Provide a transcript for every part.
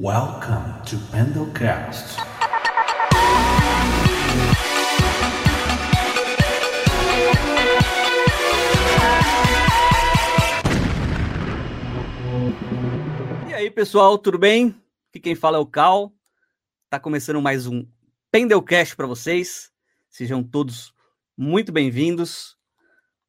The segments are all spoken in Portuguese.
Welcome to Pendlecast. E aí, pessoal, tudo bem? Aqui quem fala é o Cal. Tá começando mais um Pendelcast para vocês. Sejam todos muito bem-vindos.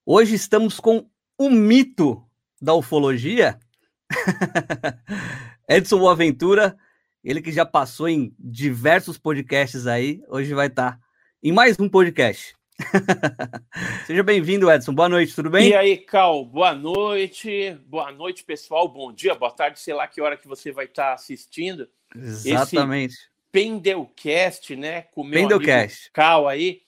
Hoje estamos com o mito da ufologia, Edson Boaventura, ele que já passou em diversos podcasts aí, hoje vai estar tá em mais um podcast. Seja bem-vindo, Edson. Boa noite, tudo bem? E aí, Cal, boa noite. Boa noite, pessoal. Bom dia, boa tarde, sei lá que hora que você vai estar tá assistindo. Exatamente. Esse Pendelcast, né? Com meu Pendelcast. Cal aí.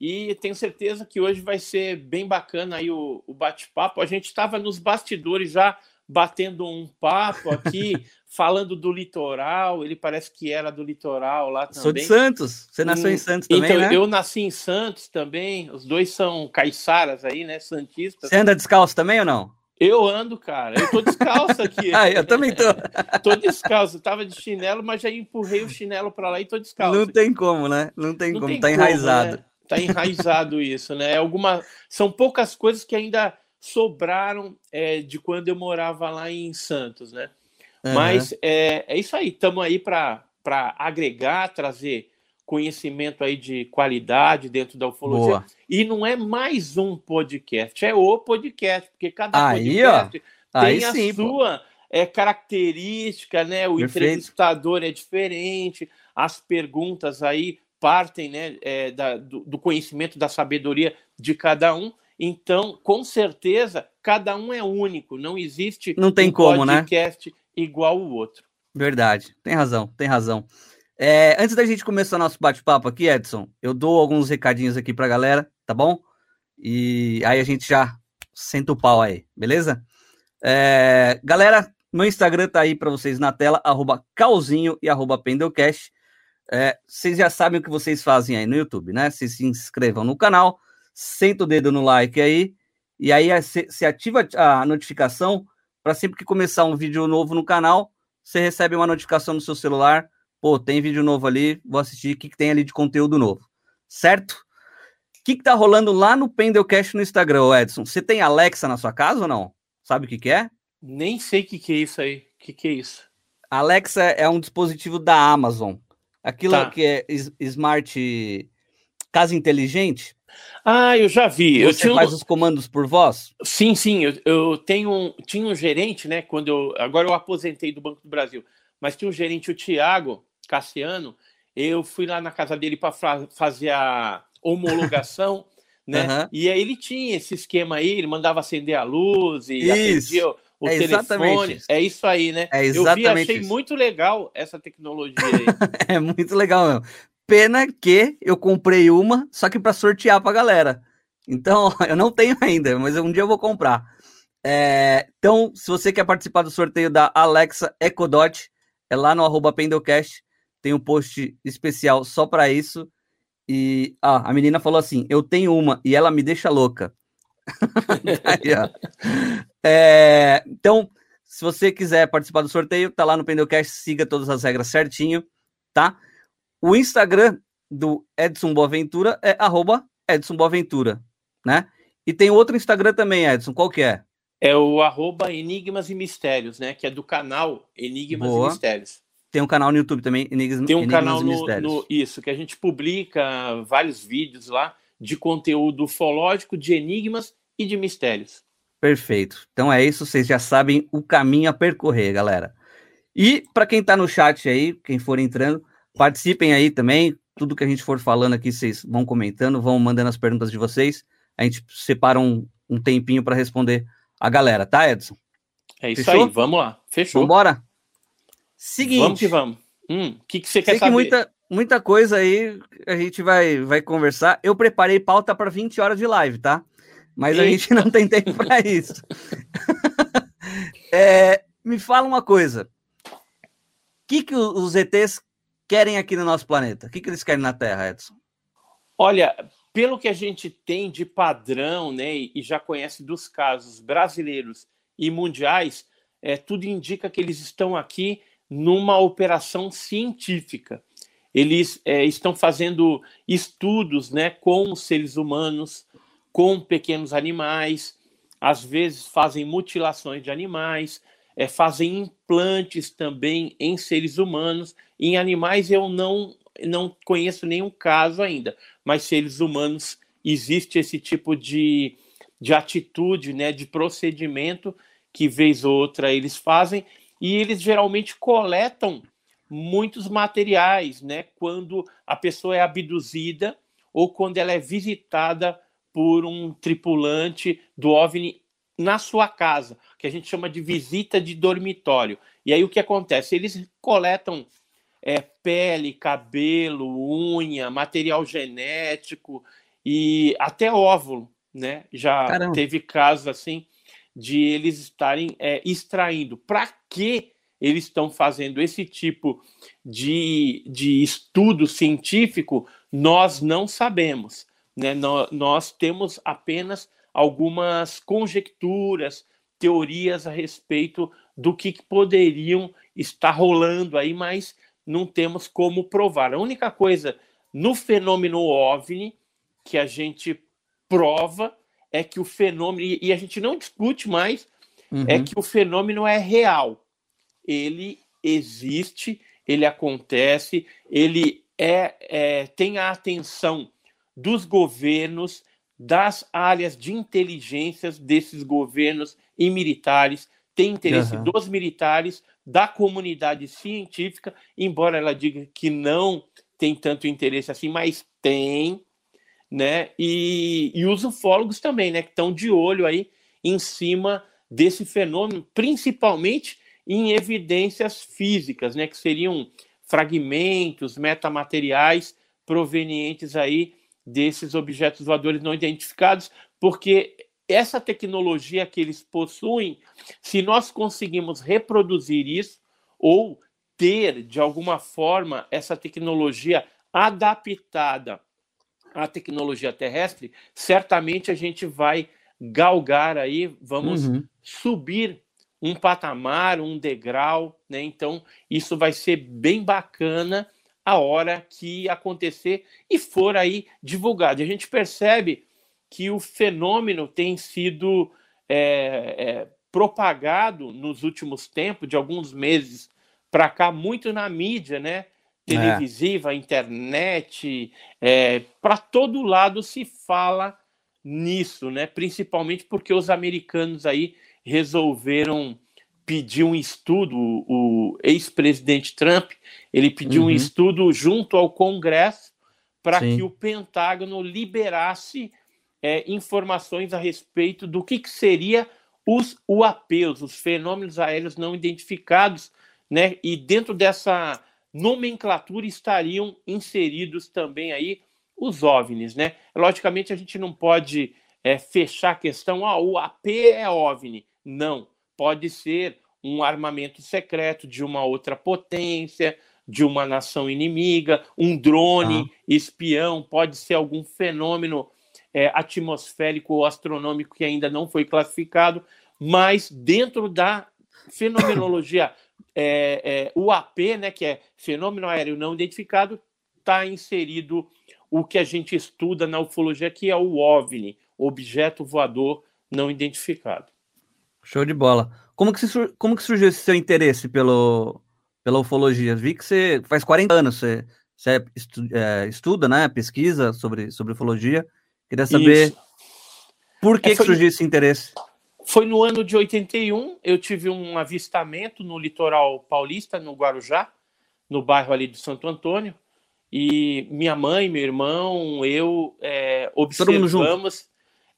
E tenho certeza que hoje vai ser bem bacana aí o, o bate-papo. A gente estava nos bastidores já batendo um papo aqui, falando do litoral. Ele parece que era do litoral lá também. Sou de Santos. Você nasceu em, em Santos também, então, né? Eu nasci em Santos também. Os dois são caiçaras aí, né? Santistas. Você anda descalço também ou não? Eu ando, cara. Eu tô descalço aqui. ah, eu também tô. tô descalço. Eu tava de chinelo, mas já empurrei o chinelo para lá e tô descalço. Não tem como, né? Não tem Não como. Tem tá como, enraizado. Né? Tá enraizado isso, né? Alguma... São poucas coisas que ainda sobraram é, de quando eu morava lá em Santos, né? Uhum. Mas é, é isso aí, estamos aí para agregar, trazer conhecimento aí de qualidade dentro da ufologia. Boa. E não é mais um podcast, é o podcast, porque cada aí, podcast ó. tem aí a sim, sua é, característica, né? O Perfeito. entrevistador é diferente, as perguntas aí partem né, é, da, do, do conhecimento, da sabedoria de cada um. Então, com certeza, cada um é único. Não existe não tem um como, podcast né? igual o outro. Verdade, tem razão, tem razão. É, antes da gente começar nosso bate-papo aqui, Edson, eu dou alguns recadinhos aqui para a galera, tá bom? E aí a gente já senta o pau aí, beleza? É, galera, meu Instagram tá aí para vocês na tela, arroba calzinho e arroba pendelcast. É, vocês já sabem o que vocês fazem aí no YouTube, né? Vocês se inscrevam no canal, senta o dedo no like aí, e aí você ativa a notificação para sempre que começar um vídeo novo no canal, você recebe uma notificação no seu celular. Pô, tem vídeo novo ali, vou assistir o que, que tem ali de conteúdo novo. Certo? O que, que tá rolando lá no Pendelcast no Instagram, Edson? Você tem Alexa na sua casa ou não? Sabe o que, que é? Nem sei o que, que é isso aí. O que, que é isso? Alexa é um dispositivo da Amazon. Aquilo tá. que é smart casa inteligente. Ah, eu já vi. Você eu faz os comandos por voz? Sim, sim. Eu, eu tenho um, tinha um gerente, né? Quando eu, agora eu aposentei do Banco do Brasil, mas tinha um gerente, o Tiago Cassiano. Eu fui lá na casa dele para fazer a homologação, né? Uhum. E aí ele tinha esse esquema aí, ele mandava acender a luz e isso. o, o é telefone. Isso. É isso aí, né? É exatamente eu vi, achei isso. muito legal essa tecnologia aí. é muito legal mesmo. Pena que eu comprei uma, só que para sortear para galera. Então, eu não tenho ainda, mas um dia eu vou comprar. É, então, se você quer participar do sorteio da Alexa Echo Dot, é lá no arroba Pendlecast, tem um post especial só para isso. E ah, a menina falou assim: Eu tenho uma e ela me deixa louca. Aí, é, então, se você quiser participar do sorteio, tá lá no Pendlecast, siga todas as regras certinho, tá? O Instagram do Edson Boaventura é arroba Edson Boaventura, né? E tem outro Instagram também, Edson, qual que é? É o arroba Enigmas e Mistérios, né? Que é do canal Enigmas Boa. e Mistérios. Tem um canal no YouTube também, Enigmas, Tem um Enigmas canal e no, Mistérios. no- Isso, que a gente publica vários vídeos lá de conteúdo ufológico, de enigmas e de mistérios. Perfeito. Então é isso, vocês já sabem o caminho a percorrer, galera. E para quem tá no chat aí, quem for entrando, participem aí também. Tudo que a gente for falando aqui, vocês vão comentando, vão mandando as perguntas de vocês. A gente separa um, um tempinho para responder a galera, tá, Edson? É isso Fechou? aí, vamos lá. Fechou. Vambora? Seguinte. Vamos que vamos. Hum, O que, que você quer Sei que saber? muita, muita coisa aí a gente vai, vai conversar. Eu preparei pauta para 20 horas de live, tá? Mas a Eita. gente não tem tempo para isso. É, me fala uma coisa. O que, que os ETs querem aqui no nosso planeta? O que, que eles querem na Terra, Edson? Olha, pelo que a gente tem de padrão, né, e já conhece dos casos brasileiros e mundiais, é, tudo indica que eles estão aqui numa operação científica. Eles é, estão fazendo estudos né, com os seres humanos, com pequenos animais, às vezes fazem mutilações de animais, é, fazem implantes também em seres humanos. Em animais eu não, não conheço nenhum caso ainda, mas seres humanos existe esse tipo de, de atitude, né, de procedimento que vez ou outra eles fazem e eles geralmente coletam muitos materiais, né, quando a pessoa é abduzida ou quando ela é visitada por um tripulante do OVNI na sua casa, que a gente chama de visita de dormitório. E aí o que acontece? Eles coletam é, pele, cabelo, unha, material genético e até óvulo, né? Já Caramba. teve casos assim de eles estarem é, extraindo. Para que eles estão fazendo esse tipo de, de estudo científico, nós não sabemos. Né? Nós, nós temos apenas algumas conjecturas, teorias a respeito do que poderiam estar rolando aí, mas não temos como provar. A única coisa no fenômeno OVNI que a gente prova é que o fenômeno, e a gente não discute mais, uhum. é que o fenômeno é real. Ele existe, ele acontece, ele é, é tem a atenção dos governos, das áreas de inteligências desses governos e militares, tem interesse uhum. dos militares, da comunidade científica, embora ela diga que não tem tanto interesse assim, mas tem, né? E, e os ufólogos também, né? Que estão de olho aí em cima desse fenômeno, principalmente em evidências físicas, né? Que seriam fragmentos, metamateriais provenientes aí desses objetos voadores não identificados, porque essa tecnologia que eles possuem, se nós conseguimos reproduzir isso ou ter de alguma forma essa tecnologia adaptada a tecnologia terrestre, certamente a gente vai galgar aí, vamos uhum. subir um patamar, um degrau, né? Então, isso vai ser bem bacana a hora que acontecer e for aí divulgado. A gente percebe que o fenômeno tem sido é, é, propagado nos últimos tempos, de alguns meses para cá, muito na mídia, né? televisiva, é. internet, é, para todo lado se fala nisso, né? Principalmente porque os americanos aí resolveram pedir um estudo. O, ex-presidente Trump ele pediu uhum. um estudo junto ao Congresso para que o Pentágono liberasse é, informações a respeito do que, que seria os UAPs, os fenômenos aéreos não identificados, né? E dentro dessa nomenclatura estariam inseridos também aí os OVNIs, né? Logicamente a gente não pode é, fechar a questão, ah, o AP é OVNI. Não, pode ser um armamento secreto de uma outra potência, de uma nação inimiga, um drone ah. espião, pode ser algum fenômeno é, atmosférico ou astronômico que ainda não foi classificado, mas dentro da fenomenologia é, é, o AP, né, que é fenômeno aéreo não identificado, está inserido o que a gente estuda na ufologia, que é o OVNI, objeto voador não identificado. Show de bola. Como que, sur... Como que surgiu esse seu interesse pelo... pela ufologia? Vi que você faz 40 anos, você, você estu... é, estuda, né, pesquisa sobre, sobre ufologia. Queria saber Isso. por que, é, que surgiu esse interesse. Foi no ano de 81, eu tive um avistamento no litoral paulista, no Guarujá, no bairro ali de Santo Antônio, e minha mãe, meu irmão, eu é, observamos.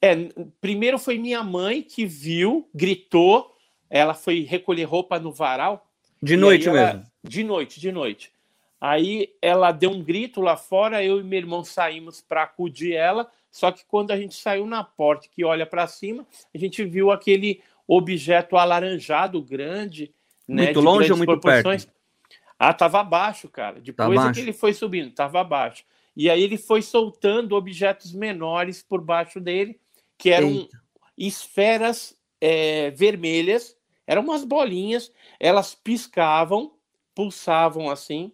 É, primeiro foi minha mãe que viu, gritou, ela foi recolher roupa no varal. De noite ela, mesmo? De noite, de noite. Aí ela deu um grito lá fora, eu e meu irmão saímos para acudir ela. Só que quando a gente saiu na porta que olha para cima, a gente viu aquele objeto alaranjado grande, né, muito longe ou muito perto? Ah, tava abaixo, cara. Depois tá é que ele foi subindo, tava abaixo. E aí ele foi soltando objetos menores por baixo dele, que eram Eita. esferas é, vermelhas, eram umas bolinhas, elas piscavam, pulsavam assim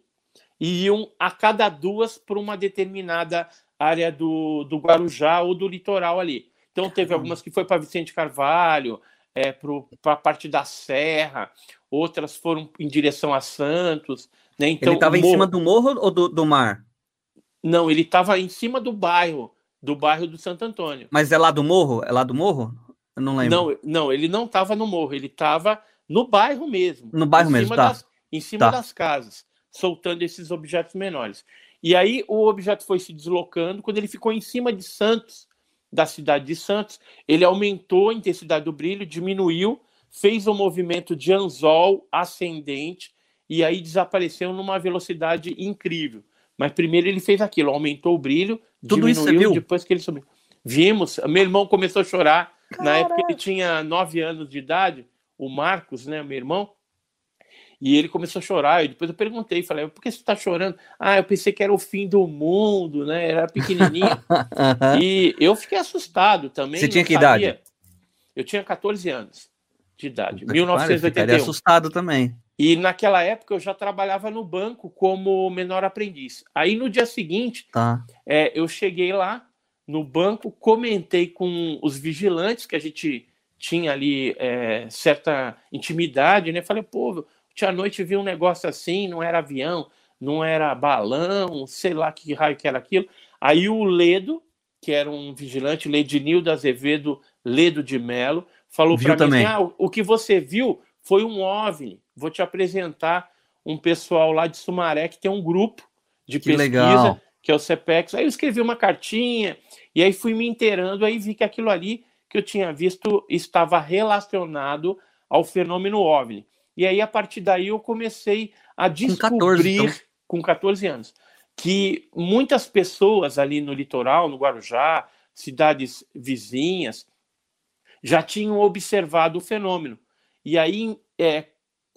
e iam a cada duas para uma determinada área do, do Guarujá ou do litoral ali. Então teve algumas que foi para Vicente Carvalho, é, para a parte da Serra, outras foram em direção a Santos. Né? Então, ele estava morro... em cima do morro ou do, do mar? Não, ele estava em cima do bairro, do bairro do Santo Antônio. Mas é lá do morro? É lá do morro? Eu não lembro. Não, não ele não estava no morro, ele estava no bairro mesmo. No bairro mesmo, tá. Das, em cima tá. das casas, soltando esses objetos menores. E aí o objeto foi se deslocando. Quando ele ficou em cima de Santos, da cidade de Santos, ele aumentou a intensidade do brilho, diminuiu, fez um movimento de anzol ascendente e aí desapareceu numa velocidade incrível. Mas primeiro ele fez aquilo, aumentou o brilho, Tudo diminuiu isso você viu? depois que ele subiu. Vimos, meu irmão começou a chorar. Caraca. Na época ele tinha nove anos de idade, o Marcos, né, meu irmão, e ele começou a chorar. E depois eu perguntei, falei, por que você está chorando? Ah, eu pensei que era o fim do mundo, né? Era pequenininho. e eu fiquei assustado também. Você tinha que sabia. idade? Eu tinha 14 anos de idade, Puta 1981. assustado também. E naquela época eu já trabalhava no banco como menor aprendiz. Aí no dia seguinte, tá. é, eu cheguei lá no banco, comentei com os vigilantes que a gente tinha ali é, certa intimidade, né? Falei, pô, à noite vi um negócio assim, não era avião, não era balão, sei lá que raio que era aquilo. Aí o Ledo, que era um vigilante, Ledinildo Azevedo Ledo de Melo, falou para mim assim, ah, o que você viu foi um OVNI. Vou te apresentar um pessoal lá de Sumaré que tem um grupo de que pesquisa, legal. que é o CEPEX. Aí eu escrevi uma cartinha, e aí fui me inteirando, aí vi que aquilo ali que eu tinha visto estava relacionado ao fenômeno OVNI. E aí, a partir daí, eu comecei a descobrir, com 14, então. com 14 anos, que muitas pessoas ali no litoral, no Guarujá, cidades vizinhas, já tinham observado o fenômeno. E aí, é,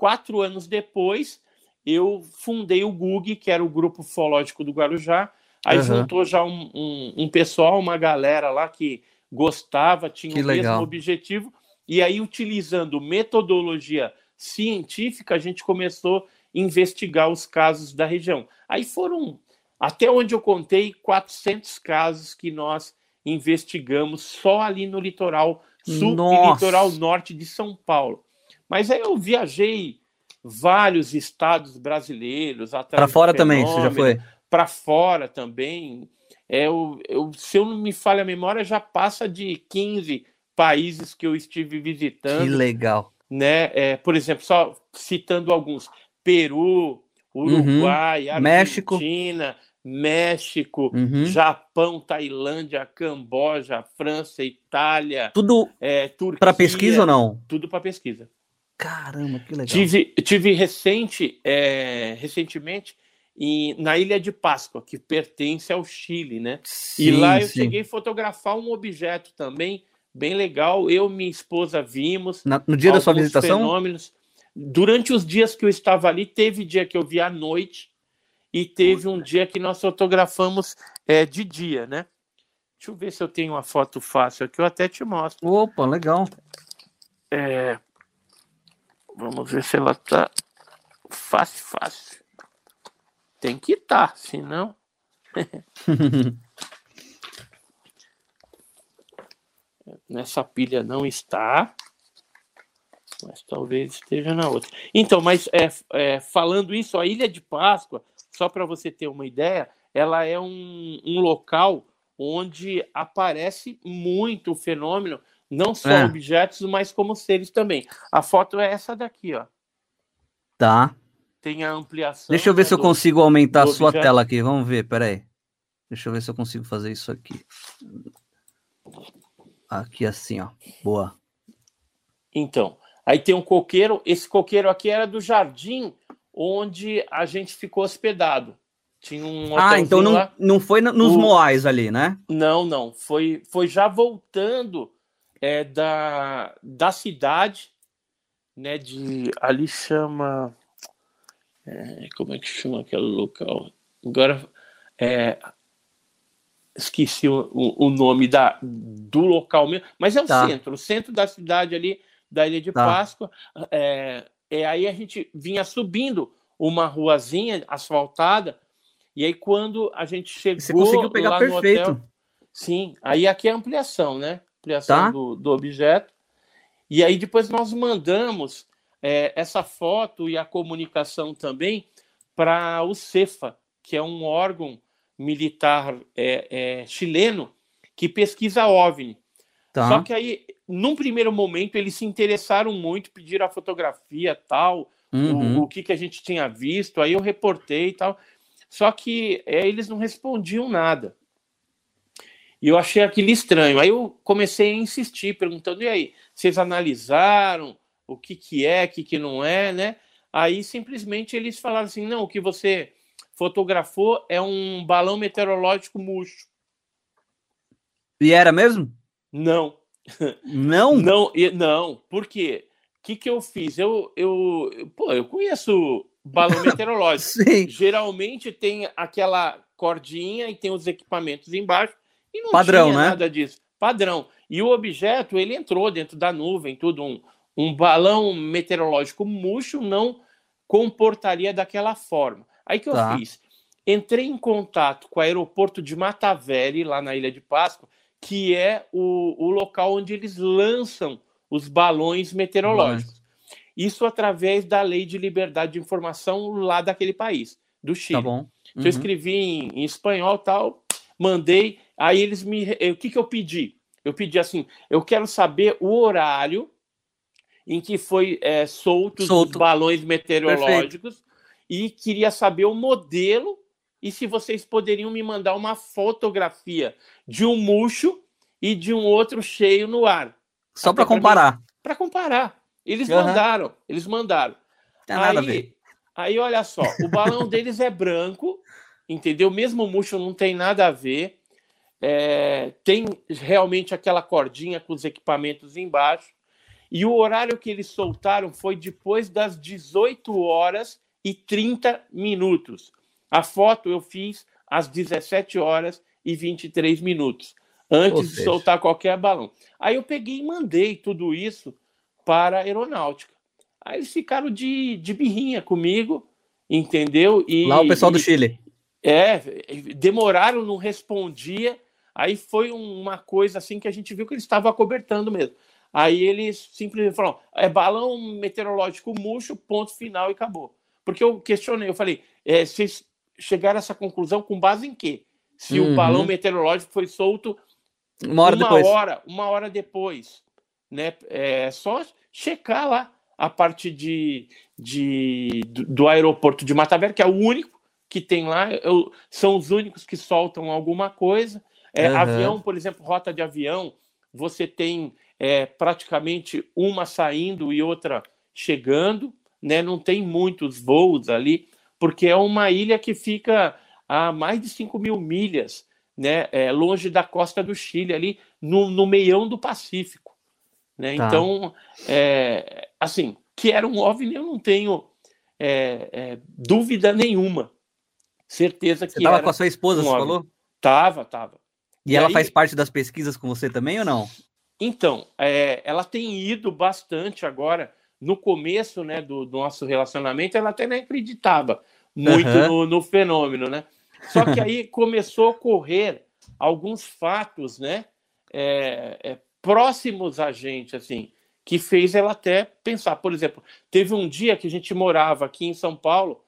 quatro anos depois, eu fundei o GUG, que era o Grupo Ufológico do Guarujá. Aí uhum. juntou já um, um, um, pessoal, uma galera lá que gostava, tinha que o legal. mesmo objetivo. E aí, utilizando metodologia científica, a gente começou a investigar os casos da região. Aí foram, até onde eu contei, 400 casos que nós investigamos só ali no litoral sul Nossa. e litoral norte de São Paulo. Mas aí eu viajei vários estados brasileiros. Para fora também, você já foi? Para fora também. É, eu, eu, se eu não me falha a memória, já passa de 15 países que eu estive visitando. Que legal né? É, por exemplo, só citando alguns: Peru, Uruguai, uhum. Argentina, México, uhum. Japão, Tailândia, Camboja, França, Itália. Tudo é, para pesquisa ou não? Tudo para pesquisa. Caramba, que legal. Tive, tive recente, é, recentemente em, na Ilha de Páscoa, que pertence ao Chile, né? Sim, e lá eu sim. cheguei a fotografar um objeto também bem legal. Eu e minha esposa vimos. Na, no dia da sua visitação? Fenômenos. Durante os dias que eu estava ali, teve dia que eu vi à noite e teve um dia que nós fotografamos é, de dia, né? Deixa eu ver se eu tenho uma foto fácil aqui, eu até te mostro. Opa, legal. É... Vamos ver se ela tá fácil, fácil. Tem que estar, tá, senão. Nessa pilha não está, mas talvez esteja na outra. Então, mas é, é falando isso, a Ilha de Páscoa, só para você ter uma ideia, ela é um, um local onde aparece muito o fenômeno, não só é. objetos, mas como seres também. A foto é essa daqui, ó. Tá. Tem a ampliação. Deixa eu ver né, se eu consigo aumentar a sua objeto. tela aqui. Vamos ver, peraí. Deixa eu ver se eu consigo fazer isso aqui. Aqui assim, ó. Boa. Então, aí tem um coqueiro. Esse coqueiro aqui era do jardim onde a gente ficou hospedado. Tinha um Ah, então não, lá. não foi nos o... Moais ali, né? Não, não. Foi, foi já voltando é, da, da cidade, né? De ali chama. É, como é que chama aquele local? Agora é, esqueci o, o, nome da, do local mesmo, mas é o tá. centro, o centro da cidade ali, da Ilha de tá. Páscoa. É, é, aí a gente vinha subindo uma ruazinha asfaltada. E aí, quando a gente chegou. Você conseguiu pegar lá perfeito. No hotel, sim, aí aqui é a ampliação, né? Ampliação Tá. do, do objeto. E aí, depois nós mandamos é, essa foto e a comunicação também para o CEFA, que é um órgão militar é, é, chileno que pesquisa OVNI. Tá. Só que aí, num primeiro momento, eles se interessaram muito, pediram a fotografia tal, Uhum. o, o que, que a gente tinha visto, aí eu reportei e tal. Só que é, eles não respondiam nada. E eu achei aquilo estranho. Aí eu comecei a insistir, perguntando: e aí, vocês analisaram o que, que é, o que, que não é, né? Aí simplesmente eles falaram assim: não, o que você fotografou é um balão meteorológico murcho. E era mesmo? Não, Não? não, e- não. Por quê? O que, que eu fiz? Eu, eu, pô, eu conheço balão meteorológico. Sim. Geralmente tem aquela cordinha e tem os equipamentos embaixo e não Padrão, tinha né? nada disso. Padrão. E o objeto, ele entrou dentro da nuvem, tudo um, um balão meteorológico murcho não comportaria daquela forma. Aí que eu Tá. fiz? Entrei em contato com o aeroporto de Mataveri, lá na Ilha de Páscoa, que é o, o local onde eles lançam os balões meteorológicos. Isso através da lei de liberdade de informação lá daquele país, do Chile. Tá bom. Então, eu Uhum. escrevi em, em espanhol tal, mandei. Aí eles me. O que, que eu pedi? Eu pedi assim: eu quero saber o horário em que foi eh, soltos Solto. os balões meteorológicos e queria saber o modelo e se vocês poderiam me mandar uma fotografia de um murcho e de um outro cheio no ar, Só para comparar. para comparar. Eles Aham. mandaram, eles mandaram. Tem nada a aí, ver. aí, olha só, o balão deles é branco, entendeu? Mesmo o murcho não tem nada a ver. É, tem realmente aquela cordinha com os equipamentos embaixo. E o horário que eles soltaram foi depois das 18 horas e 30 minutos. A foto eu fiz às 17 horas e 23 minutos, antes de soltar qualquer balão. Aí eu peguei e mandei tudo isso para a aeronáutica. Aí eles ficaram de, de birrinha comigo, entendeu? E, Lá o pessoal do e- Chile. é, demoraram, não respondia. Aí foi um- uma coisa assim que a gente viu que eles estavam acobertando mesmo. Aí eles simplesmente falaram: é balão meteorológico murcho, ponto final e acabou. Porque eu questionei, eu falei: é, vocês chegaram a essa conclusão com base em quê? Se Uhum. o balão meteorológico foi solto Uma hora uma depois. hora, uma hora depois, né? É só checar lá a parte de, de do, do aeroporto de Matavera, que é o único que tem lá, eu- são os únicos que soltam alguma coisa. É, Aham. Avião, por exemplo, rota de avião, você tem é, praticamente uma saindo e outra chegando, né? Não tem muitos voos ali, porque é uma ilha que fica a mais de 5 mil milhas né, é, longe da costa do Chile, ali no, no meião do Pacífico. Né? Tá. Então, é, assim, que era um OVNI, eu não tenho é, é, dúvida nenhuma. Certeza que Você tava era. com a sua esposa, um você falou? Tava, tava. E, E ela aí- faz parte das pesquisas com você também ou não? Então, é, ela tem ido bastante agora. No começo né, do, do nosso relacionamento, ela até nem acreditava muito Aham. no, no fenômeno, né? Só que aí começou a ocorrer alguns fatos, né? é, é, próximos a gente, assim, que fez ela até pensar. Por exemplo, teve um dia que a gente morava aqui em São Paulo,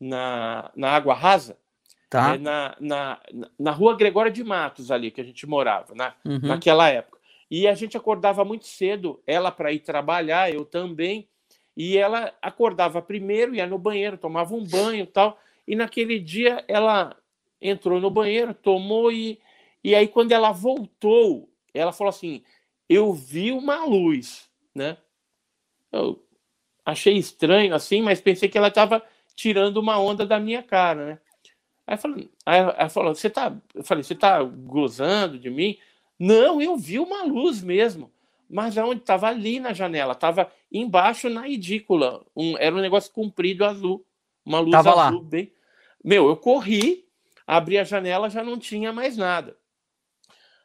na, na Água Rasa, Tá? é, na, na, na rua Gregório de Matos, ali que a gente morava, na, Uhum. naquela época. E a gente acordava muito cedo, ela para ir trabalhar, eu também. E ela acordava primeiro, ia no banheiro, tomava um banho e tal. E naquele dia ela entrou no banheiro, tomou e, e aí quando ela voltou, ela falou assim: "Eu vi uma luz", né? Eu achei estranho assim, mas pensei que ela estava tirando uma onda da minha cara, né? Aí, falei, aí ela falou: "Você tá?" Eu falei: "Você tá gozando de mim?" Não, eu vi uma luz mesmo. Mas aonde estava ali na janela, estava embaixo na edícula. Um, era um negócio comprido azul, uma luz Tava lá. azul bem. Meu, eu corri, abri a janela, já não tinha mais nada.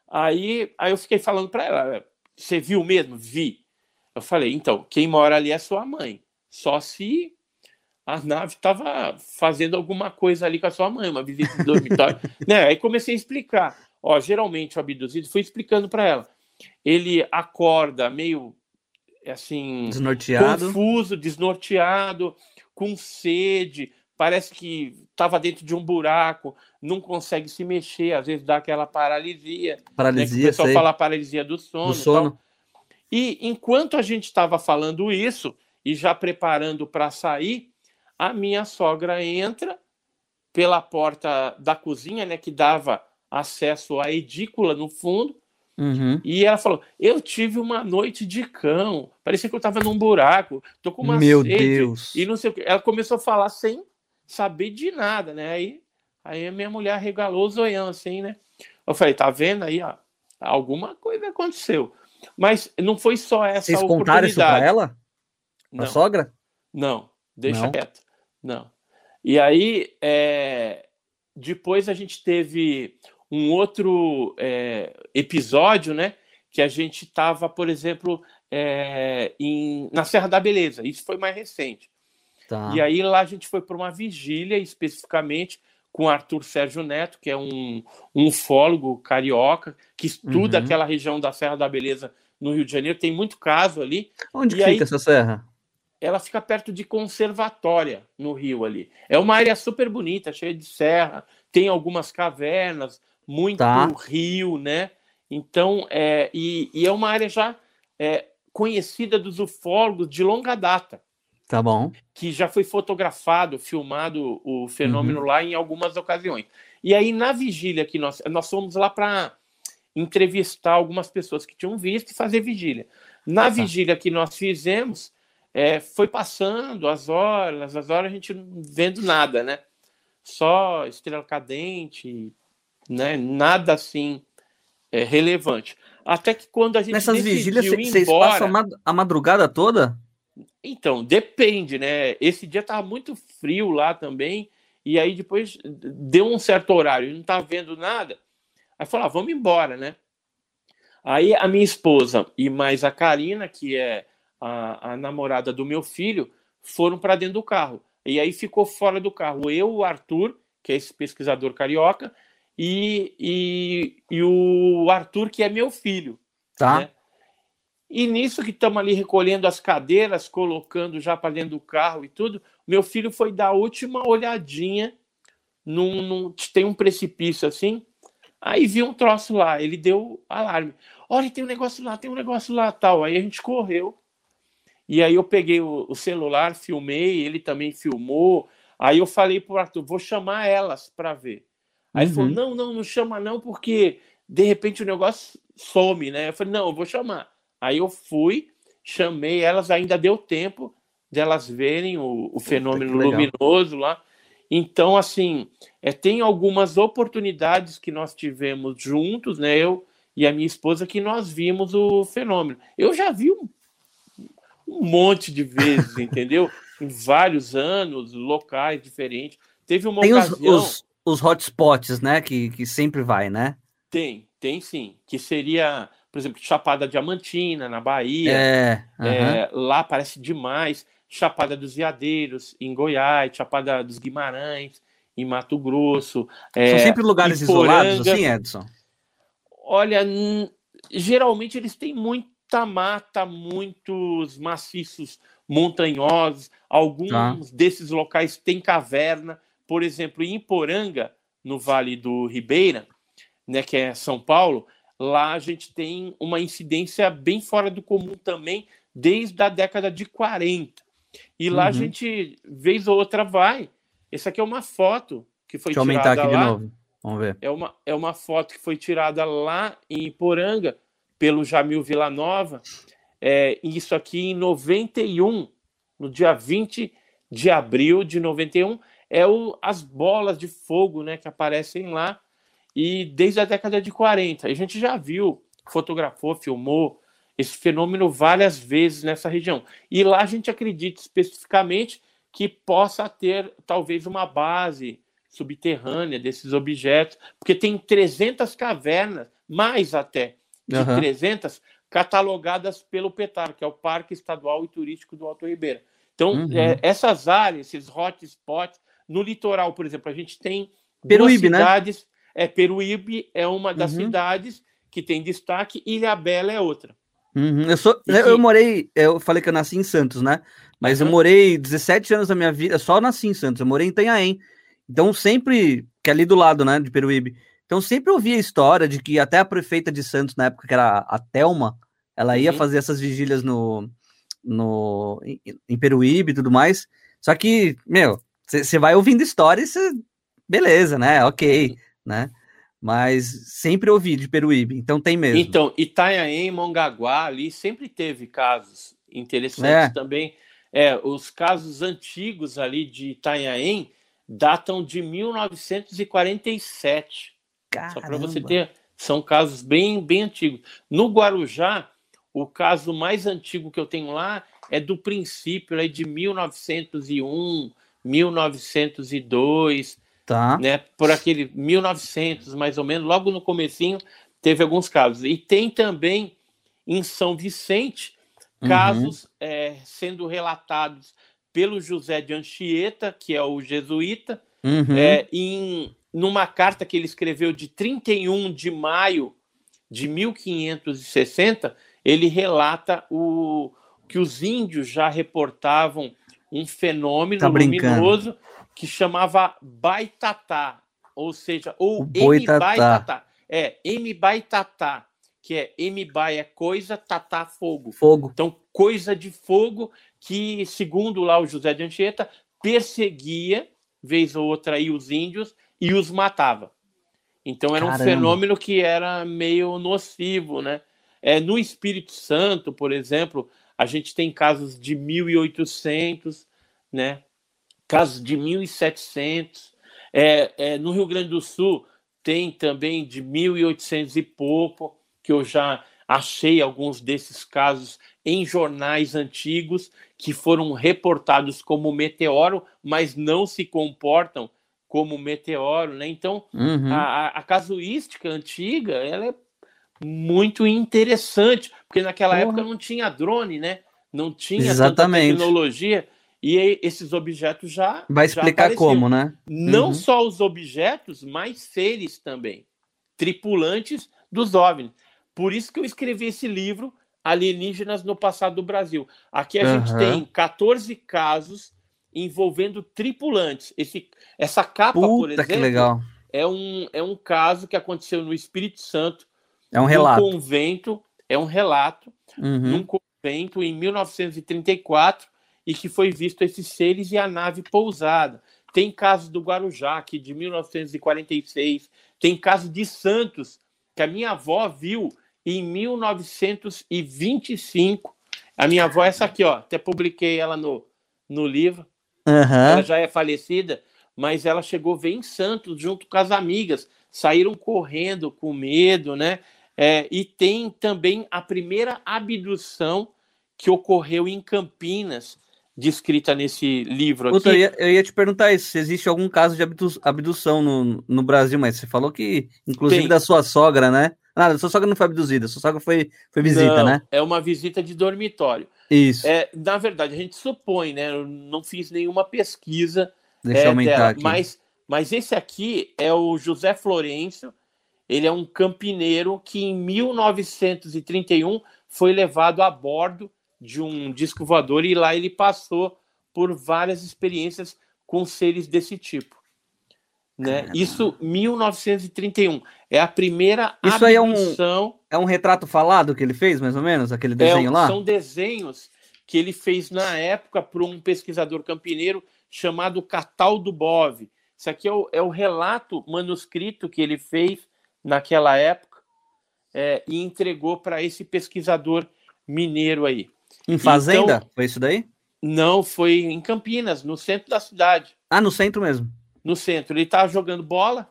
Aí, aí eu fiquei falando para ela: "Você viu mesmo?" Vi. Eu falei: "Então, quem mora ali é sua mãe. Só se a nave estava fazendo alguma coisa ali com a sua mãe, uma visita de dormitório. né? Aí comecei a explicar. Ó, geralmente o abduzido, fui explicando para ela. Ele acorda meio assim, desnorteado. confuso, desnorteado, com sede, parece que estava dentro de um buraco, não consegue se mexer, às vezes dá aquela paralisia. Paralisia, né, o pessoal sei. fala paralisia do sono. Do sono. E enquanto a gente estava falando isso e já preparando para sair, a minha sogra entra pela porta da cozinha, né, que dava acesso à edícula no fundo, uhum. e ela falou: Eu tive uma noite de cão, parecia que eu estava num buraco, tô com uma Meu sede, Deus. e não sei o que. Ela começou a falar sem saber de nada, né? Aí, aí a minha mulher regalou o zoião assim, né? Eu falei: Tá vendo aí, ó? Alguma coisa aconteceu. Mas não foi só essa Vocês oportunidade. contaram isso pra ela? Não. A sogra? Não, deixa Não? quieto. Não. E aí, é, depois a gente teve um outro é, episódio, né? Que a gente estava, por exemplo, é, em, na Serra da Beleza. Isso foi mais recente. Tá. E aí lá a gente foi para uma vigília, especificamente com Arthur Sérgio Neto, que é um, um ufólogo carioca, que estuda Uhum. aquela região da Serra da Beleza no Rio de Janeiro. Tem muito caso ali. Onde E que aí- fica essa serra? Ela fica perto de Conservatória, no Rio ali. É uma área super bonita, cheia de serra, tem algumas cavernas, muito Tá. rio, né? Então, é, e, e é uma área já é, conhecida dos ufólogos de longa data Tá bom. que já foi fotografado, filmado o Uhum. fenômeno lá em algumas ocasiões. E aí, na vigília que nós, nós fomos lá para entrevistar algumas pessoas que tinham visto e fazer vigília. Na Tá. vigília que nós fizemos, é, foi passando as horas, as horas a gente não vendo nada, né? Só estrela cadente, né? Nada assim é, relevante. Até que quando a gente Nessas vigílias, vocês embora, passam a mad- a madrugada toda? então, depende, né? Esse dia tava muito frio lá também, e aí depois deu um certo horário, não tava vendo nada. Aí falou, ah, vamos embora, né? Aí a minha esposa e mais a Karina, que é a, a namorada do meu filho, foram para dentro do carro. E aí ficou fora do carro eu, o Arthur, que é esse pesquisador carioca, e, e, e o Arthur, que é meu filho. Tá. né? E nisso que estamos ali recolhendo as cadeiras, colocando já para dentro do carro e tudo, meu filho foi dar a última olhadinha num, num- tem um precipício assim, aí viu um troço lá, ele deu alarme. Olha, tem um negócio lá, tem um negócio lá, tal. Aí a gente correu. E aí eu peguei o, o celular, filmei, ele também filmou. Aí eu falei pro Arthur, vou chamar elas para ver. Aí ele Uhum. falou, não, não, não chama não, porque de repente o negócio some, né? Eu falei, não, eu vou chamar. Aí eu fui, chamei elas, ainda deu tempo delas verem o, o fenômeno luminoso lá. Então, assim, é, tem algumas oportunidades que nós tivemos juntos, né? Eu e a minha esposa, que nós vimos o fenômeno. Eu já vi um, um monte de vezes, entendeu? Em vários anos, locais diferentes. Teve uma Tem os, ocasião. os, os hotspots, né? Que, que sempre vai, né? Tem, tem sim. Que seria, por exemplo, Chapada Diamantina, na Bahia. É. É, lá parece demais. Chapada dos Veadeiros, em Goiás, Chapada dos Guimarães, em Mato Grosso. é, São sempre lugares isolados, assim, Edson? Olha, geralmente eles têm muita mata, muitos maciços montanhosos. Alguns Tá. desses locais têm caverna. Por exemplo, em Iporanga, no Vale do Ribeira, né, que é São Paulo, lá a gente tem uma incidência bem fora do comum também, desde a década de 40. E lá a Uhum. gente, vez ou outra, vai. Essa aqui é uma foto que foi Deixa eu aumentar tirada aqui lá. de novo. Vamos ver. É uma, é uma foto que foi tirada lá em Iporanga, pelo Jamil Villanova. É, isso aqui em 91, no dia 20 de abril de 91, é o, as bolas de fogo né, que aparecem lá. E desde a década de 40, a gente já viu, fotografou, filmou esse fenômeno várias vezes nessa região. E lá a gente acredita especificamente que possa ter talvez uma base subterrânea desses objetos, porque tem 300 cavernas, mais até de Aham. 300, catalogadas pelo PETAR, que é o Parque Estadual e Turístico do Alto Ribeira. Então, Uhum. é, essas áreas, esses hotspots, no litoral, por exemplo, a gente tem Peruíbe, né? cidades. É, Peruíbe é uma das Uhum. cidades que tem destaque, Ilhabela é outra. Uhum. Eu, sou, eu, que- eu morei, eu falei que eu nasci em Santos, né? Mas eu morei 17 anos da minha vida, só nasci em Santos, eu morei em Itanhaém. Então sempre, que é ali do lado, né, de Peruíbe. Então sempre ouvia a história de que até a prefeita de Santos, na época que era a Telma, ela ia Uhum. fazer essas vigílias no, no, em, em Peruíbe e tudo mais. Só que, meu, você vai ouvindo história e cê, beleza, né? Ok, né? Mas sempre ouvi de Peruíbe, então tem mesmo. Então, Itanhaém, Mongaguá, ali sempre teve casos interessantes É. também. É, os casos antigos ali de Itanhaém datam de 1947. Só para você Caramba. ter, são casos bem, bem antigos. No Guarujá, o caso mais antigo que eu tenho lá é do princípio aí de 1901, 1902, Tá. né? Por aquele 1900 mais ou menos, logo no comecinho teve alguns casos. E tem também em São Vicente Uhum. casos é, sendo relatados pelo José de Anchieta, que é o jesuíta, Uhum. é, em numa carta que ele escreveu de 31 de maio de 1560, ele relata o, que os índios já reportavam um fenômeno Tá luminoso que chamava Baitatá, ou seja, ou. Mbaitatá. É, Mbaitatá, que é Mbai é coisa, tatá fogo. Fogo. Então, coisa de fogo que, segundo lá o José de Anchieta, perseguia, vez ou outra, aí, os índios e os matava. Então, era Caramba. um fenômeno que era meio nocivo, né? É, no Espírito Santo, por exemplo, a gente tem casos de 1800, né? Casos de 1700. É, é, no Rio Grande do Sul tem também de 1800 e pouco, que eu já achei alguns desses casos em jornais antigos que foram reportados como meteoro, mas não se comportam como meteoro, né? Então, Uhum. a, a- casuística antiga, ela é muito interessante, porque naquela Porra. época não tinha drone, né? Não tinha Exatamente. tecnologia e esses objetos já Vai já explicar apareciam. como, né? Não Uhum. só os objetos, mas seres também, tripulantes dos OVNIs. Por isso que eu escrevi esse livro, Alienígenas no Passado do Brasil. Aqui a gente Aham. tem 14 casos envolvendo tripulantes. Esse, essa capa, por Puta exemplo, que legal. É, um, é um caso que aconteceu no Espírito Santo, É um num relato. convento, é um relato, Uhum. num convento em 1934 e que foi visto esses seres e a nave pousada. Tem casos do Guarujá, aqui de 1946, tem caso de Santos, que a minha avó viu em 1925. A minha avó, essa aqui, ó, até publiquei ela no, no livro. Aham. Ela já é falecida, mas ela chegou ver em Santos junto com as amigas. Saíram correndo com medo, né? É, e tem também a primeira abdução que ocorreu em Campinas, descrita nesse livro Puta, eu, aqui. ia, eu ia te perguntar isso, se existe algum caso de abdu- abdução no, no Brasil, mas você falou que, inclusive, Tem. da sua sogra, né? Ah, da sua sogra não foi abduzida, sua sogra foi, foi visita, Não, né? É uma visita de dormitório. Isso. É, na verdade, a gente supõe, né? Eu não fiz nenhuma pesquisa Deixa é, eu aumentar dela, aqui. Mas, mas esse aqui é o José Florencio. Ele é um campineiro que em 1931 foi levado a bordo de um disco voador e lá ele passou por várias experiências com seres desse tipo. Né? Caramba. Isso 1931 é a primeira Isso aí é um-. É um retrato falado que ele fez, mais ou menos? Aquele desenho É, lá? São desenhos que ele fez na época para um pesquisador campineiro chamado Cataldo Bove. Isso aqui é o, é o relato manuscrito que ele fez naquela época é, e entregou para esse pesquisador mineiro aí. Em Fazenda? Então- Foi isso daí? Não, foi em Campinas, no centro da cidade. Ah, no centro mesmo. No centro. Ele estava jogando bola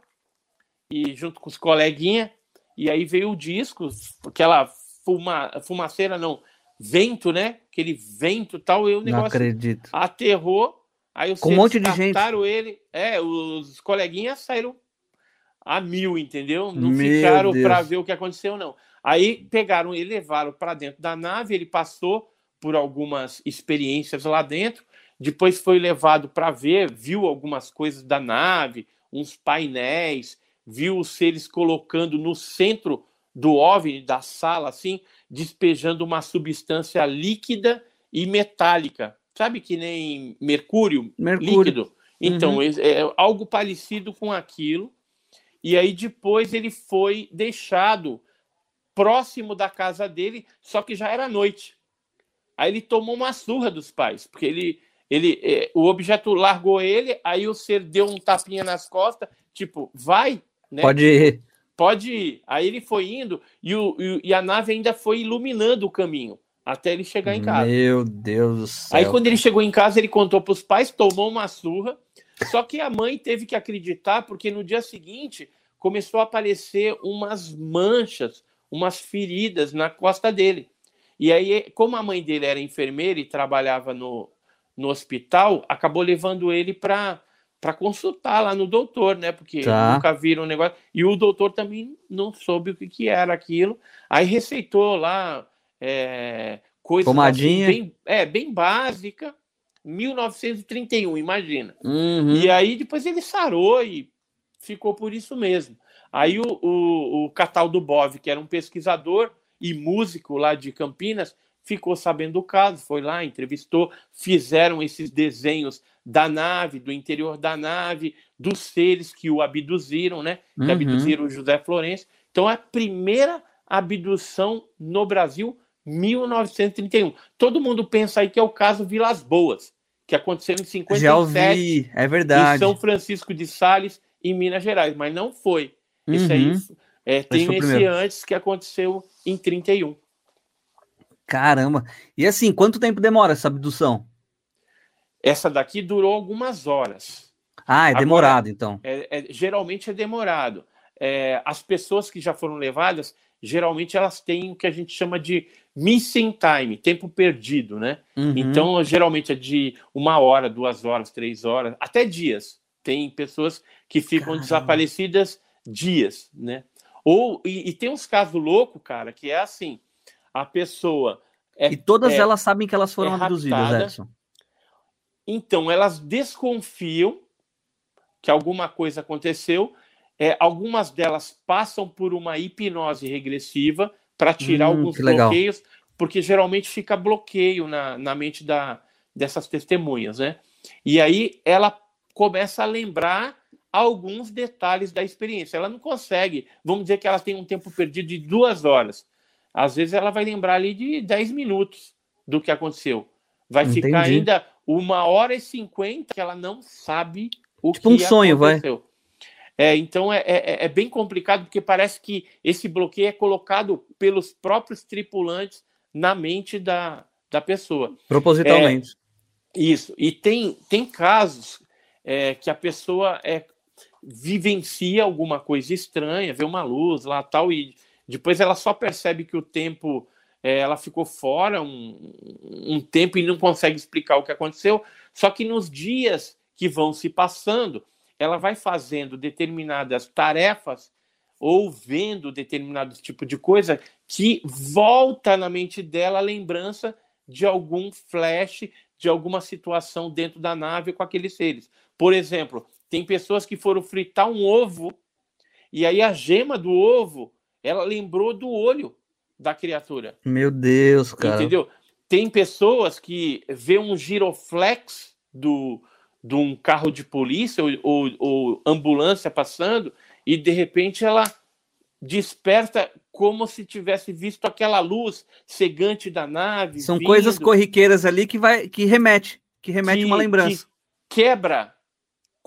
e junto com os coleguinhas, e aí veio o disco, aquela fuma, fumaceira, não, vento, né? Aquele vento tal, e o Não negócio acredito. aterrou. Aí os Com um monte de gente. ele. É, os coleguinhas saíram a mil, entendeu? Não Meu ficaram para ver o que aconteceu, não. Aí pegaram e levaram para dentro da nave. Ele passou por algumas experiências lá dentro depois foi levado para ver, viu algumas coisas da nave, uns painéis, viu os seres colocando no centro do OVNI, da sala, assim, despejando uma substância líquida e metálica. Sabe que nem mercúrio, mercúrio. líquido? Então, uhum. é, é algo parecido com aquilo. E aí depois ele foi deixado próximo da casa dele, só que já era noite. Aí ele tomou uma surra dos pais, porque ele, ele, é, o objeto largou ele, aí o ser deu um tapinha nas costas, tipo, vai, né? Pode ir. Pode ir. Aí ele foi indo e, o, e a nave ainda foi iluminando o caminho até ele chegar em casa. Meu Deus do céu. Aí quando ele chegou em casa, ele contou para os pais, tomou uma surra. Só que a mãe teve que acreditar, porque no dia seguinte começou a aparecer umas manchas, umas feridas na costa dele. E aí, como a mãe dele era enfermeira e trabalhava no, no hospital, acabou levando ele para para consultar lá no doutor, né? Porque tá. nunca viram o negócio. E o doutor também não soube o que, que era aquilo. Aí receitou lá é, coisas Assim, bem, é, bem básica. 1931, imagina. Uhum. E aí depois ele sarou e ficou por isso mesmo. Aí o, o, o Cataldo Bov, que era um pesquisador e músico lá de Campinas, ficou sabendo do caso, foi lá, entrevistou, fizeram esses desenhos da nave, do interior da nave, dos seres que o abduziram, né? Que uhum. abduziram o José Florencio. Então, a primeira abdução no Brasil, 1931. Todo mundo pensa aí que é o caso Vilas Boas, que aconteceu em 57. Já ouvi, é verdade. Em São Francisco de Sales, em Minas Gerais, mas não foi. Uhum. Isso aí uhum. é, tem esse primeiro. antes que aconteceu em 31. Caramba. E assim, quanto tempo demora essa abdução? Essa daqui durou algumas horas. Ah, é demorado Agora, então. É, é, geralmente é demorado. É, as pessoas que já foram levadas, geralmente elas têm o que a gente chama de missing time, tempo perdido, né? Uhum. Então, geralmente é de uma hora, duas horas, três horas, até dias. Tem pessoas que ficam Caramba. desaparecidas dias, né? Ou, e, e tem uns casos loucos, cara, que é assim: a pessoa. É, e todas é, elas sabem que elas foram é abduzidas, Edson. Então, elas desconfiam que alguma coisa aconteceu. É, algumas delas passam por uma hipnose regressiva para tirar hum, alguns bloqueios, porque geralmente fica bloqueio na, na mente da, dessas testemunhas, né? E aí ela começa a lembrar alguns detalhes da experiência. Ela não consegue, vamos dizer que ela tem um tempo perdido de duas horas. Às vezes ela vai lembrar ali de 10 minutos do que aconteceu. Vai Entendi. ficar ainda uma hora e cinquenta que ela não sabe o tipo que um sonho, aconteceu. vai. É, então é, é, é, bem complicado porque parece que esse bloqueio é colocado pelos próprios tripulantes na mente da, da pessoa. Propositalmente. É, isso. E tem, tem casos é, que a pessoa é, vivencia alguma coisa estranha, vê uma luz lá tal, e depois ela só percebe que o tempo é, ela ficou fora um, um tempo e não consegue explicar o que aconteceu. Só que nos dias que vão se passando, ela vai fazendo determinadas tarefas ou vendo determinado tipo de coisa que volta na mente dela a lembrança de algum flash, de alguma situação dentro da nave com aqueles seres. Por exemplo, tem pessoas que foram fritar um ovo e aí a gema do ovo, ela lembrou do olho da criatura. Meu Deus, cara. Entendeu? Tem pessoas que vê um giroflex do, de um carro de polícia ou, ou, ou ambulância passando e de repente ela desperta como se tivesse visto aquela luz cegante da nave. São vindo, coisas corriqueiras ali que vai que remete, que remete que, uma lembrança. Que quebra,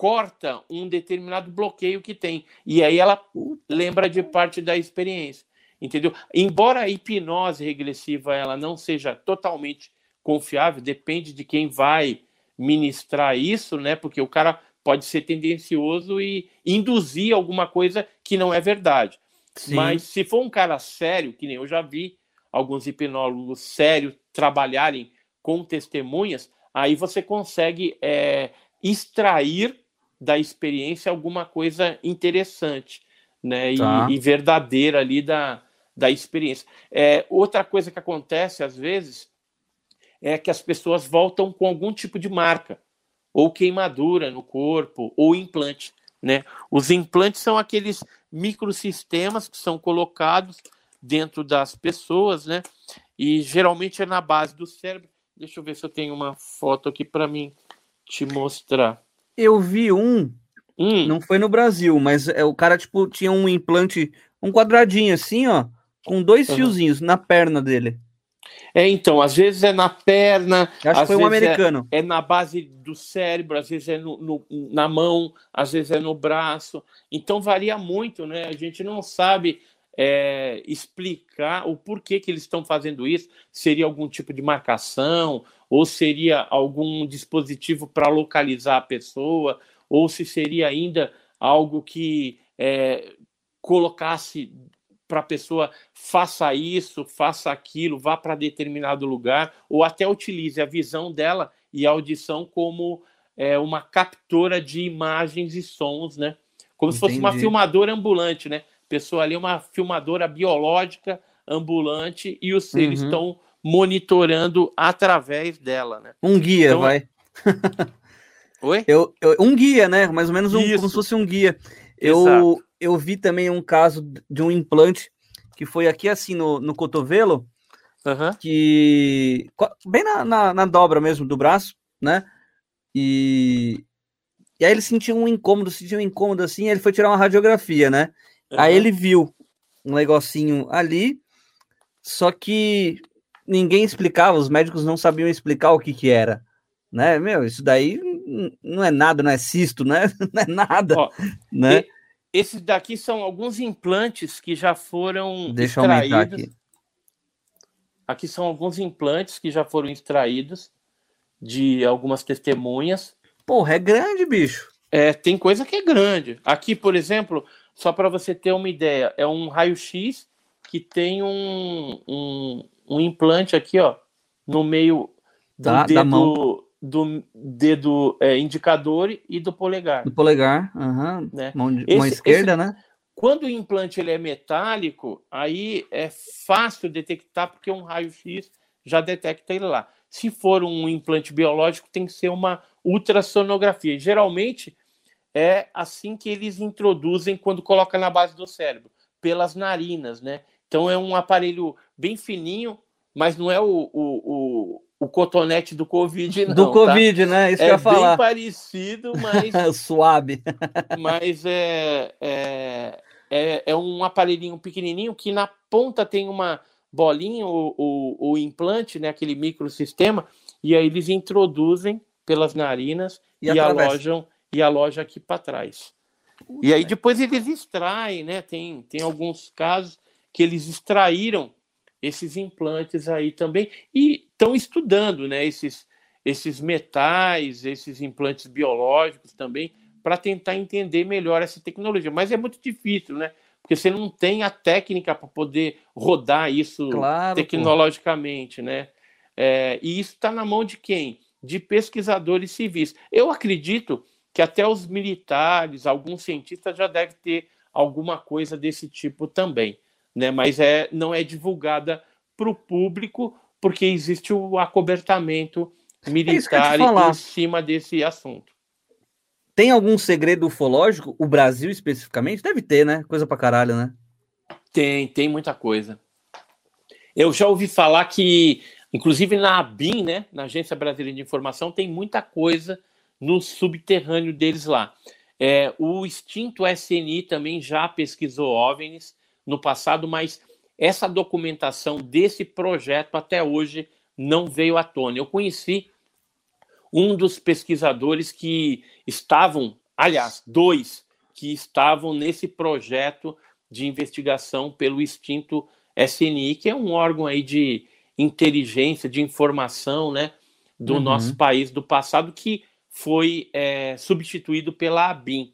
corta um determinado bloqueio que tem. E aí ela lembra de parte da experiência entendeu? Embora a hipnose regressiva ela não seja totalmente confiável, depende de quem vai ministrar isso, né? Porque o cara pode ser tendencioso e induzir alguma coisa que não é verdade. Sim. Mas se for um cara sério, que nem eu já vi alguns hipnólogos sérios trabalharem com testemunhas, aí você consegue é, extrair da experiência alguma coisa interessante, né? Tá. E, e verdadeira ali da, da experiência. É, outra coisa que acontece às vezes é que as pessoas voltam com algum tipo de marca, ou queimadura no corpo, ou implante. Né? Os implantes são aqueles microsistemas que são colocados dentro das pessoas, né? E geralmente é na base do cérebro. Deixa eu ver se eu tenho uma foto aqui para mim te mostrar. Eu vi um, hum. não foi no Brasil, mas é, o cara tipo tinha um implante, um quadradinho assim, ó, com dois uhum. fiozinhos na perna dele. É, então, às vezes é na perna. Acho que foi um é americano. É, é, na base do cérebro, às vezes é no, no, na mão, às vezes é no braço. Então varia muito, né? A gente não sabe é, explicar o porquê que eles estão fazendo isso. Seria algum tipo de marcação, ou seria algum dispositivo para localizar a pessoa, ou se seria ainda algo que é, colocasse para a pessoa faça isso, faça aquilo, vá para determinado lugar, ou até utilize a visão dela e a audição como é, uma captura de imagens e sons, né? Como Entendi. se fosse uma filmadora ambulante, né? Pessoa ali é uma filmadora biológica ambulante e os seres uhum. estão monitorando através dela, né? Um guia, então, vai. Oi? Eu, eu, um guia, né? Mais ou menos um, como se fosse um guia. Eu, eu vi também um caso de um implante que foi aqui assim no, no cotovelo, uhum. que bem na, na, na, dobra mesmo do braço, né? E, e aí ele sentiu um incômodo, sentiu um incômodo assim, ele foi tirar uma radiografia, né? Aí ele viu um negocinho ali, só que ninguém explicava, os médicos não sabiam explicar o que que era, né? Meu, isso daí não é nada, não é cisto, né? Não é nada, Ó, né? E esses daqui são alguns implantes que já foram Deixa extraídos. aqui. aqui são alguns implantes que já foram extraídos de algumas testemunhas. Porra, é grande, bicho. É, tem coisa que é grande. Aqui, por exemplo, só para você ter uma ideia, é um raio-x que tem um, um, um, implante aqui, ó, no meio do da, dedo, da mão do dedo é, indicador e do polegar. Do polegar, uhum. né? mão, esse, mão esquerda, esse, né? Quando o implante ele é metálico, aí é fácil detectar porque um raio-x já detecta ele lá. Se for um implante biológico, tem que ser uma ultrassonografia. Geralmente é assim que eles introduzem quando coloca na base do cérebro, pelas narinas, né? Então é um aparelho bem fininho, mas não é o, o, o cotonete do Covid, não. Do tá? Covid, tá? né? Isso é que eu ia falar. bem parecido, mas. Suave. mas é, é, é, é, um aparelhinho pequenininho que na ponta tem uma bolinha, o, o, o implante, né? Aquele microsistema, e aí eles introduzem pelas narinas e, e alojam e aloja aqui para trás. e aí depois eles extraem, né? Tem, tem alguns casos que eles extraíram esses implantes aí também e estão estudando, né, esses esses metais, esses implantes biológicos também para tentar entender melhor essa tecnologia, mas é muito difícil, né? Porque você não tem a técnica para poder rodar isso claro, tecnologicamente, pô. né? É, e isso está na mão de quem? De pesquisadores civis. Eu acredito que até os militares, alguns cientistas já devem ter alguma coisa desse tipo também né? mas é, não é divulgada para o público porque existe o acobertamento é militar é em cima desse assunto. Tem algum segredo ufológico? O Brasil especificamente? Deve ter, né? Coisa pra caralho, né? Tem, tem muita coisa. Eu já ouvi falar que, inclusive na ABIN, né, na Agência Brasileira de Informação, tem muita coisa no subterrâneo deles lá. É, o extinto SNI também já pesquisou OVNIs no passado, mas essa documentação desse projeto até hoje não veio à tona. Eu conheci um dos pesquisadores que estavam, aliás, dois que estavam nesse projeto de investigação pelo extinto SNI, que é um órgão aí de inteligência, de informação, né, do uhum. nosso país do passado, que foi é, substituído pela ABIN.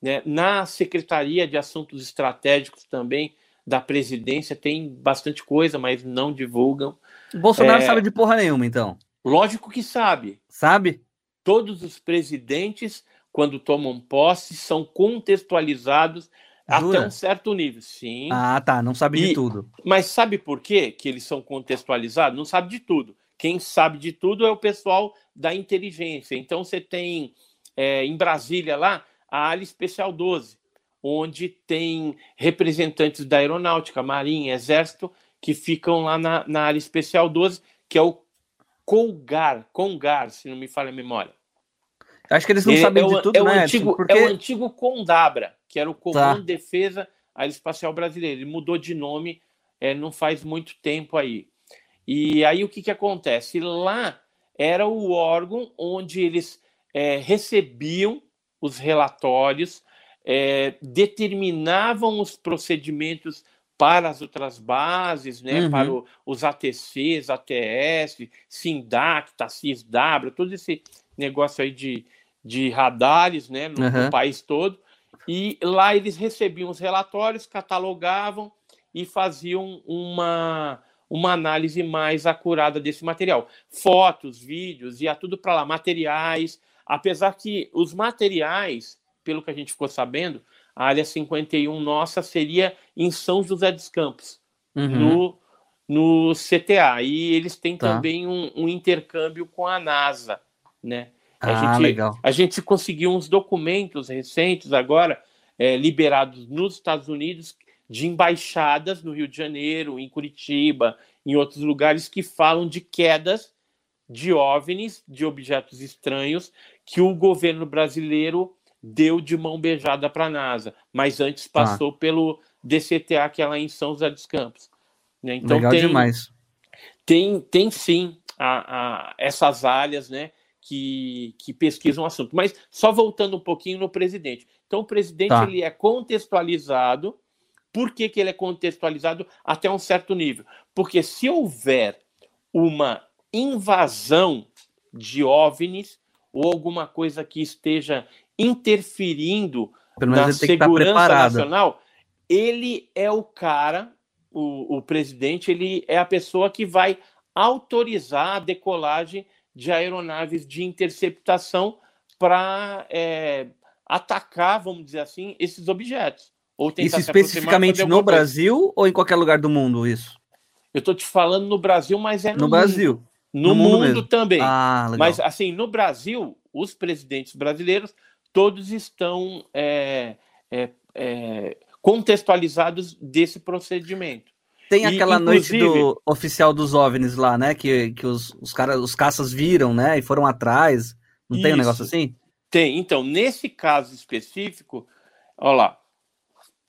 Né? Na Secretaria de Assuntos Estratégicos também da presidência tem bastante coisa, mas não divulgam. O Bolsonaro é... sabe de porra nenhuma, então. Lógico que sabe. Sabe? Todos os presidentes, quando tomam posse, são contextualizados Jura? até um certo nível. Sim. Ah, tá. Não sabe e... de tudo. Mas sabe por quê que eles são contextualizados? Não sabe de tudo. Quem sabe de tudo é o pessoal da inteligência. Então você tem é, em Brasília lá a área especial 12, onde tem representantes da aeronáutica, marinha, exército, que ficam lá na, na área especial 12, que é o Colgar, Congar, se não me falha a memória. Acho que eles não Ele sabem é o, de tudo, é né? O antigo, Porque... É o antigo Condabra, que era o Comando Tá. de Defesa Aeroespacial Brasileiro. Ele mudou de nome é, não faz muito tempo aí. E aí o que, que acontece? Lá era o órgão onde eles é, recebiam os relatórios, é, determinavam os procedimentos para as outras bases, né, Uhum. para o- os ATCs, ATS, SINDAC, TACIS-W, todo esse negócio aí de, de radares né, no, no Uhum. país todo. E lá eles recebiam os relatórios, catalogavam e faziam uma, uma análise mais acurada desse material. Fotos, vídeos, ia tudo para lá, materiais. Apesar que os materiais, pelo que a gente ficou sabendo, a área 51 nossa seria em São José dos Campos, Uhum. no, no CTA. E eles têm Tá. também um, um intercâmbio com a NASA, né? A Ah, gente, legal. a gente conseguiu uns documentos recentes agora, é, liberados nos Estados Unidos, de embaixadas no Rio de Janeiro, em Curitiba, em outros lugares, que falam de quedas de OVNIs, de objetos estranhos, que o governo brasileiro deu de mão beijada para a NASA, mas antes Tá. passou pelo DCTA, que é lá em São José dos Campos. né? Então legal tem, demais. tem, tem sim a, a- essas áreas né, que, que pesquisam o assunto. Mas só voltando um pouquinho no presidente. Então, o presidente Tá. ele é contextualizado. Por que, que ele é contextualizado até um certo nível? Porque se houver uma invasão de OVNIs ou alguma coisa que esteja interferindo na segurança nacional, ele é o cara, o, o presidente, ele é a pessoa que vai autorizar a decolagem de aeronaves de interceptação para atacar, vamos dizer assim, esses objetos. Ou Isso especificamente no coisa. Brasil ou em qualquer lugar do mundo, isso? Eu estou te falando no Brasil, mas é no, No mundo. Brasil. No, no mundo mundo, também. Ah. Mas, assim, no Brasil, os presidentes brasileiros, todos estão é, é, é, contextualizados desse procedimento. Tem e, aquela noite do oficial dos OVNIs lá, né? Que, que os, os, cara, os caças viram, né? E foram atrás. Não tem um Isso. negócio assim? Tem. Então, nesse caso específico, olha lá.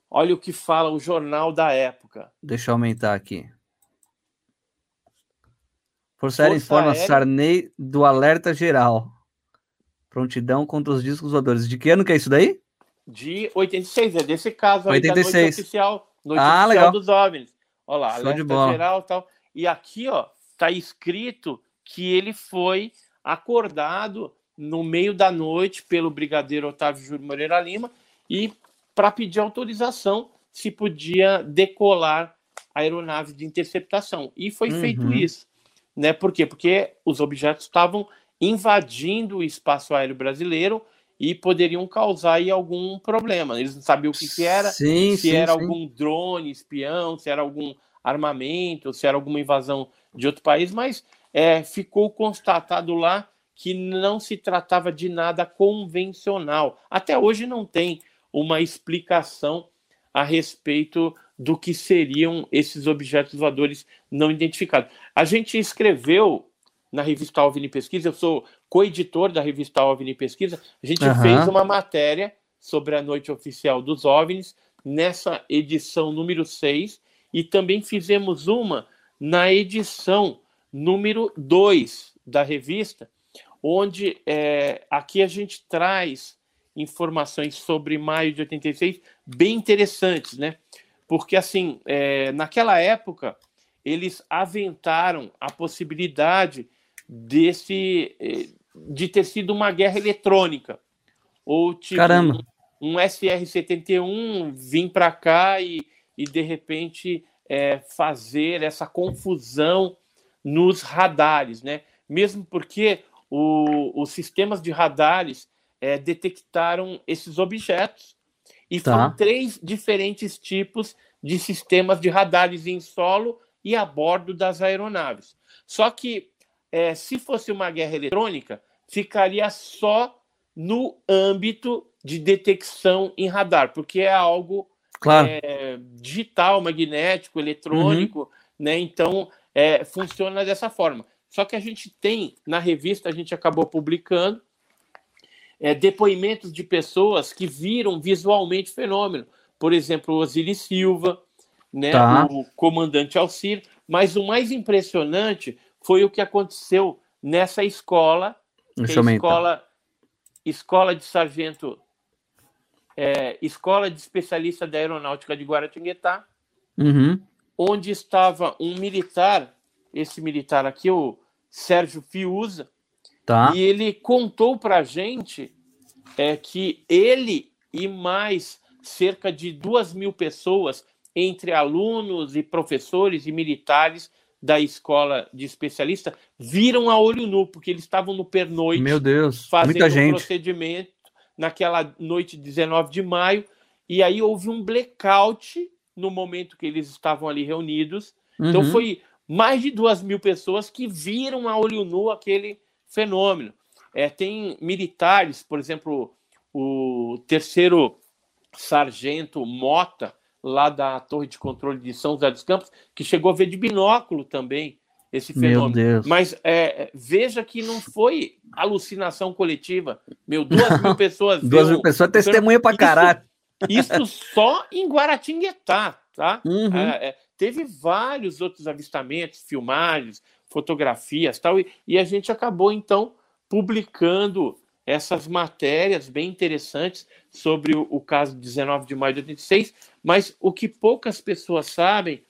Olha o que fala o jornal da época. Deixa eu aumentar aqui. Força Aérea informa Aérea- Sarney do alerta geral. Prontidão contra os discos voadores. De que ano que é isso daí? De 86, é desse caso aí da 86. noite oficial, noite Ah, oficial legal. dos OVNIs. Olha lá, Show alerta geral e tal. E aqui, ó, tá escrito que ele foi acordado no meio da noite pelo brigadeiro Otávio Júlio Moreira Lima e para pedir autorização se podia decolar a aeronave de interceptação. E foi Uhum. feito isso. Né? Por quê? Porque os objetos estavam invadindo o espaço aéreo brasileiro e poderiam causar algum problema. Eles não sabiam o que, que era, Sim, se sim, era sim. algum drone espião, se era algum armamento, se era alguma invasão de outro país, mas é, ficou constatado lá que não se tratava de nada convencional. Até hoje não tem uma explicação a respeito do que seriam esses objetos voadores não identificados. A gente escreveu na revista OVNI Pesquisa, eu sou co-editor da revista OVNI Pesquisa, a gente Aham. fez uma matéria sobre a noite oficial dos OVNIs nessa edição número 6 e também fizemos uma na edição número 2 da revista, onde é, aqui a gente traz informações sobre maio de 86 bem interessantes, né? Porque, assim, é, naquela época, eles aventaram a possibilidade desse eh, de ter sido uma guerra eletrônica ou tipo Caramba. um, um SR-71 vir para cá e, e de repente é, fazer essa confusão nos radares, né? Mesmo porque o- os sistemas de radares é, detectaram esses objetos e Tá. foram três diferentes tipos de sistemas de radares em solo e a bordo das aeronaves. Só que é, se fosse uma guerra eletrônica, ficaria só no âmbito de detecção em radar, porque é algo claro. é, digital, magnético, eletrônico, uhum. né? Então é, funciona dessa forma. Só que a gente tem na revista, a gente acabou publicando é, depoimentos de pessoas que viram visualmente o fenômeno. Por exemplo, o Osiris Silva, né, tá. o comandante Alcir. Mas o mais impressionante foi o que aconteceu nessa escola, que é escola, escola de sargento, é, escola de especialista da aeronáutica de Guaratinguetá, uhum. onde estava um militar, esse militar aqui, o Sérgio Fiuza, Tá. E ele contou para a gente é, que ele e mais cerca de duas mil pessoas, entre alunos e professores e militares da escola de especialista, viram a olho nu, porque eles estavam no pernoite Meu Deus, fazendo muita gente. um procedimento naquela noite de 19 de maio, e aí houve um blackout no momento que eles estavam ali reunidos. Então Uhum. foi mais de duas mil pessoas que viram a olho nu aquele fenômeno. É, tem militares, por exemplo, o terceiro sargento Mota, lá da Torre de Controle de São José dos Campos, que chegou a ver de binóculo também esse fenômeno. Mas é, veja que não foi alucinação coletiva. Meu, duas mil pessoas Duas viram mil pessoas testemunha Isso- caralho. Isso só em Guaratinguetá, tá? Uhum. É, é, teve vários outros avistamentos, filmagens, fotografias tal, e, e a gente acabou então publicando essas matérias bem interessantes sobre o, o caso de 19 de maio de 86, mas o que poucas pessoas sabem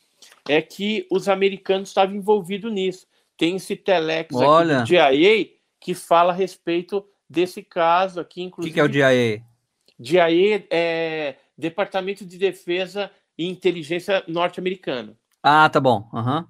é que os americanos estavam envolvidos nisso. Tem esse telex Olha. aqui do DIA que fala a respeito desse caso aqui, O inclusive. que, que é o DIA? DIA é Departamento de Defesa e Inteligência norte-americano. Ah, tá bom. Aham.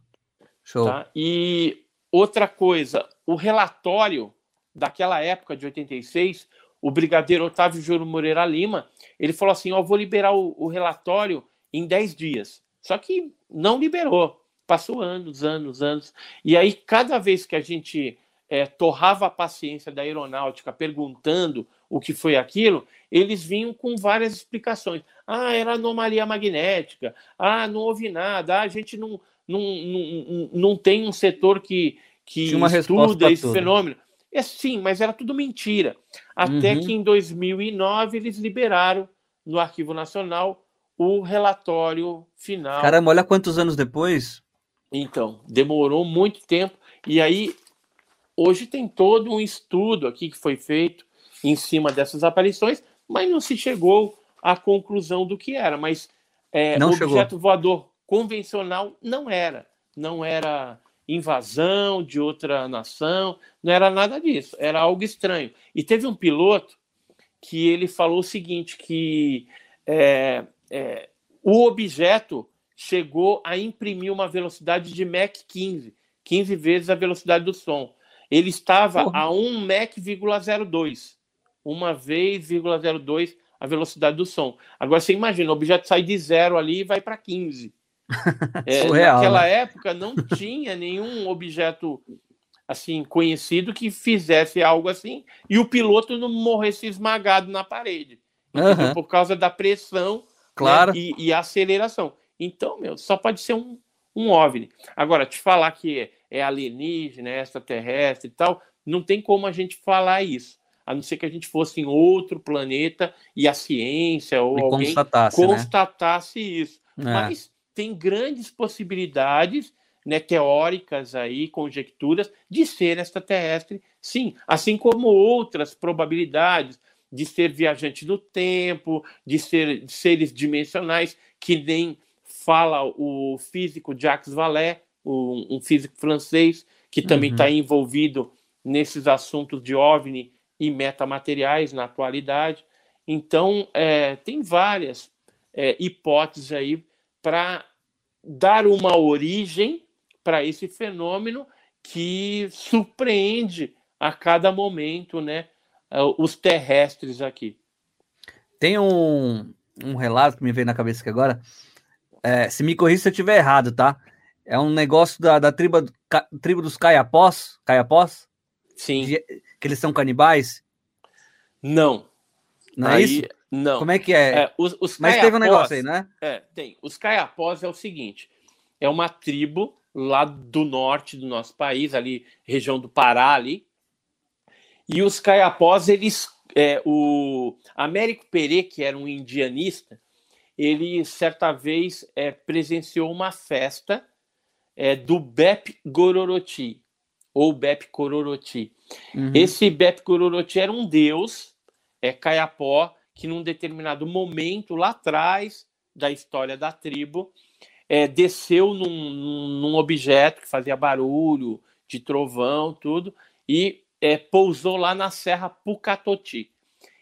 Show. Tá? E outra coisa, o relatório daquela época de 86, o brigadeiro Otávio Juro Moreira Lima, ele falou assim: Ó, vou liberar o, o relatório em 10 dias. Só que não liberou. Passou anos, anos, anos. E aí, cada vez que a gente é, torrava a paciência da aeronáutica perguntando o que foi aquilo, eles vinham com várias explicações. Ah, era anomalia magnética. Ah, não houve nada. Ah, a gente não, não, não, não tem um setor que, que Tinha uma estuda esse tudo. fenômeno. É sim, mas era tudo mentira. Até Uhum. que em 2009 eles liberaram no Arquivo Nacional o relatório final. Caramba, olha quantos anos depois. Então, demorou muito tempo. E aí, hoje tem todo um estudo aqui que foi feito em cima dessas aparições, mas não se chegou à conclusão do que era. Mas é, Não objeto chegou. voador convencional não era. Não era invasão de outra nação, não era nada disso. Era algo estranho. E teve um piloto que ele falou o seguinte, que é, é, o objeto chegou a imprimir uma velocidade de Mach 15, 15 vezes a velocidade do som. Ele estava Porra. a 1 Mach,02, uma vez, 0,02 a velocidade do som. Agora você imagina, o objeto sai de zero ali e vai para 15. É, Surreal, naquela né? época não tinha nenhum objeto assim conhecido que fizesse algo assim e o piloto não morresse esmagado na parede? Aham. por causa da pressão né, Claro. e, e aceleração. Então, meu, só pode ser um, um OVNI. Agora, te falar que é, alienígena, é extraterrestre e tal, não tem como a gente falar isso. A não ser que a gente fosse em outro planeta e a ciência ou E alguém constatasse, né? constatasse isso. É. Mas tem grandes possibilidades né, teóricas aí, conjecturas, de ser extraterrestre, sim. Assim como outras probabilidades de ser viajante do tempo, de ser seres dimensionais, que nem fala o físico Jacques Vallée, um, um físico francês, que também Uhum. está envolvido nesses assuntos de OVNI e metamateriais na atualidade. Então, é, tem várias é, hipóteses aí para dar uma origem para esse fenômeno que surpreende a cada momento, né, eh, os terrestres aqui. Tem um, um relato que me veio na cabeça aqui agora. É, se me corrija se eu estiver errado, tá? É um negócio da, da tribo, tribo dos Caiapós? Caiapós? Sim. De, que eles são canibais? Não. Não é Aí, isso? Não. Como é que é? É, os, os Mas teve um negócio aí, né? É, tem. Os Caiapós é o seguinte: é uma tribo lá do norte do nosso país, ali, região do Pará ali. E os Caiapós, eles. É, o Américo Perê, que era um indianista, ele certa vez é, presenciou uma festa é, do Bep Gororoti, ou Bep Cororoti. Uhum. Esse Bep Gororoti era um deus, é Caiapó, que num determinado momento lá atrás da história da tribo, é, desceu num, num, objeto que fazia barulho, de trovão, tudo, e é, pousou lá na Serra Pucatoti.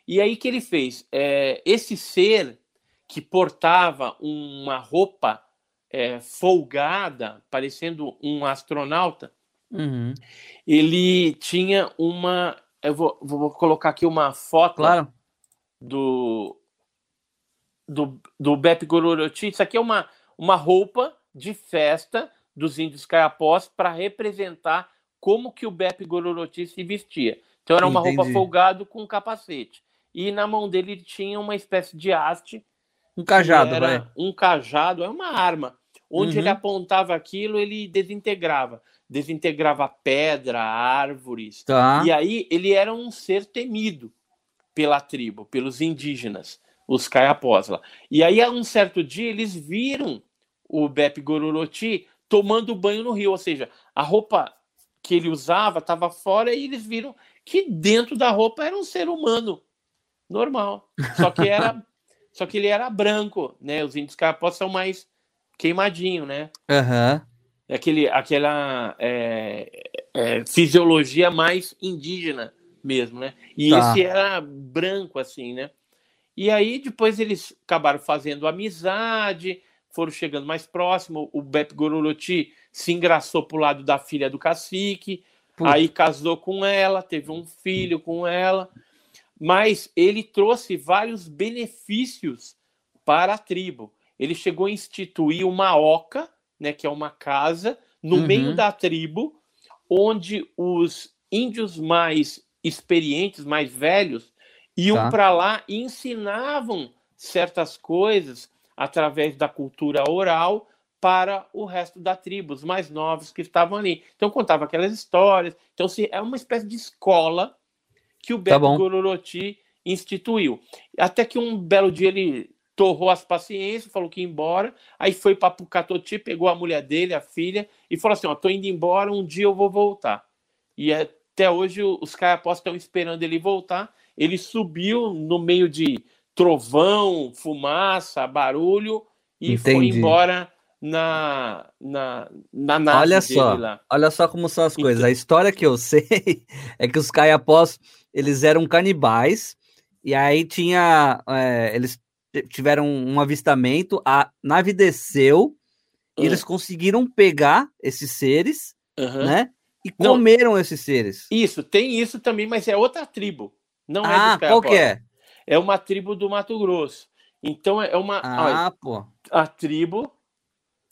E aí que ele fez? É, esse ser que portava uma roupa é, folgada, parecendo um astronauta, uhum. ele tinha uma. Eu vou, vou colocar aqui uma foto claro. Do, do, do Bep Gororoti. Isso aqui é uma, uma roupa de festa dos índios caiapós para representar como que o Bep Gororoti se vestia. Então era uma Entendi. roupa folgado com um capacete. E na mão dele ele tinha uma espécie de haste. Um cajado, era vai. Um cajado, é uma arma. Onde Uhum. ele apontava aquilo, ele desintegrava. Desintegrava pedra, árvores. Tá. E aí ele era um ser temido pela tribo, pelos indígenas, os caiapós lá. E aí, a um certo dia, eles viram o Bep Gororoti tomando banho no rio, ou seja, a roupa que ele usava estava fora e eles viram que dentro da roupa era um ser humano normal, só que era, só que ele era branco, né? Os índios caiapós são mais queimadinho, né? Aham. É aquele, aquela é, é, fisiologia mais indígena mesmo, né? E Tá. esse era branco, assim, né? E aí depois eles acabaram fazendo amizade, foram chegando mais próximo. O Bep Gororoti se engraçou pro lado da filha do cacique, Putz. aí casou com ela, teve um filho com ela, mas ele trouxe vários benefícios para a tribo. Ele chegou a instituir uma oca, né, que é uma casa no Uhum. meio da tribo, onde os índios mais experientes, mais velhos, iam Tá. para lá e ensinavam certas coisas através da cultura oral para o resto da tribo, os mais novos que estavam ali. Então contava aquelas histórias. Então se é uma espécie de escola que o Tá Beto bom. Gororoti instituiu. Até que um belo dia ele torrou as paciências, falou que ia embora, aí foi para Pucatoti, pegou a mulher dele, a filha, e falou assim: ó, tô indo embora, um dia eu vou voltar. E até hoje os caiapós estão esperando ele voltar. Ele subiu no meio de trovão, fumaça, barulho e foi Entendi. embora na, na, na nave Olha dele só. lá. Olha só como são as Então- coisas. A história que eu sei é que os caiapós, eles eram canibais, e aí tinha. é, eles tiveram um avistamento, a nave desceu, e Hum. eles conseguiram pegar esses seres, Aham. né? E Não. comeram esses seres. Isso, tem isso também, mas é outra tribo. Não é Ah, dos qual que é? É uma tribo do Mato Grosso. Então é uma. olha, Ah, pô. a tribo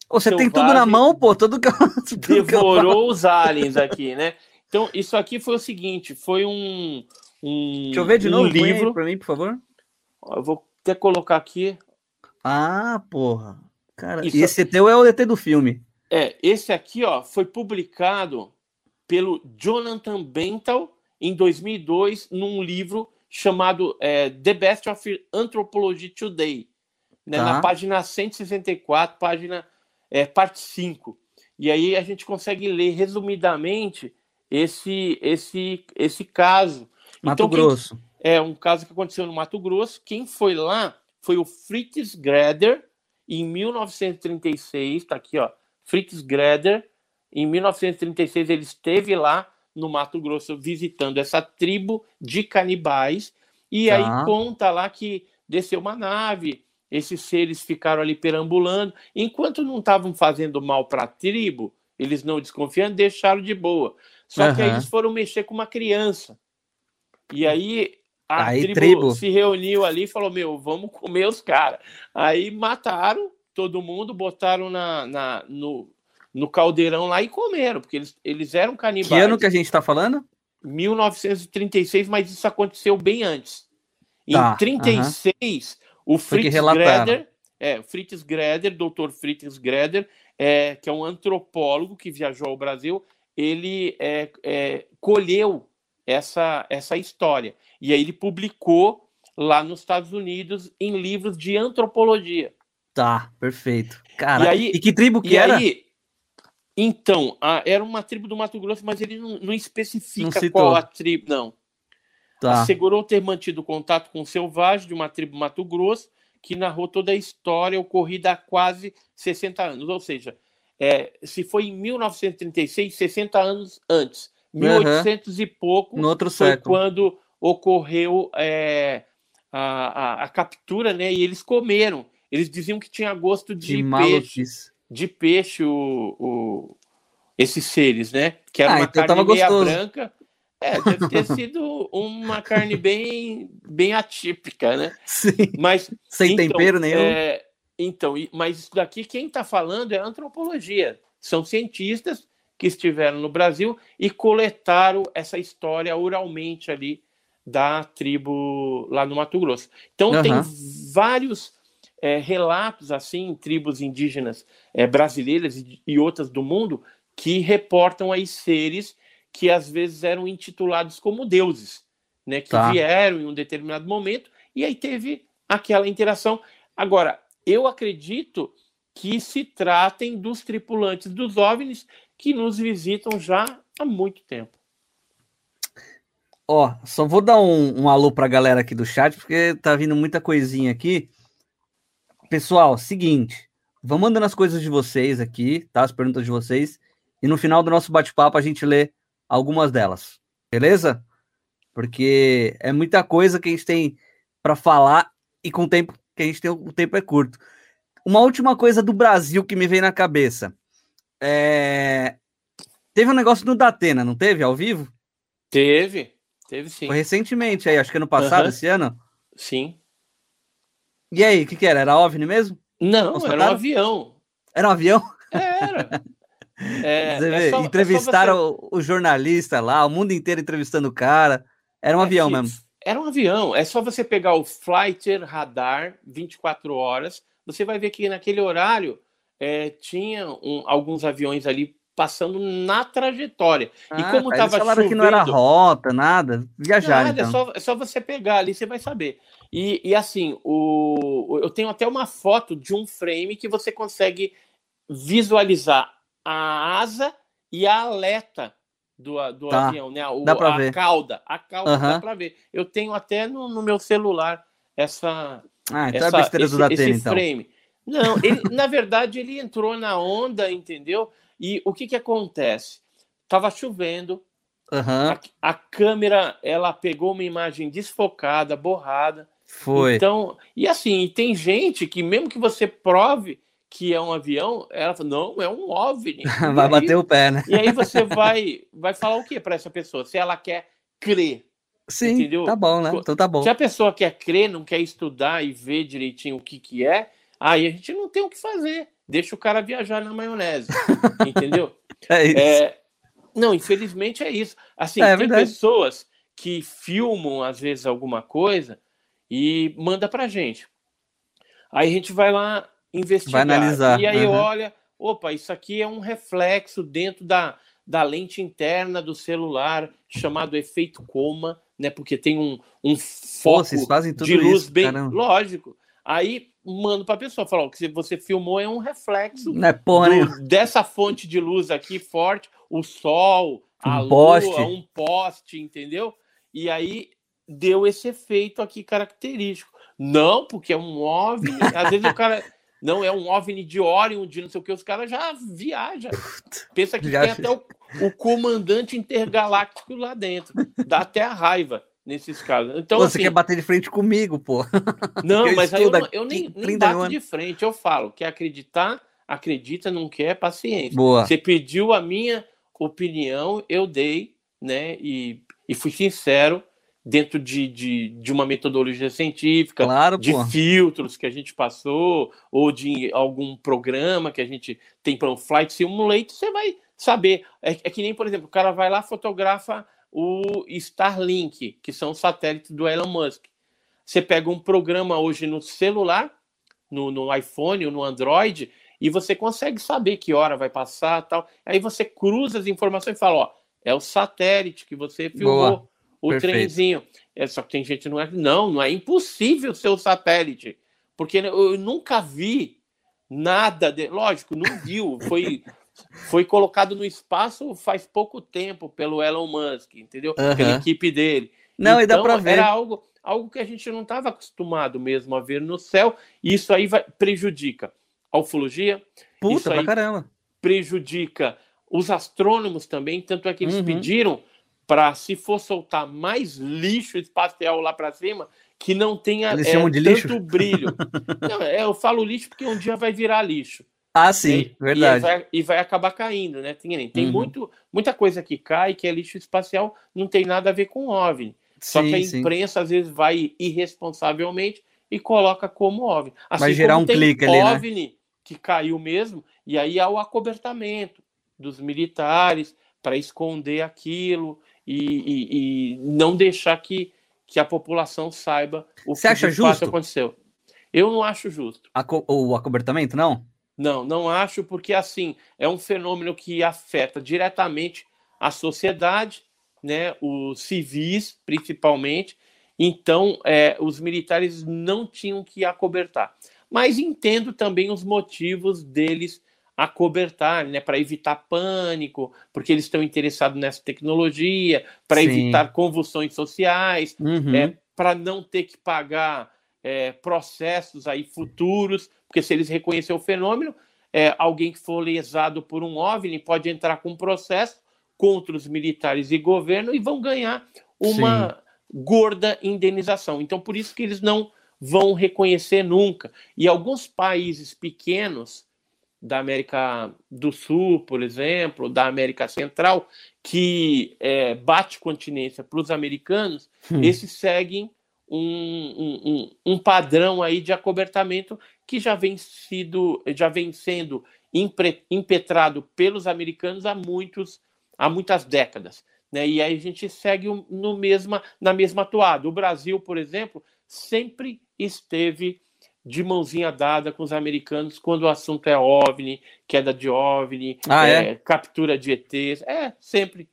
Ô, Você tem tudo na mão, pô, tudo que eu, tudo que devorou os aliens aqui, né? Então, isso aqui foi o seguinte: foi um. um Deixa eu ver de um novo, livro. pra mim, por favor. Eu vou até colocar aqui. Ah, porra. Cara, Isso- e esse teu é o ET do filme. É, esse aqui, ó, foi publicado pelo Jonathan Bental em 2002 num livro chamado é, The Best of Anthropology Today, né, Tá. na página 164, página é, parte 5. E aí a gente consegue ler resumidamente esse esse esse caso. Mato Então, quem- Grosso. é um caso que aconteceu no Mato Grosso. Quem foi lá foi o Fritz Greder, em 1936, tá aqui, ó. Fritz Greder, em 1936, ele esteve lá no Mato Grosso visitando essa tribo de canibais. E Tá. aí conta lá que desceu uma nave, esses seres ficaram ali perambulando. Enquanto não estavam fazendo mal para a tribo, eles não desconfiando, deixaram de boa. Só que aí eles foram mexer com uma criança. E aí a Aí, tribo, tribo. se reuniu ali e falou: Meu, vamos comer os caras. Aí mataram todo mundo, botaram na, na- no, no caldeirão lá e comeram, porque eles, eles eram canibais. Que ano que a gente está falando? 1936, mas isso aconteceu bem antes. Em tá, 36, uh -huh. o Fritz Greder, é, Fritz Greder, doutor Fritz Greder, é, que é um antropólogo que viajou ao Brasil, ele é, é, colheu essa, essa história. E aí ele publicou lá nos Estados Unidos em livros de antropologia. Tá, perfeito. Cara, e, aí, e que tribo que era? Aí, então, a, era uma tribo do Mato Grosso, mas ele não, não especifica não qual a tribo, não. Tá. Assegurou ter mantido contato com o selvagem de uma tribo Mato Grosso, que narrou toda a história ocorrida há quase 60 anos. Ou seja, é, se foi em 1936, 60 anos antes. 1800 uhum. e pouco no outro foi século. quando ocorreu é, a, a, a, captura, né? E eles comeram. Eles diziam que tinha gosto de que peixe. De peixe, o, o, esses seres, né? Que era ah, uma então carne meia gostoso. branca. É, deve ter sido uma carne bem, bem atípica, né? Sim. Mas, Sem então, tempero nenhum. É, então, mas isso daqui quem está falando é antropologia. São cientistas que estiveram no Brasil e coletaram essa história oralmente ali da tribo lá no Mato Grosso. Então uhum. tem vários é, relatos assim, tribos indígenas é, brasileiras e, e outras do mundo que reportam aí seres que às vezes eram intitulados como deuses, né, que tá. vieram em um determinado momento e aí teve aquela interação. Agora, eu acredito que se tratem dos tripulantes dos OVNIs que nos visitam já há muito tempo. Ó, só vou dar um, um alô para a galera aqui do chat, porque tá vindo muita coisinha aqui. Pessoal, seguinte, vão mandando as coisas de vocês aqui, tá? As perguntas de vocês. E no final do nosso bate-papo a gente lê algumas delas, beleza? Porque é muita coisa que a gente tem para falar e com o tempo que a gente tem, o tempo é curto. Uma última coisa do Brasil que me veio na cabeça. É... Teve um negócio no Datena, não teve? Ao vivo? Teve, teve sim. Foi recentemente aí, acho que ano passado, uhum. esse ano? Sim. E aí, o que, que era? Era OVNI mesmo? Não, era um avião. Era um avião? Era. É, é só, Entrevistaram é você... o, o, jornalista lá, o mundo inteiro entrevistando o cara. Era um é avião mesmo. Era um avião. É só você pegar o Flighter Radar 24 horas. Você vai ver que naquele horário é, tinha um, alguns aviões ali passando na trajetória. Ah, e como estava chovendo... que não era rota, nada, viajar nada, é então. é, só, é só você pegar ali, você vai saber. E, e assim, o, eu tenho até uma foto de um frame que você consegue visualizar a asa e a aleta do, do tá. avião, né? O, dá pra a ver. cauda. A cauda uhum. dá para ver. Eu tenho até no, no, meu celular essa. Ah, então é essa, é besteira esse, do Datena, esse então. frame. Não, ele, na verdade, ele entrou na onda, entendeu? E o que, que acontece? Tava chovendo, uhum. a, a, câmera ela pegou uma imagem desfocada, borrada. Foi. Então, e assim, tem gente que, mesmo que você prove que é um avião, ela fala, não, é um OVNI. vai aí, bater o pé, né? E aí você vai, vai falar o que para essa pessoa? Se ela quer crer. Sim, entendeu? tá bom, né? Então tá bom. Se a pessoa quer crer, não quer estudar e ver direitinho o que, que é, aí a gente não tem o que fazer. Deixa o cara viajar na maionese. entendeu? É isso. É... Não, infelizmente é isso. Assim, é, é tem pessoas que filmam, às vezes, alguma coisa e manda pra gente. Aí a gente vai lá investigar. Vai analisar. E aí uhum. olha, opa, isso aqui é um reflexo dentro da, da lente interna do celular, chamado efeito coma, né? Porque tem um, um foco Pô, de luz isso, bem caramba. lógico. Aí mando para a pessoa, falar, o que você filmou é um reflexo é porra, do, dessa fonte de luz aqui forte, o sol, a um lua, poste. um poste, entendeu? E aí deu esse efeito aqui característico. Não, porque é um OVNI. Às vezes o cara não é um OVNI de Orion, de não sei o que, os caras já viajam. Pensa que tem até o, o, comandante intergaláctico lá dentro. Dá até a raiva nesses casos. Então, Pô, assim, você quer bater de frente comigo, pô. Não, eu mas aí eu, eu nem, nem bato anos. de frente, eu falo. Quer acreditar, acredita, não quer, paciência. Boa. Você pediu a minha opinião, eu dei, né? E, e fui sincero dentro de, de, de uma metodologia científica, claro, de pô. filtros que a gente passou, ou de algum programa que a gente tem para um Flight Simulator, você vai saber. É, é, que nem, por exemplo, o cara vai lá fotografa o Starlink, que são os satélites do Elon Musk. Você pega um programa hoje no celular, no, no iPhone ou no Android, e você consegue saber que hora vai passar tal. Aí você cruza as informações e fala, ó, é o satélite que você filmou, Boa. o Perfeito. trenzinho. É, só que tem gente que não é. Não, não é impossível ser o satélite. Porque eu nunca vi nada de. Lógico, não viu. Foi, foi colocado no espaço faz pouco tempo pelo Elon Musk, entendeu? Uhum. Pela equipe dele. Não, então, e dá para ver. Era algo, algo que a gente não estava acostumado mesmo a ver no céu. E isso aí vai, prejudica a ufologia. Puta, isso aí caramba. prejudica os astrônomos também, tanto é que eles uhum. pediram para, se for soltar mais lixo espacial lá para cima, que não tenha é, tanto lixo? brilho. não, é, eu falo lixo porque um dia vai virar lixo. Ah, sim, e, verdade. E vai, e vai, acabar caindo, né? Tem, tem uhum. muito, muita coisa que cai que é lixo espacial, não tem nada a ver com OVNI. Só sim, que a imprensa sim. às vezes vai irresponsavelmente e coloca como OVNI. Assim vai gerar um clique ali, OVNI né? que caiu mesmo, e aí há o acobertamento dos militares para esconder aquilo e, e, e, não deixar que, que a população saiba o Você que acha de justo? aconteceu. Eu não acho justo. Aco o acobertamento, não? Não, não acho, porque assim é um fenômeno que afeta diretamente a sociedade, né, os civis principalmente. Então, é, os militares não tinham que acobertar. Mas entendo também os motivos deles acobertar, né, para evitar pânico, porque eles estão interessados nessa tecnologia, para evitar convulsões sociais, uhum. é, para não ter que pagar é, processos aí futuros, porque se eles reconhecerem o fenômeno, é, alguém que for lesado por um OVNI pode entrar com um processo contra os militares e governo e vão ganhar uma Sim. gorda indenização. Então, por isso que eles não vão reconhecer nunca. E alguns países pequenos da América do Sul, por exemplo, da América Central, que é, bate continência para os americanos, hum. esses seguem um, um, um, padrão aí de acobertamento que já vem, sido, já vem sendo impre, impetrado pelos americanos há, muitos, há muitas décadas. Né? E aí a gente segue no mesma, na mesma toada. O Brasil, por exemplo, sempre esteve de mãozinha dada com os americanos quando o assunto é OVNI, queda de OVNI, ah, é, é? captura de ETs. É, sempre.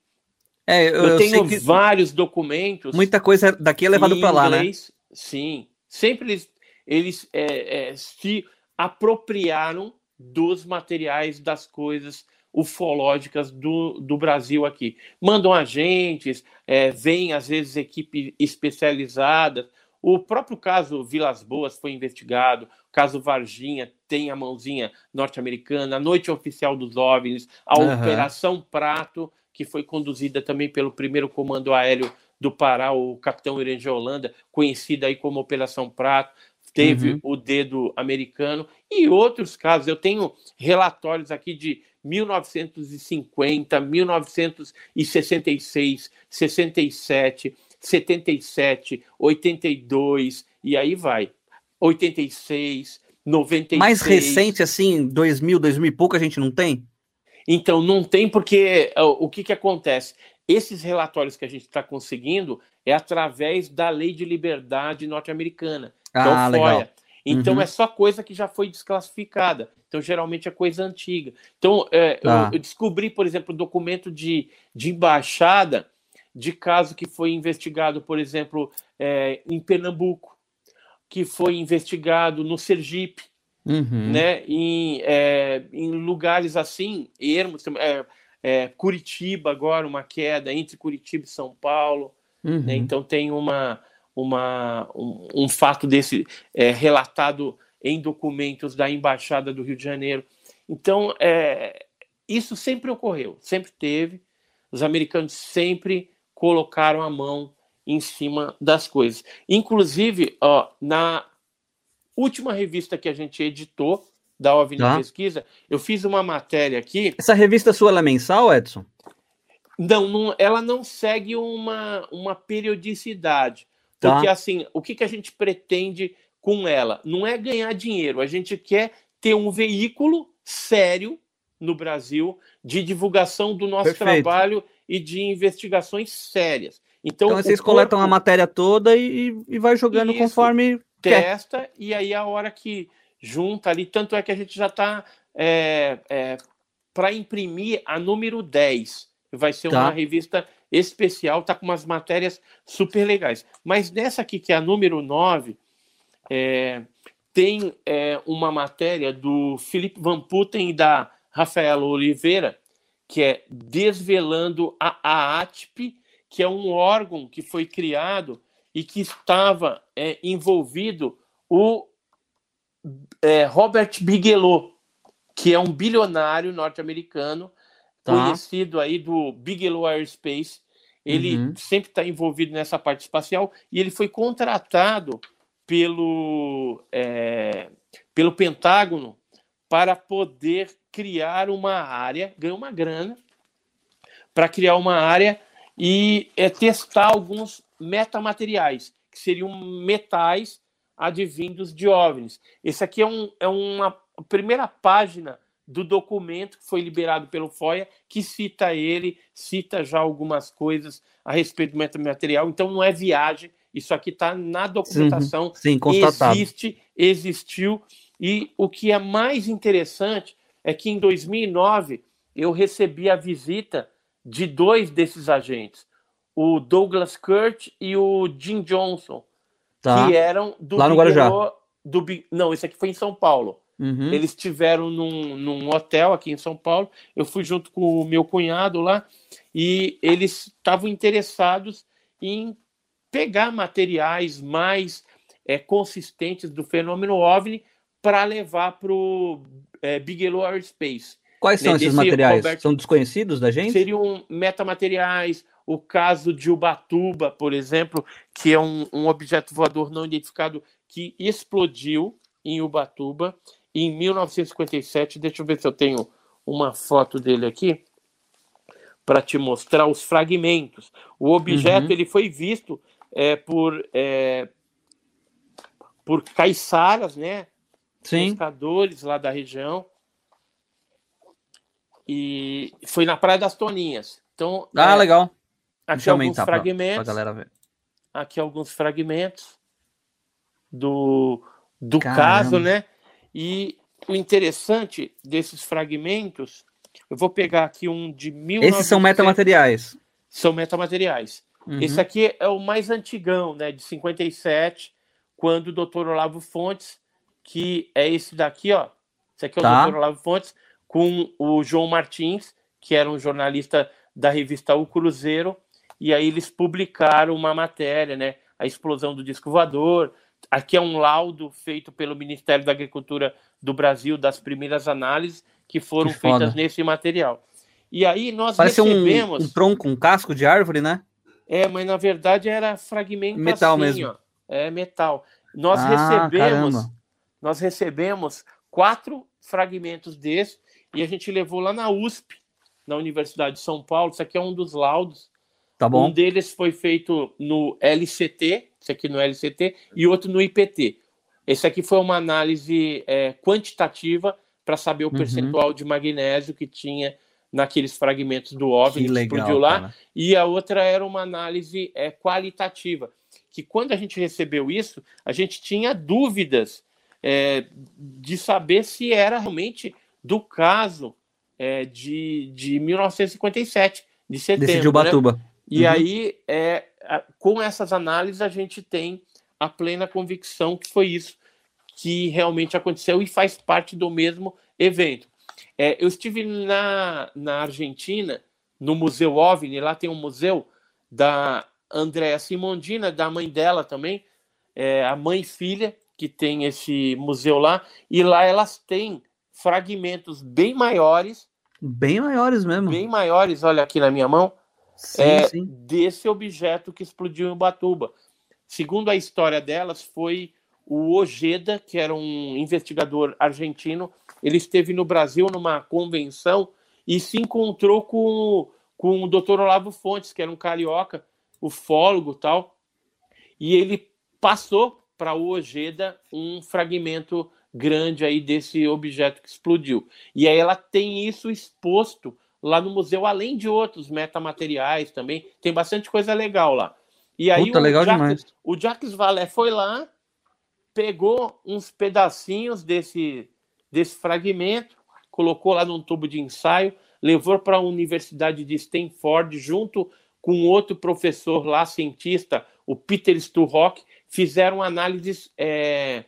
É, eu, eu tenho que... vários documentos. Muita coisa daqui é levado para lá, né? Sim. Sempre eles, eles é, é, se apropriaram dos materiais, das coisas ufológicas do, do Brasil aqui. Mandam agentes, é, vêm às vezes equipe especializada, o próprio caso Vilas Boas foi investigado, o caso Varginha tem a mãozinha norte-americana, a Noite Oficial dos OVNIs, a uhum. Operação Prato, que foi conduzida também pelo primeiro comando aéreo do Pará, o capitão Irene Holanda, conhecida aí como Operação Prato, teve uhum. o dedo americano, e outros casos. Eu tenho relatórios aqui de 1950, 1966, 67, 77, 82 e aí vai. 86, 96. Mais recente, assim, 2000, 2000 e pouco, a gente não tem? Então, não tem, porque o que, que acontece? Esses relatórios que a gente está conseguindo é através da lei de liberdade norte-americana, que é ah, o legal. Então, Uhum. é só coisa que já foi desclassificada. Então, geralmente é coisa antiga. Então, é, Tá. eu, eu descobri, por exemplo, documento de, de embaixada de caso que foi investigado, por exemplo, é, em Pernambuco, que foi investigado no Sergipe, Uhum. né, em, é, em lugares assim, ermos, é, é, Curitiba agora, uma queda entre Curitiba e São Paulo, Uhum. né, então tem uma, uma, um, um fato desse é, relatado em documentos da Embaixada do Rio de Janeiro. Então, é, isso sempre ocorreu, sempre teve, os americanos sempre colocaram a mão em cima das coisas. Inclusive, ó, na última revista que a gente editou, da OVNI Tá. Pesquisa, eu fiz uma matéria aqui. Essa revista sua é mensal, Edson? Não, não, ela não segue uma, uma periodicidade. Tá. Porque, assim, o que, que a gente pretende com ela? Não é ganhar dinheiro, a gente quer ter um veículo sério no Brasil de divulgação do nosso Perfeito. trabalho e de investigações sérias. Então, então vocês corpo... coletam a matéria toda e, e vai jogando Isso, conforme testa quer. e aí a hora que junta ali, tanto é que a gente já está é, é, para imprimir a número 10. Vai ser tá. uma revista especial, tá com umas matérias super legais. Mas nessa aqui, que é a número 9, é, tem é, uma matéria do Felipe Van Putten e da Rafaela Oliveira, que é Desvelando a AATP, que é um órgão que foi criado e que estava é, envolvido o é, Robert Bigelow, que é um bilionário norte-americano, tá. conhecido aí do Bigelow Aerospace. Ele uhum. sempre está envolvido nessa parte espacial e ele foi contratado pelo, é, pelo Pentágono para poder criar uma área, ganhar uma grana, para criar uma área e é, testar alguns metamateriais, que seriam metais advindos de OVNIs. Esse aqui é, um, é uma primeira página do documento que foi liberado pelo FOIA, que cita ele, cita já algumas coisas a respeito do metamaterial. Então não é viagem, isso aqui está na documentação. Sim, constatado. Existe, existiu. E o que é mais interessante é que em 2009 eu recebi a visita de dois desses agentes, o Douglas Kurt e o Jim Johnson, tá. que eram do lá no Guarujá. Do, não, esse aqui foi em São Paulo. Uhum. Eles estiveram num, num hotel aqui em São Paulo. Eu fui junto com o meu cunhado lá e eles estavam interessados em pegar materiais mais é, consistentes do fenômeno OVNI para levar para o é, Bigelow Aerospace. Quais são né, esses materiais? Roberto, são desconhecidos da gente? Seriam metamateriais, o caso de Ubatuba, por exemplo, que é um, um objeto voador não identificado que explodiu em Ubatuba em 1957. Deixa eu ver se eu tenho uma foto dele aqui para te mostrar os fragmentos. O objeto uhum. ele foi visto é, por é, por caiçaras, né? Sim. Pescadores lá da região. E foi na Praia das Toninhas. Então, ah, é, legal. Aqui alguns fragmentos. Pra, pra galera ver. Aqui alguns fragmentos do, do caso, né? E o interessante desses fragmentos, eu vou pegar aqui um de mil. Esses são metamateriais. São metamateriais. Uhum. Esse aqui é o mais antigão, né, de 57, quando o doutor Olavo Fontes, que é esse daqui, ó. Esse aqui é tá. o doutor Olavo Fontes, com o João Martins, que era um jornalista da revista O Cruzeiro, e aí eles publicaram uma matéria, né? A explosão do disco voador. Aqui é um laudo feito pelo Ministério da Agricultura do Brasil das primeiras análises que foram que feitas nesse material. E aí nós Parece recebemos... um, um tronco, um casco de árvore, né? É, mas na verdade era fragmento metal assim, mesmo. Ó. É metal. Nós ah, recebemos, caramba. nós recebemos quatro fragmentos desses e a gente levou lá na USP, na Universidade de São Paulo. Isso aqui é um dos laudos. Tá bom. Um deles foi feito no LCT, esse aqui no LCT, e outro no IPT. Esse aqui foi uma análise é, quantitativa para saber o uhum. percentual de magnésio que tinha naqueles fragmentos do OVNI que, legal, explodiu lá, cara. e a outra era uma análise é, qualitativa, que quando a gente recebeu isso, a gente tinha dúvidas é, de saber se era realmente do caso é, de, de 1957, de setembro. Desse de Ubatuba. Né? E uhum. aí, é, com essas análises, a gente tem a plena convicção que foi isso que realmente aconteceu e faz parte do mesmo evento. É, eu estive na, na Argentina, no Museu OVNI, lá tem um museu da Andréa Simondina, da mãe dela também, é, a mãe e filha, que tem esse museu lá, e lá elas têm fragmentos bem maiores. Bem maiores mesmo. Bem maiores, olha aqui na minha mão, sim, é, sim. desse objeto que explodiu em Ubatuba. Segundo a história delas, foi o Ojeda, que era um investigador argentino, ele esteve no Brasil numa convenção e se encontrou com, com o Dr. Olavo Fontes, que era um carioca, ufólogo tal, e ele passou para o Ojeda um fragmento grande aí desse objeto que explodiu. E aí ela tem isso exposto lá no museu, além de outros metamateriais também. Tem bastante coisa legal lá. E aí Puta, o, legal Jacques, demais. o Jacques Vallée foi lá, pegou uns pedacinhos desse, desse fragmento, colocou lá num tubo de ensaio, levou para a Universidade de Stanford, junto com outro professor lá, cientista, o Peter Sturrock, fizeram análises é,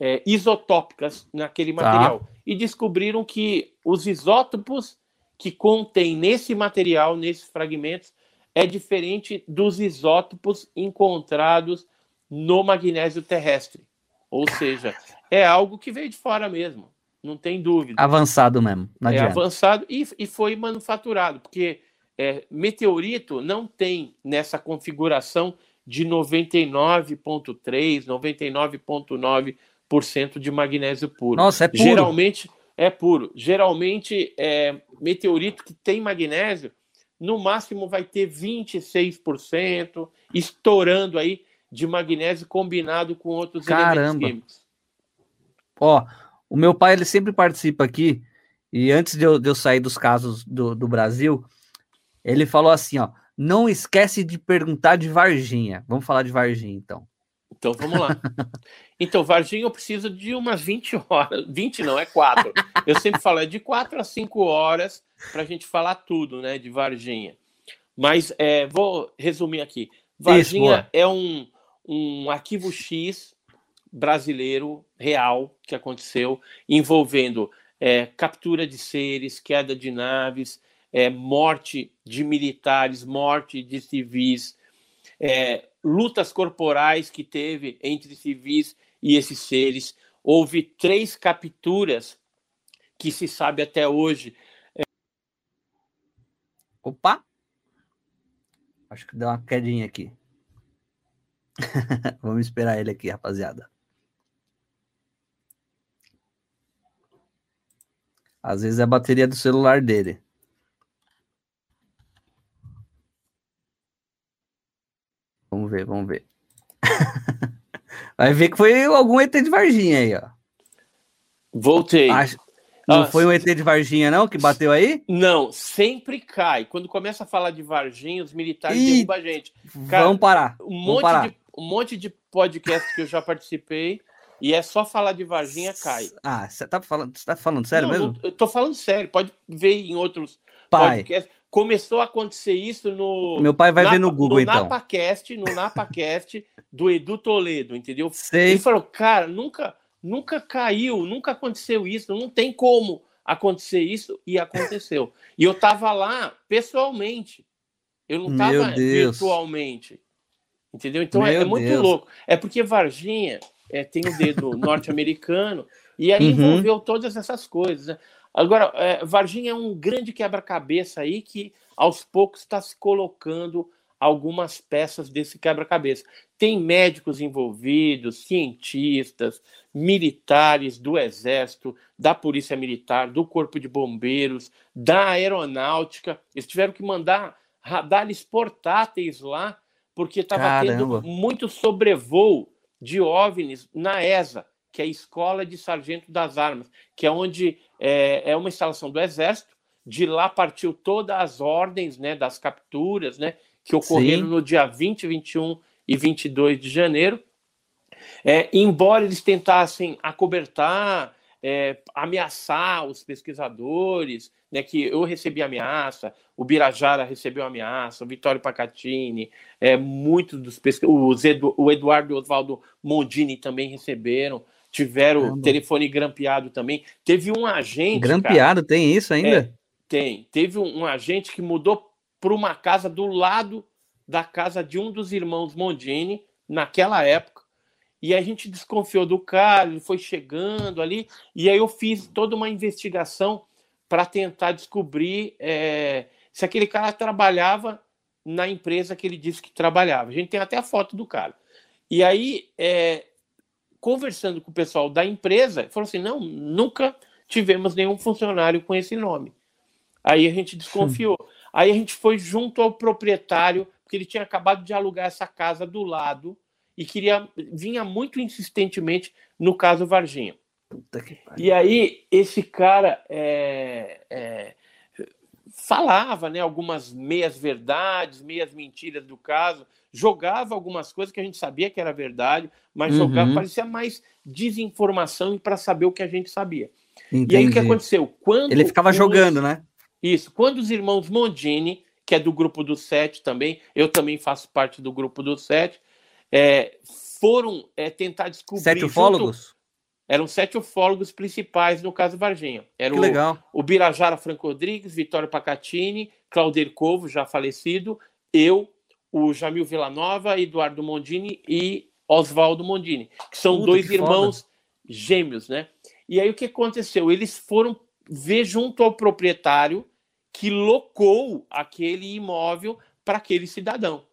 é, isotópicas naquele Tá. material e descobriram que os isótopos que contém nesse material, nesses fragmentos, é diferente dos isótopos encontrados no magnésio terrestre. Ou seja, é algo que veio de fora mesmo, não tem dúvida Avançado mesmo. Não é avançado e, e foi manufaturado, porque é, meteorito não tem nessa configuração de 99,3%, 99,9% de magnésio puro. Nossa, é puro. Geralmente é puro. Geralmente, é, meteorito que tem magnésio, no máximo vai ter 26%, estourando aí de magnésio combinado com outros Caramba. elementos químicos. Ó, o meu pai ele sempre participa aqui e antes de eu, de eu sair dos casos do, do Brasil, ele falou assim, ó, não esquece de perguntar de Varginha. Vamos falar de Varginha, então. Então vamos lá. Então, Varginha, eu preciso de umas 20 horas. 20 não, é 4. Eu sempre falo, é de 4 a 5 horas para a gente falar tudo, né, de Varginha. Mas é, vou resumir aqui. Varginha boa. é um, um arquivo X brasileiro real que aconteceu, envolvendo é, captura de seres, queda de naves, é, morte de militares, morte de civis, é, lutas corporais que teve entre civis e esses seres. Houve três capturas que se sabe até hoje. Opa! Acho que deu uma quedinha aqui. Vamos esperar ele aqui, rapaziada. Às vezes é a bateria do celular dele. Ver, vamos ver. Vai ver que foi algum ET de Varginha aí, ó. Voltei. Acho- Não Ah, foi um ET de Varginha, não, que bateu aí? Não, sempre cai. Quando começa a falar de Varginha, os militares Ih, derrubam a gente. Cara, Vamos parar. Um Vamos monte, parar. de, um monte de podcast que eu já participei e é só falar de Varginha, cai. Ah, você tá falando, você tá falando sério Não, mesmo? eu tô falando sério, pode ver em outros Pai, podcasts. Começou a acontecer isso no. meu pai vai ver no Google, no então. NapaCast, no NapaCast do Edu Toledo, entendeu? Sei. Ele falou, cara, nunca, nunca caiu, nunca aconteceu isso, não tem como acontecer isso, e aconteceu. E eu tava lá pessoalmente, eu não tava virtualmente, entendeu? Então é, é muito Deus. louco. É porque Varginha é, tem o dedo norte-americano, e aí Uhum. envolveu todas essas coisas, né? Agora, é, Varginha é um grande quebra-cabeça aí que aos poucos está se colocando algumas peças desse quebra-cabeça. Tem médicos envolvidos, cientistas, militares do Exército, da Polícia Militar, do Corpo de Bombeiros, da Aeronáutica. Eles tiveram que mandar radares portáteis lá, porque estava tendo muito sobrevoo de OVNIs na ESA, que é a Escola de Sargento das Armas, que é onde é, é uma instalação do Exército. De lá partiu todas as ordens né, das capturas, né, que ocorreram Sim. no dia 20, 21 e 22 de janeiro. É, embora eles tentassem acobertar, é, ameaçar os pesquisadores, né, que eu recebi ameaça, o Birajara recebeu ameaça, o Vitório Pacatini, é, muitos dos pesquisadores, Edu, o Eduardo Oswaldo Mondini também receberam, tiveram Caramba. telefone grampeado também. Teve um agente. cara, Grampeado, tem isso ainda? é, tem. Teve um, um agente que mudou para uma casa do lado da casa de um dos irmãos Mondini, naquela época. E a gente desconfiou do cara, ele foi chegando ali, e aí eu fiz toda uma investigação para tentar descobrir é, se aquele cara trabalhava na empresa que ele disse que trabalhava. A gente tem até a foto do cara. E aí, é, conversando com o pessoal da empresa, falou assim: não, nunca tivemos nenhum funcionário com esse nome. Aí a gente desconfiou. Aí a gente foi junto ao proprietário, porque ele tinha acabado de alugar essa casa do lado e queria vinha muito insistentemente no caso Varginha. E aí esse cara é, é, falava, né, algumas meias verdades, meias mentiras do caso, jogava algumas coisas que a gente sabia que era verdade, mas uhum. jogava parecia mais desinformação para saber o que a gente sabia. Entendi. E aí o que aconteceu? Quando ele ficava os... jogando, né? Isso. Quando os irmãos Mondini, que é do grupo do Sete também, eu também faço parte do grupo do Sete, é, foram é, tentar descobrir. Sete ufólogos? Junto, eram sete ufólogos principais no caso Varginha. Era que o, legal. o Birajara Franco Rodrigues, Vitório Pacatini, Claudir Covo, já falecido, eu, o Jamil Villanova, Eduardo Mondini e Oswaldo Mondini, que são Puta, dois que irmãos foda. gêmeos, né? E aí o que aconteceu? Eles foram ver junto ao proprietário que locou aquele imóvel para aquele cidadão.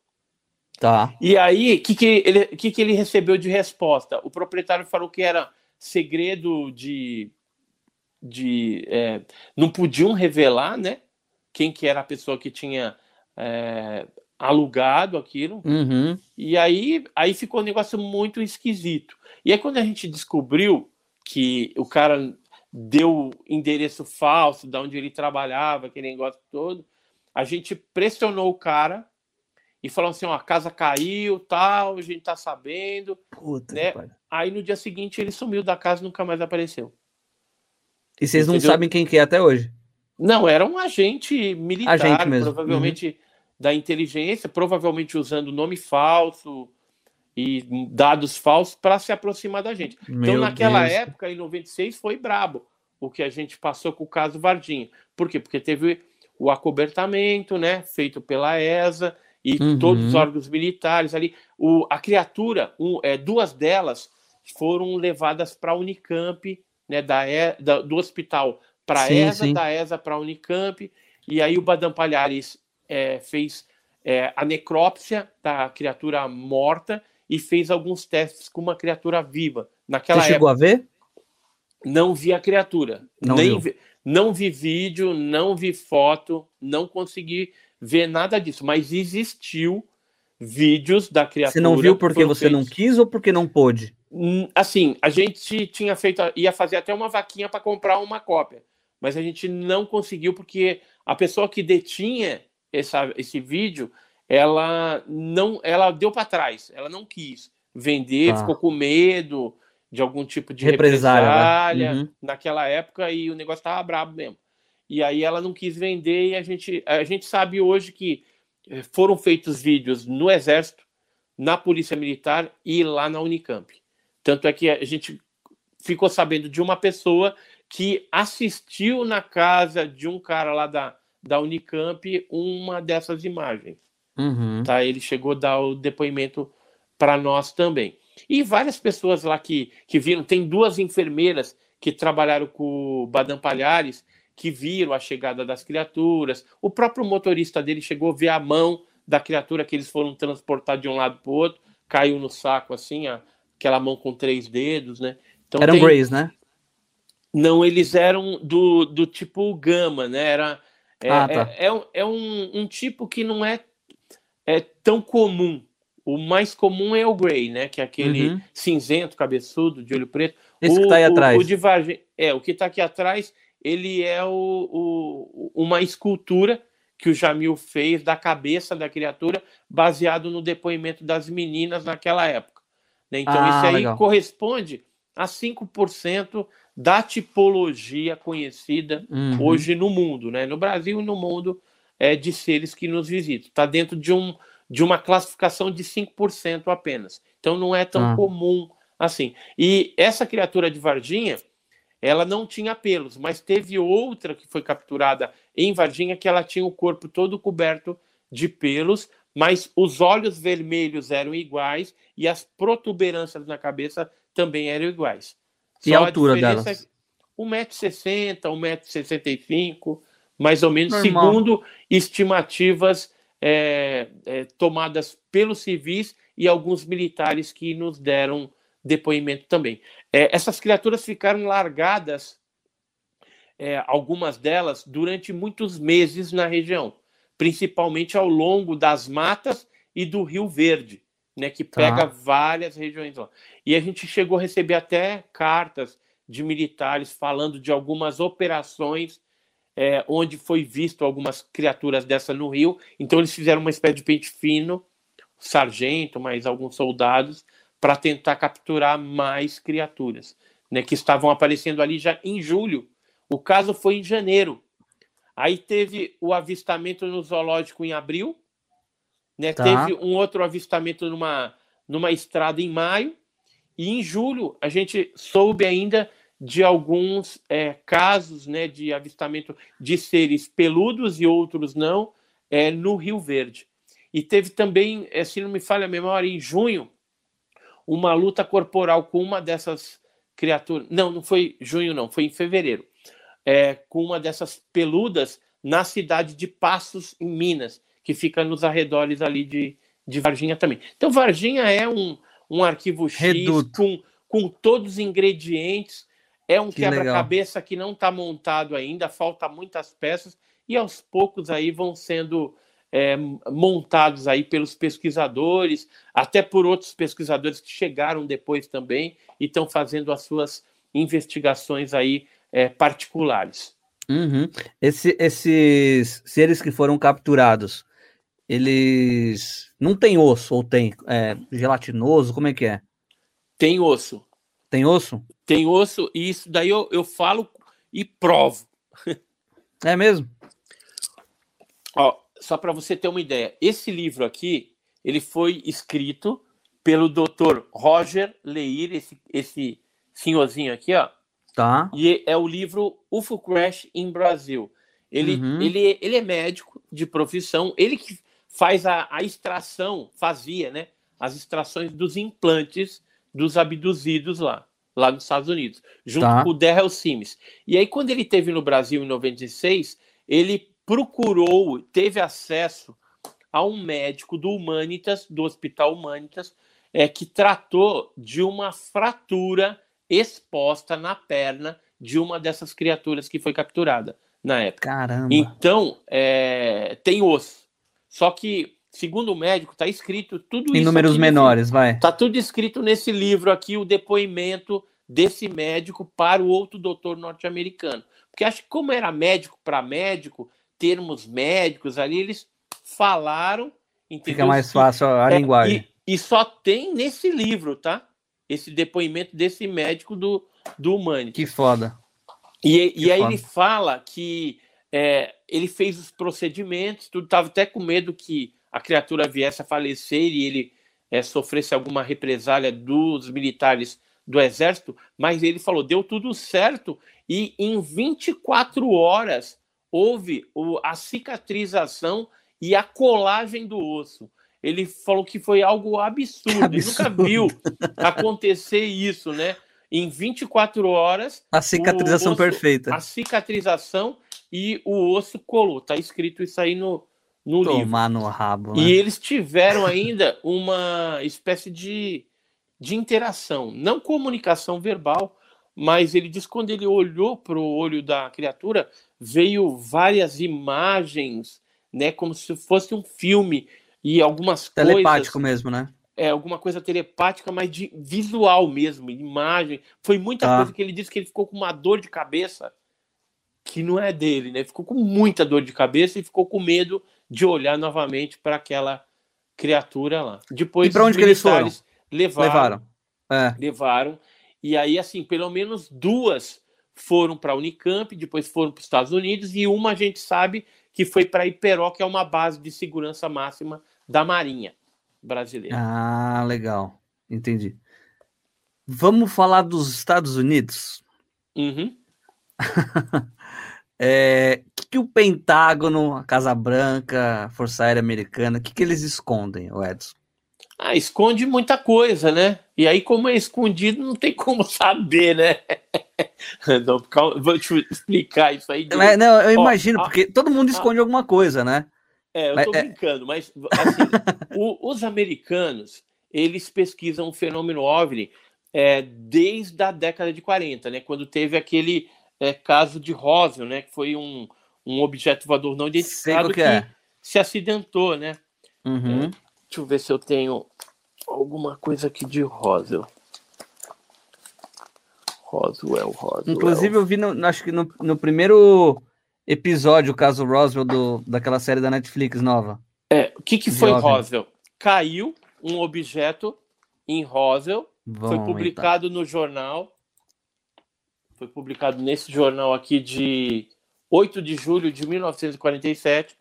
Tá. E aí, o que, que, ele, que, que ele recebeu de resposta? O proprietário falou que era segredo de. de é, não podiam revelar, né? Quem que era a pessoa que tinha é, alugado aquilo. Uhum. E aí, aí ficou um negócio muito esquisito. E aí, quando a gente descobriu que o cara deu endereço falso de onde ele trabalhava, aquele negócio todo, a gente pressionou o cara e falou assim: ó, a casa caiu, tal, a gente tá sabendo. Puta né? Aí no dia seguinte ele sumiu da casa e nunca mais apareceu. E vocês não Entendeu? sabem quem que é até hoje? Não, era um agente militar, agente mesmo. provavelmente uhum. Da inteligência, provavelmente usando nome falso e dados falsos para se aproximar da gente. Então, Meu então, naquela Deus. época, em 96, foi brabo o que a gente passou com o caso Varginha. Por quê? Porque teve o acobertamento, né, feito pela ESA e uhum. todos os órgãos militares ali. O, a criatura, um, é, duas delas foram levadas para a Unicamp, né, da, e, da do hospital para a ESA, sim. da ESA para a Unicamp, e aí o Badam Palhares é, fez é, a necrópsia da criatura morta e fez alguns testes com uma criatura viva. Naquela Você chegou época, a ver? Não vi a criatura. Não, Nem vi, não vi vídeo, não vi foto, não consegui ver nada disso, mas existiu vídeos da criatura. Você não viu porque você feitos... não quis ou porque não pôde? Hum, assim, a gente tinha feito, ia fazer até uma vaquinha para comprar uma cópia, mas a gente não conseguiu porque a pessoa que detinha essa, esse vídeo ela não, ela deu para trás, ela não quis vender, ah. ficou com medo de algum tipo de represália, né? represália uhum. naquela época e o negócio estava brabo mesmo. E aí ela não quis vender e a gente, a gente sabe hoje que eh, foram feitos vídeos no Exército, na Polícia Militar e lá na Unicamp. Tanto é que a gente ficou sabendo de uma pessoa que assistiu na casa de um cara lá da, da Unicamp uma dessas imagens. Uhum. Tá? Ele chegou a dar o depoimento para nós também. E várias pessoas lá que, que viram, tem duas enfermeiras que trabalharam com o Badam Palhares, que viram a chegada das criaturas. O próprio motorista dele chegou a ver a mão da criatura que eles foram transportar de um lado para o outro, caiu no saco assim, a, aquela mão com três dedos, né? Então, eram tem... Greys, né? Não, eles eram do, do tipo gama, né? Era, é, ah, tá. é, é, é um, um tipo que não é é tão comum. O mais comum é o Grey, né? Que é aquele uhum. cinzento, cabeçudo, de olho preto. Esse o, que tá aí o, atrás. O de Vargem, é, o que está aqui atrás, ele é o, o, uma escultura que o Jamil fez da cabeça da criatura, baseado no depoimento das meninas naquela época. Né? Então, ah, isso aí legal. corresponde a 5% da tipologia conhecida uhum. hoje no mundo, né? No Brasil e no mundo é, de seres que nos visitam. Está dentro de, um, de uma classificação de 5% apenas. Então não é tão ah. comum assim. E essa criatura de Varginha, ela não tinha pelos, mas teve outra que foi capturada em Varginha que ela tinha o corpo todo coberto de pelos, mas os olhos vermelhos eram iguais e as protuberâncias na cabeça também eram iguais. E a altura a delas? É 1,60m, 1,65m, mais ou menos, Normal. segundo estimativas é, é, tomadas pelos civis e alguns militares que nos deram depoimento também. É, essas criaturas ficaram largadas, é, algumas delas, durante muitos meses na região. principalmente ao longo das matas e do Rio Verde, né, que Tá. pega várias regiões lá. E a gente chegou a receber até cartas de militares falando de algumas operações é, onde foi visto algumas criaturas dessa no Rio. Então eles fizeram uma espécie de pente fino, sargento, mais alguns soldados, para tentar capturar mais criaturas, né, que estavam aparecendo ali já em julho. O caso foi em janeiro. Aí teve o avistamento no zoológico em abril, né? Tá. Teve um outro avistamento numa, numa estrada em maio, e em julho a gente soube ainda de alguns é, casos né, de avistamento de seres peludos e outros não é, no Rio Verde. E teve também, é, se não me falha a memória, em junho, uma luta corporal com uma dessas criaturas. Não, não foi junho, não, foi em fevereiro. É, com uma dessas peludas na cidade de Passos, em Minas, que fica nos arredores ali de, de Varginha também. Então, Varginha é um, um arquivo X Reduto. com, com todos os ingredientes. É um Que quebra-cabeça que não está montado ainda, falta muitas peças, e aos poucos aí vão sendo é, montados aí pelos pesquisadores, até por outros pesquisadores que chegaram depois também e estão fazendo as suas investigações aí é, particulares. Uhum. Esse- esses seres que foram capturados, eles não têm osso ou tem é, gelatinoso? Como é que é? Tem osso, Tem osso? tem osso, e isso daí eu, eu falo e provo. É mesmo? Ó, só para você ter uma ideia, esse livro aqui, ele foi escrito pelo Dr. Roger Leir, esse, esse senhorzinho aqui, ó, Tá. e é o livro UFO Crash em Brasil. Ele, Uhum. ele, ele é médico de profissão, ele que faz a, a extração, fazia, né? As extrações dos implantes dos abduzidos lá, lá nos Estados Unidos, junto Tá. com o Darrell Sims. E aí, quando ele teve no Brasil em 96, ele procurou, teve acesso a um médico do Humanitas, do Hospital Humanitas, é, que tratou de uma fratura exposta na perna de uma dessas criaturas que foi capturada na época. Caramba. Então, é, tem osso. Só que, segundo o médico, está escrito tudo Em isso. números aqui nesse- menores, vai. Tá tudo escrito nesse livro aqui, o depoimento desse médico para o outro doutor norte-americano. Porque acho que como era médico para médico, termos médicos ali, eles falaram, entendeu? Fica mais fácil a é, linguagem. E, e só tem nesse livro, tá? Esse depoimento desse médico do, do Humanitas. Que foda. E, Que e aí foda. ele fala que é, ele fez os procedimentos, tudo estava até com medo que a criatura viesse a falecer e ele é, sofresse alguma represália dos militares do exército, mas ele falou, deu tudo certo e em 24 horas houve o- a cicatrização e a colagem do osso. Ele falou que foi algo absurdo, ele nunca Absurdo. viu acontecer isso, né? Em 24 horas A cicatrização osso- perfeita. a cicatrização e o osso colou. Tá escrito isso aí no, no livro. Tomar no rabo, né? E eles tiveram ainda uma espécie de, de interação, não comunicação verbal, mas ele diz que quando ele olhou para o olho da criatura, veio várias imagens, né, como se fosse um filme e algumas Telepático coisas, mesmo, né? é alguma coisa telepática, mas de visual mesmo, imagem. Foi muita Tá. coisa que ele disse que ele ficou com uma dor de cabeça que não é dele, né? Ficou com muita dor de cabeça e ficou com medo de olhar novamente para aquela criatura lá. Depois E pra onde que eles foram? levaram, Levaram. É. levaram. E aí, assim, pelo menos duas foram para a Unicamp, depois foram para os Estados Unidos, e uma a gente sabe que foi para Iperó, que é uma base de segurança máxima da Marinha brasileira. Ah, legal. Entendi. Vamos falar dos Estados Unidos? Uhum. É, o que, que o Pentágono, a Casa Branca, a Força Aérea Americana, o que, que eles escondem, o Edson? Ah, esconde muita coisa, né? E aí, como é escondido, não tem como saber, né? Não, calma, vou te explicar isso aí. É, não, eu Ó, imagino, a- porque todo mundo esconde alguma coisa, né? É, eu Mas tô é- brincando, mas assim, o- os americanos, eles pesquisam o fenômeno OVNI é, desde a década de 40, né? Quando teve aquele é, caso de Roswell, né? Que foi um, um objeto voador não identificado qual que é. se acidentou, né? Uhum. É, deixa eu ver se eu tenho alguma coisa aqui de Roswell. Roswell, Roswell. Inclusive, eu vi, no, acho que no, no primeiro episódio, o caso Roswell do, daquela série da Netflix nova. É, o que, que foi Jovem. Roswell? Caiu um objeto em Roswell, foi Vão, publicado no jornal, foi publicado nesse jornal aqui de 8 de julho de 1947,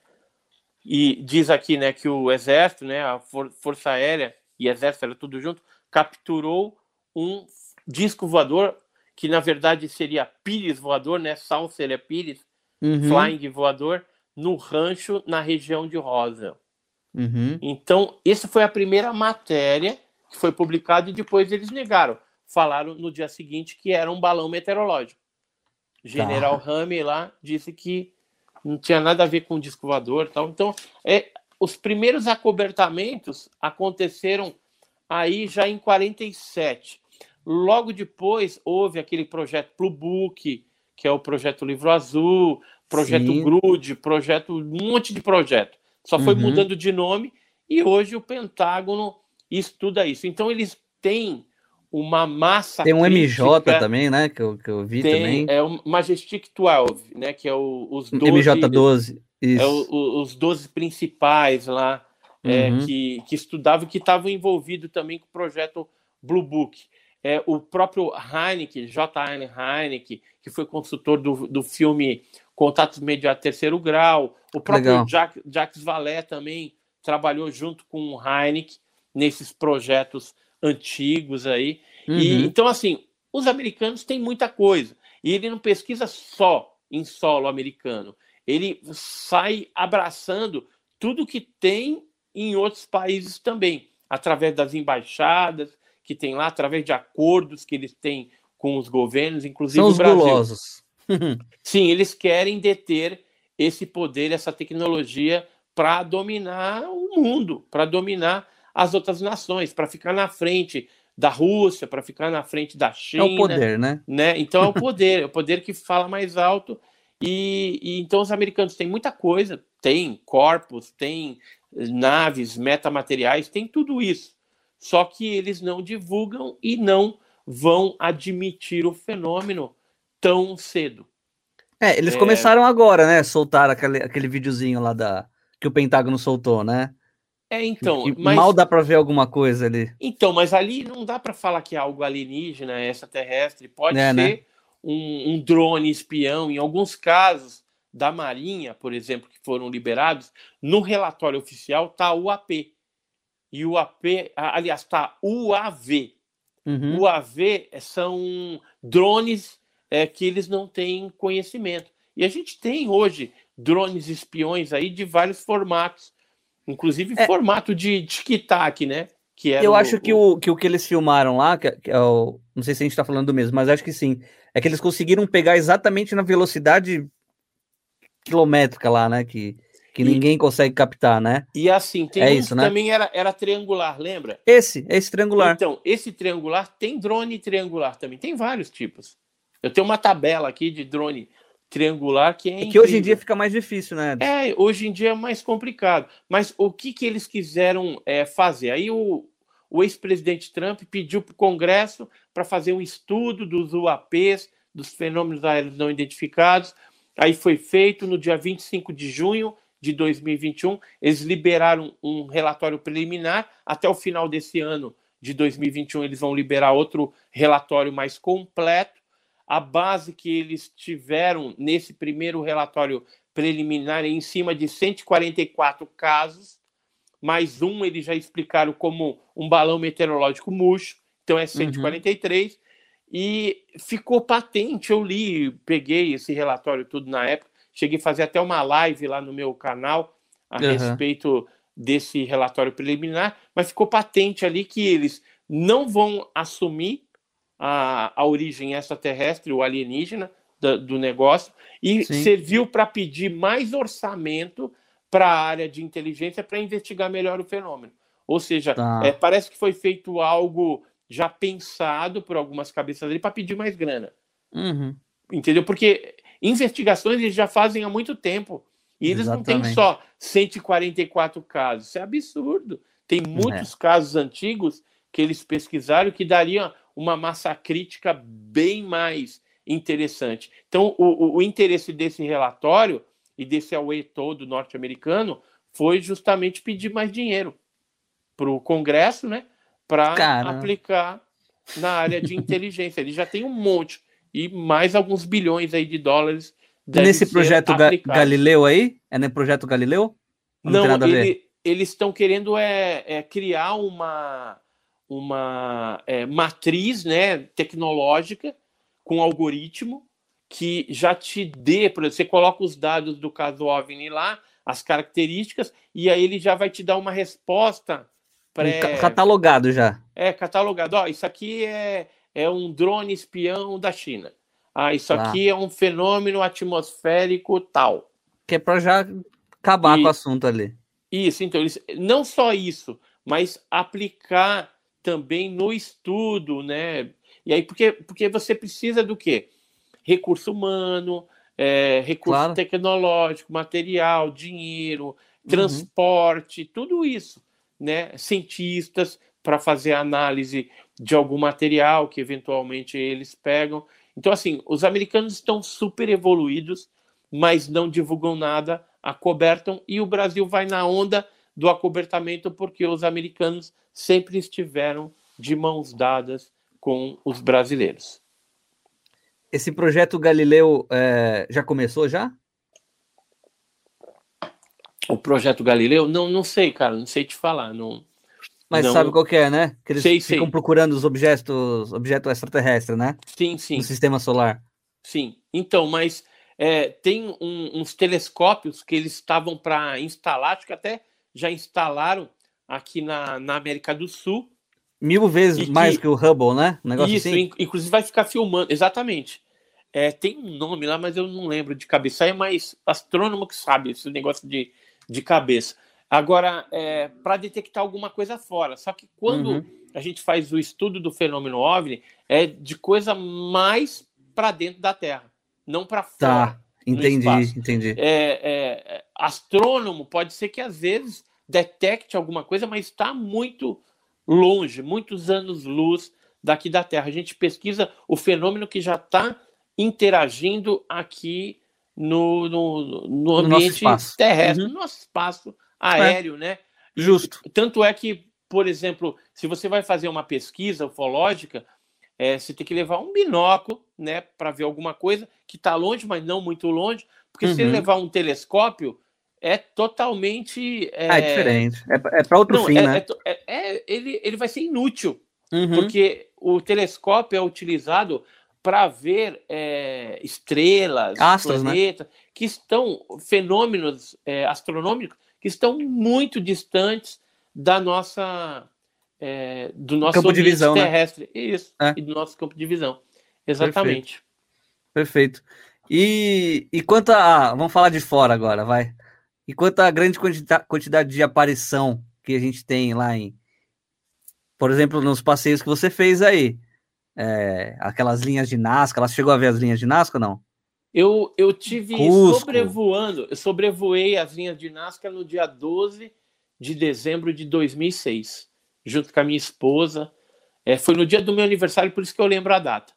e diz aqui né, que o Exército, né, a For- Força Aérea e Exército, era tudo junto, capturou um disco voador, que na verdade seria Pires voador, né, Sal seria Pires, Uhum, Flying voador, no rancho na região de Roswell. uhum. Então, essa foi a primeira matéria que foi publicada e depois eles negaram. Falaram no dia seguinte que era um balão meteorológico. General Rame lá disse que não tinha nada a ver com disco voador tal. Então, é, os primeiros acobertamentos aconteceram aí já em 47. Logo depois houve aquele projeto Blue Book, que é o projeto Livro Azul, projeto Sim. Grude, projeto um monte de projeto. Só foi Uhum. mudando de nome e hoje o Pentágono estuda isso. Então eles têm uma massa Tem um MJ crítica, também, né? Que eu, que eu vi tem, também. é o Majestic 12, né, que é o, os 12 MJ12. Isso. é o- o- os 12 principais lá é, Uhum. que, que estudavam e que estavam envolvidos também com o projeto Blue Book. É, o próprio Heineken, J.N. Heineken, que foi consultor do, do filme Contatos Imediatos Terceiro Grau, o próprio Legal. Jack, Jacques Vallée também trabalhou junto com o Heineken nesses projetos antigos aí. E, Uhum. então, assim, os americanos têm muita coisa. E ele não pesquisa só em solo americano. Ele sai abraçando tudo que tem em outros países também, através das embaixadas que tem lá, através de acordos que eles têm com os governos, inclusive São os Brasil. gulosos. Sim, eles querem deter esse poder, essa tecnologia para dominar o mundo, para dominar as outras nações, para ficar na frente da Rússia, para ficar na frente da É China. o poder, né? Né? Então é o poder, é o poder que fala mais alto. E, e então os americanos têm muita coisa, tem corpos, tem naves, metamateriais, tem tudo isso. Só que eles não divulgam e não vão admitir o fenômeno tão cedo. É, eles É. começaram agora, né? Soltaram aquele, aquele videozinho lá da que o Pentágono soltou, né? É, então, mas, Mal dá pra ver alguma coisa ali. então, mas ali não dá para falar que é algo alienígena, extraterrestre. Pode É, ser né? um, um drone espião. Em alguns casos da Marinha, por exemplo, que foram liberados, no relatório oficial está o AP. E o AP, aliás, está UAV. Uhum. UAV são drones é, que eles não têm conhecimento. E a gente tem hoje drones espiões aí de vários formatos, inclusive É. formato de tic-tac, né? Que era Eu o- acho que o, que o que eles filmaram lá, que, que é o. Não sei se a gente tá falando do mesmo, mas acho que sim. É que eles conseguiram pegar exatamente na velocidade quilométrica lá, né? Que, que E- ninguém consegue captar, né? E assim, tem É um isso, que né? também era, era triangular, lembra? Esse, esse triangular. Então, esse triangular tem drone triangular também, tem vários tipos. Eu tenho uma tabela aqui de drone triangular que é É que hoje em dia fica mais difícil, né? É, hoje em dia é mais complicado. Mas o que, que eles quiseram é, fazer? Aí o, o ex-presidente Trump pediu para o Congresso para fazer um estudo dos UAPs, dos fenômenos aéreos não identificados. Aí foi feito no dia 25 de junho de 2021. Eles liberaram um relatório preliminar. Até o final desse ano de 2021, eles vão liberar outro relatório mais completo. A base que eles tiveram nesse primeiro relatório preliminar é em cima de 144 casos, mais um eles já explicaram como um balão meteorológico murcho, então é 143, e ficou patente, eu li, peguei esse relatório tudo na época, cheguei a fazer até uma live lá no meu canal a Uhum. respeito desse relatório preliminar, mas ficou patente ali que eles não vão assumir a, a origem extraterrestre, o alienígena da- do, negócio, e Sim. serviu para pedir mais orçamento para a área de inteligência para investigar melhor o fenômeno. Ou seja, Tá. é, parece que foi feito algo já pensado por algumas cabeças ali para pedir mais grana. Uhum. Entendeu? Porque investigações eles já fazem há muito tempo. E eles Exatamente. não têm só 144 casos. Isso é absurdo. Tem muitos é. casos antigos que eles pesquisaram que dariam uma massa crítica bem mais interessante. Então, o, o interesse desse relatório e desse away todo norte-americano foi justamente pedir mais dinheiro para o Congresso, né? Para aplicar na área de inteligência. Ele já tem um monte e mais alguns bilhões aí de dólares. Nesse projeto Ga Galileu aí? É no projeto Galileu? Não, não ele, eles estão querendo é, é, criar uma, uma é, matriz né, tecnológica com algoritmo que já te dê, por exemplo, você coloca os dados do caso OVNI lá, as características, e aí ele já vai te dar uma resposta pré... catalogado já. É, catalogado. Ó, isso aqui é, é um drone espião da China. Ah, isso ah. aqui é um fenômeno atmosférico tal. Que é para já acabar e, com o assunto ali. Isso, então, eles, não só isso, mas aplicar também no estudo, né? E aí, porque, porque você precisa do quê? Recurso humano, é, recurso claro. tecnológico, material, dinheiro, uhum. transporte, uhum. tudo isso, né? Cientistas para fazer análise de algum material que eventualmente eles pegam. Então, assim, os americanos estão super evoluídos, mas não divulgam nada, acobertam, e o Brasil vai na onda do acobertamento porque os americanos sempre estiveram de mãos dadas com os brasileiros. Esse projeto Galileu é, já começou já? O projeto Galileu? Não, não sei, cara, não sei te falar. Não, Mas não... sabe qual que é, né? Que eles sei, ficam sei. procurando os objetos, objeto extraterrestre, né? Sim, sim. No sistema solar. Sim. Então, mas é, tem um, uns telescópios que eles estavam para instalar, acho que até já instalaram aqui na, na América do Sul, Mil vezes mais que o Hubble, né? Um negócio isso, assim. inclusive vai ficar filmando, exatamente. É, tem um nome lá, mas eu não lembro de cabeça. É mais astrônomo que sabe esse negócio de, de cabeça. Agora, é, para detectar alguma coisa fora. Só que quando uhum. a gente faz o estudo do fenômeno OVNI, é de coisa mais para dentro da Terra, não para tá, fora. Tá, entendi, entendi. É, é, astrônomo pode ser que às vezes detecte alguma coisa, mas está muito longe, muitos anos-luz daqui da Terra. A gente pesquisa o fenômeno que já está interagindo aqui no, no, no ambiente no terrestre, uhum. no nosso espaço aéreo, é. né? Justo. Tanto é que, por exemplo, se você vai fazer uma pesquisa ufológica, é, você tem que levar um binóculo, né, para ver alguma coisa que está longe, mas não muito longe, porque uhum. se levar um telescópio, é totalmente. É, é diferente. É, é para outro não, fim, é, né? É, é, é, ele, ele vai ser inútil, uhum. porque o telescópio é utilizado para ver é, estrelas, Astros, né? planetas, né? que estão fenômenos astronômicos que estão muito distantes da nossa do nosso campo de visão, né? terrestre, né? isso, e do nosso campo de visão, exatamente. Perfeito. Perfeito. E, e quanto a. Vamos falar de fora agora, vai. E quanto à grande quantidade de aparição que a gente tem lá em, por exemplo, nos passeios que você fez aí, é, aquelas linhas de Nazca, ela chegou a ver as linhas de Nazca ou não? Eu, eu tive Cusco. sobrevoando, eu sobrevoei as linhas de Nazca no dia 12 de dezembro de 2006, junto com a minha esposa. É, foi no dia do meu aniversário, por isso que eu lembro a data.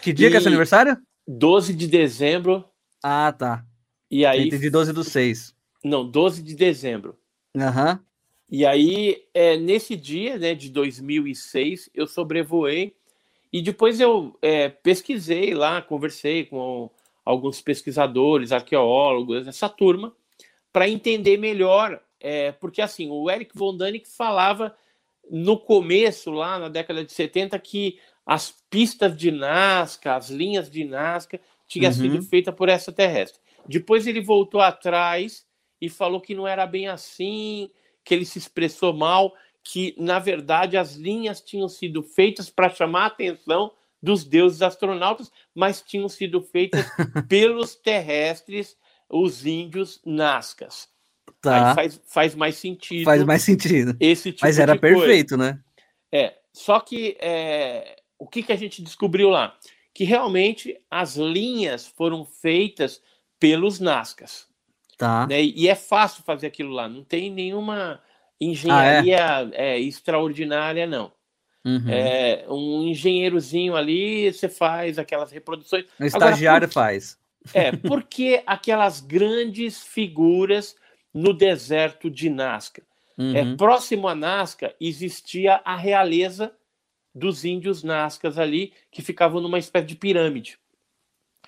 Que dia e... que é seu aniversário? 12 de dezembro. Ah, tá. E aí. de 12 do 6. Não, 12 de dezembro. Aham. Uhum. E aí, é, nesse dia, né, de 2006, eu sobrevoei e depois eu é, pesquisei lá, conversei com alguns pesquisadores, arqueólogos, essa turma, para entender melhor, é, porque assim, o Eric von Däniken falava no começo, lá na década de 70, que as pistas de Nazca, as linhas de Nazca, tinham uhum. sido feitas por essa terrestre. Depois ele voltou atrás e falou que não era bem assim, que ele se expressou mal, que na verdade as linhas tinham sido feitas para chamar a atenção dos deuses astronautas, mas tinham sido feitas pelos terrestres, os índios Nazcas. Tá. Aí faz, faz mais sentido. Faz mais sentido. Esse tipo mas era perfeito, coisa. né? É. Só que é, o que, que a gente descobriu lá? Que realmente as linhas foram feitas pelos Nazcas. Tá. Né? E é fácil fazer aquilo lá, não tem nenhuma engenharia ah, é? É, extraordinária, não. Uhum. É, um engenheirozinho ali, você faz aquelas reproduções. Um estagiário Agora, por... faz. É, porque aquelas grandes figuras no deserto de Nazca? É, uhum. É, próximo a Nazca existia a realeza dos índios Nazcas ali, que ficavam numa espécie de pirâmide.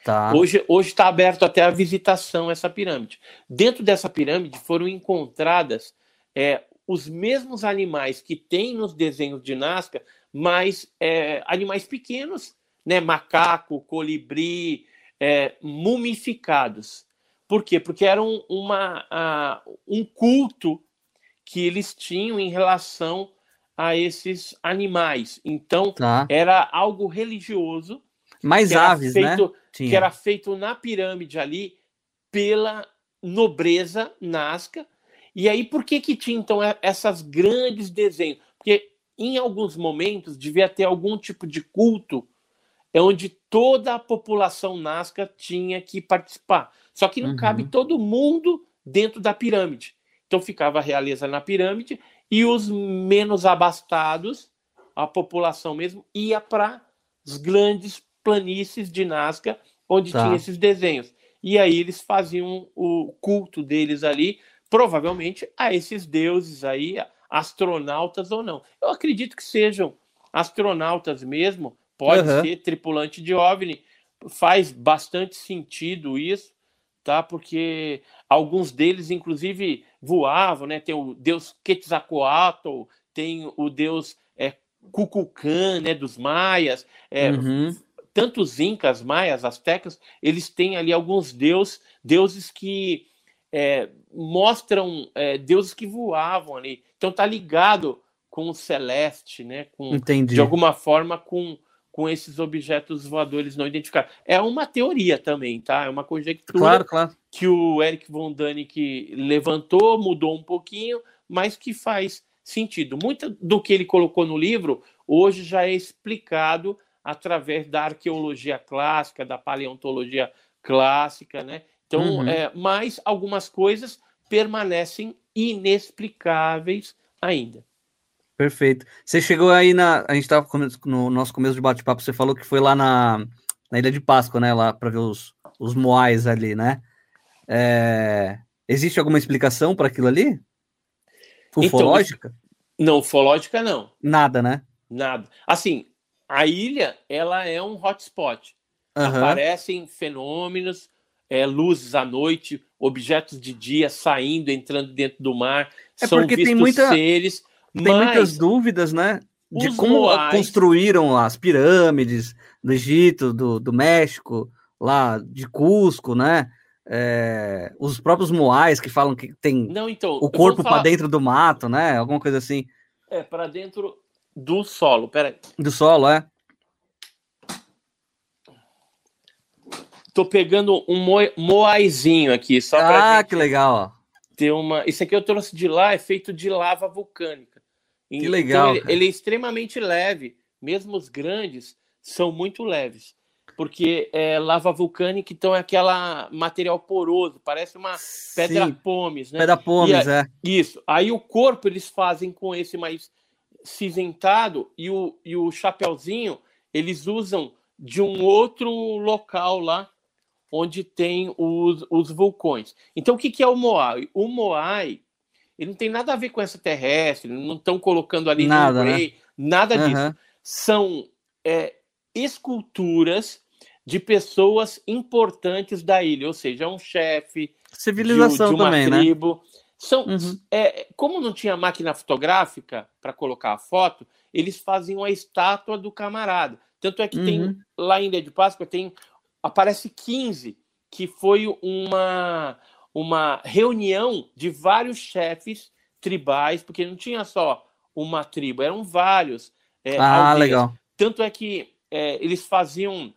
Tá. Hoje está aberto até a visitação essa pirâmide. Dentro dessa pirâmide foram encontradas é, os mesmos animais que tem nos desenhos de Nazca, mas é, animais pequenos, né? macaco, colibri, é, mumificados. Por quê? Porque era um, uma, uh, um culto que eles tinham em relação a esses animais. Então, tá. era algo religioso. Mais aves, né? feito, né? Tinha. Que era feito na pirâmide ali pela nobreza Nazca. E aí, por que que tinha, então, essas grandes desenhos? Porque em alguns momentos devia ter algum tipo de culto é onde toda a população Nazca tinha que participar. Só que não uhum. cabe todo mundo dentro da pirâmide. Então ficava a realeza na pirâmide e os menos abastados, a população mesmo, ia para as grandes planícies de Nazca, onde tá. tinha esses desenhos. E aí eles faziam o culto deles ali, provavelmente a esses deuses aí, astronautas ou não. Eu acredito que sejam astronautas mesmo, pode uhum. ser tripulante de OVNI. Faz bastante sentido isso, tá? Porque alguns deles, inclusive, voavam, né? Tem o deus Quetzalcoatl, tem o deus é, Cucucã, né? Dos maias. É, uhum. Tanto os incas, maias, astecas, eles têm ali alguns deus, deuses que é, mostram é, deuses que voavam ali. Então tá ligado com o celeste, né? Com, Entendi. De alguma forma com com esses objetos voadores não identificados. É uma teoria também, tá? É uma conjectura claro, claro. que o Eric von Däniken levantou, mudou um pouquinho, mas que faz sentido. Muito do que ele colocou no livro hoje já é explicado através da arqueologia clássica, da paleontologia clássica, né? Então, uhum. é, mas algumas coisas permanecem inexplicáveis ainda. Perfeito. Você chegou aí na. A gente estava no nosso começo de bate-papo, você falou que foi lá na, na Ilha de Páscoa, né? Lá para ver os, os moais ali, né? É... Existe alguma explicação para aquilo ali? Ufológica? Então, não, ufológica não. Nada, né? Nada. Assim, a ilha, ela é um hotspot. Uhum. Aparecem fenômenos, é, luzes à noite, objetos de dia saindo, entrando dentro do mar. É são porque vistos tem muita... seres tem muitas dúvidas, né? De como moais... construíram as pirâmides do Egito, do, do México, lá de Cusco, né? É, os próprios moais que falam que tem Não, então, o corpo para dentro do mato, né? Alguma coisa assim. É, para dentro do solo, peraí. Do solo, é. Tô pegando um mo moaizinho aqui, só para Ah, que legal, ó. Ter uma... Isso aqui eu trouxe de lá, é feito de lava vulcânica. Que então, legal. Ele, ele, é extremamente leve, mesmo os grandes são muito leves, porque é lava vulcânica, então é aquela material poroso, parece uma pedra pomes, né? Pedra pomes, é. Isso. Aí o corpo eles fazem com esse mais cinzentado e o, e o chapéuzinho eles usam de um outro local lá onde tem os, os vulcões. Então, o que, que é o Moai? O Moai ele não tem nada a ver com essa terrestre, não estão colocando ali nada, né? nada disso. Uhum. São é, esculturas de pessoas importantes da ilha, ou seja, um chefe, civilização de, de uma também, né? tribo. Né? São, uhum. é, como não tinha máquina fotográfica para colocar a foto, eles faziam a estátua do camarada. Tanto é que uhum. tem lá em Ilha de Páscoa tem aparece 15, que foi uma uma reunião de vários chefes tribais, porque não tinha só uma tribo, eram vários. É, ah, aldeias. legal. Tanto é que é, eles faziam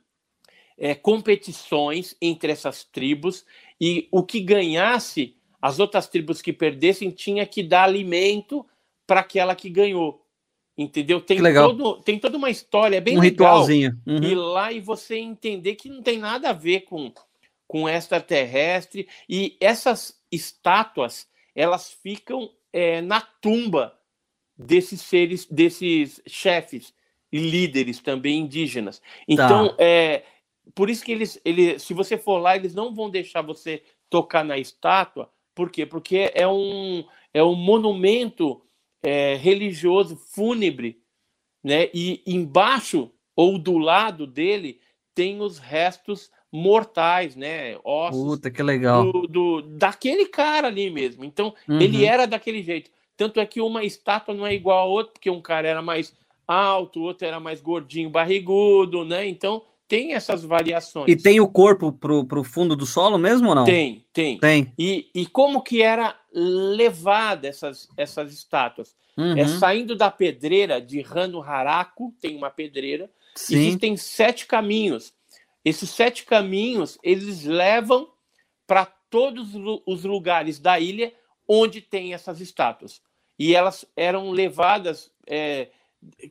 é, competições entre essas tribos e o que ganhasse, as outras tribos que perdessem, tinha que dar alimento para aquela que ganhou. Entendeu? Tem, todo, tem toda uma história é bem um legal. ritualzinho. Uhum. Ir lá e você entender que não tem nada a ver com com extraterrestre e essas estátuas elas ficam é, na tumba desses seres, desses chefes e líderes também indígenas. Então, tá. é, por isso que eles, eles, se você for lá, eles não vão deixar você tocar na estátua. Por quê? Porque é um, é um monumento é, religioso fúnebre, né? E embaixo ou do lado dele tem os restos mortais, né? Ossos Puta, que legal. Do, do, daquele cara ali mesmo. Então, uhum. ele era daquele jeito. Tanto é que uma estátua não é igual a outra, porque um cara era mais alto, o outro era mais gordinho, barrigudo, né? Então, tem essas variações. E tem o corpo pro, pro fundo do solo mesmo ou não? Tem, tem. Tem. E, e como que era levada essas, essas estátuas? Uhum. É saindo da pedreira de Rano Haraku, tem uma pedreira, Sim. existem sete caminhos. Esses sete caminhos, eles levam para todos os lugares da ilha onde tem essas estátuas. E elas eram levadas é,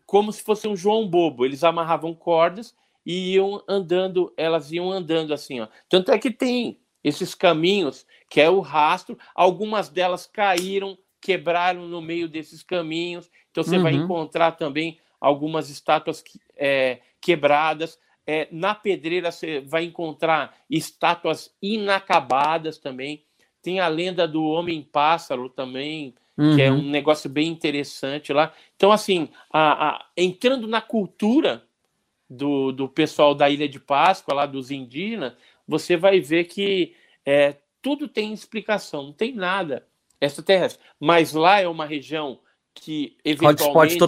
como se fosse um João Bobo. Eles amarravam cordas e iam andando, elas iam andando assim, ó. Tanto é que tem esses caminhos, que é o rastro, algumas delas caíram, quebraram no meio desses caminhos. Então você uhum. vai encontrar também algumas estátuas é, quebradas. É, na pedreira você vai encontrar estátuas inacabadas também. Tem a lenda do homem-pássaro também, uhum. que é uhum. um negócio bem interessante lá. Então, assim, a, a, entrando na cultura do, do pessoal da Ilha de Páscoa, lá dos indígenas, você vai ver que é, tudo tem explicação, não tem nada extraterrestre. Mas lá é uma região que eventualmente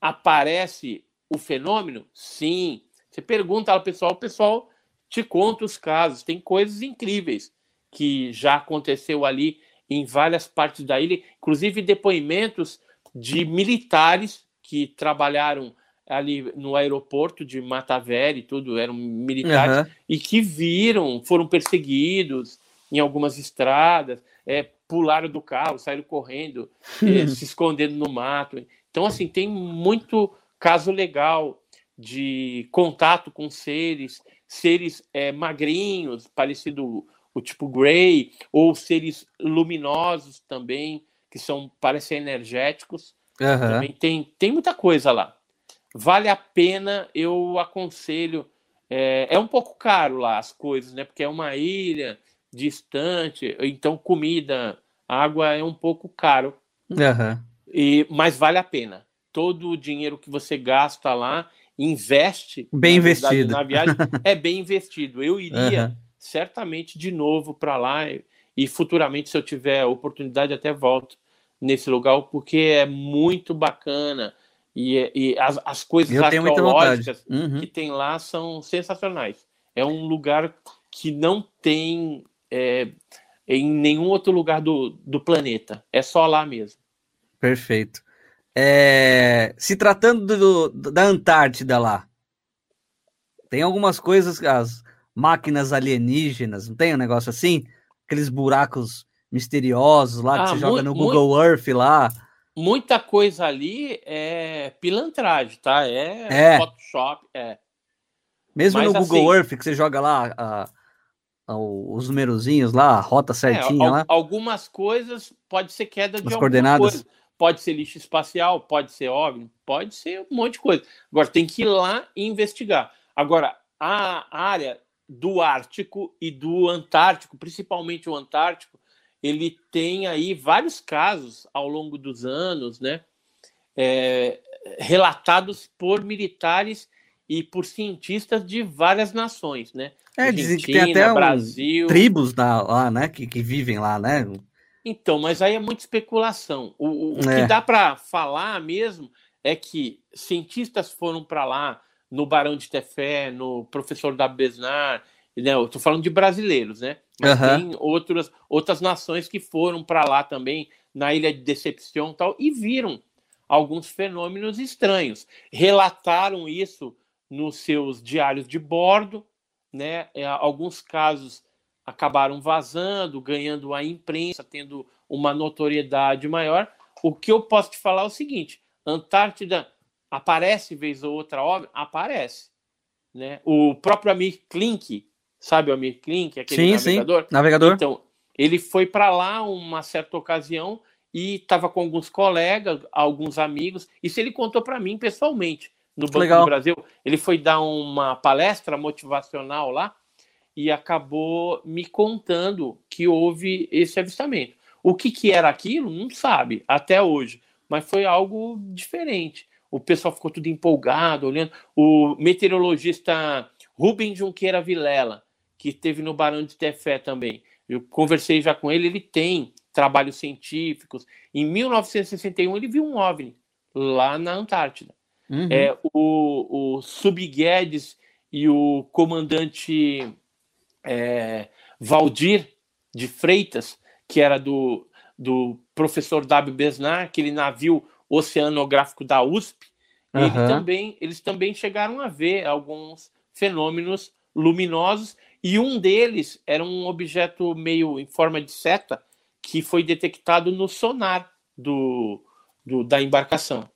aparece o fenômeno? Sim. Você pergunta ao pessoal, o pessoal te conta os casos. Tem coisas incríveis que já aconteceu ali em várias partes da ilha, inclusive depoimentos de militares que trabalharam ali no aeroporto de Mataveri, tudo eram militares uhum. e que viram, foram perseguidos em algumas estradas, é, pularam do carro, saíram correndo, é, se escondendo no mato. Então, assim, tem muito caso legal de contato com seres, seres é, magrinhos, parecido o tipo Grey, ou seres luminosos também, que são parecem energéticos. Uhum. Também tem, tem muita coisa lá. Vale a pena, eu aconselho. É, é um pouco caro lá as coisas, né? Porque é uma ilha distante, então comida, água é um pouco caro. Uhum. E, mas vale a pena. Todo o dinheiro que você gasta lá, investe bem investido na viagem, é bem investido. Eu iria uhum certamente de novo para lá e futuramente, se eu tiver oportunidade, até volto nesse lugar, porque é muito bacana. E, e as, as coisas eu arqueológicas uhum. que tem lá são sensacionais. É um lugar que não tem é, em nenhum outro lugar do, do planeta. É só lá mesmo. Perfeito. É, se tratando do, da Antártida lá, tem algumas coisas, as, máquinas alienígenas, não tem um negócio assim? Aqueles buracos misteriosos lá que ah, você joga no Google Earth lá. Muita coisa ali é pilantragem, tá? É, é. Photoshop, é. Mesmo Mas, no Google assim, Earth, que você joga lá a, a, os numerozinhos lá, a rota é, certinha é, lá. Algumas coisas pode ser queda de As coordenadas. Coisa. Pode ser lixo espacial, pode ser óbvio, pode ser um monte de coisa. Agora tem que ir lá e investigar. Agora, a área do Ártico e do Antártico, principalmente o Antártico, ele tem aí vários casos ao longo dos anos, né? É, relatados por militares e por cientistas de várias nações, né? É, dizem que tem até Brasil. tribos da, lá, né? Que, que vivem lá, né? Então, mas aí é muita especulação. O, o, é. que dá para falar mesmo é que cientistas foram para lá, no Barão de Tefé, no professor da Besnar, né? Eu estou falando de brasileiros, né? Mas uhum. tem outras, outras nações que foram para lá também, na Ilha de Decepção tal, e viram alguns fenômenos estranhos. Relataram isso nos seus diários de bordo, né? É, alguns casos acabaram vazando, ganhando a imprensa, tendo uma notoriedade maior. O que eu posso te falar é o seguinte: Antártida aparece vez ou outra obra? Aparece. Né? O próprio Amir Klink sabe o Amir Klink, aquele sim, navegador? Sim. Navegador. Então, ele foi para lá uma certa ocasião e estava com alguns colegas, alguns amigos. Isso ele contou para mim pessoalmente no Banco Legal. do Brasil. Ele foi dar uma palestra motivacional lá e acabou me contando que houve esse avistamento. O que, que era aquilo, não sabe até hoje, mas foi algo diferente. O pessoal ficou tudo empolgado, olhando. O meteorologista Rubem Junqueira Vilela, que esteve no Barão de Tefé também. Eu conversei já com ele, ele tem trabalhos científicos. Em 1961, ele viu um OVNI lá na Antártida. Uhum. É, o, o Subguedes e o comandante é, Valdir de Freitas, que era do, do professor W. Besnar, aquele navio oceanográfico da USP, uhum. ele também, eles também chegaram a ver alguns fenômenos luminosos e um deles era um objeto meio em forma de seta que foi detectado no sonar do, do da embarcação.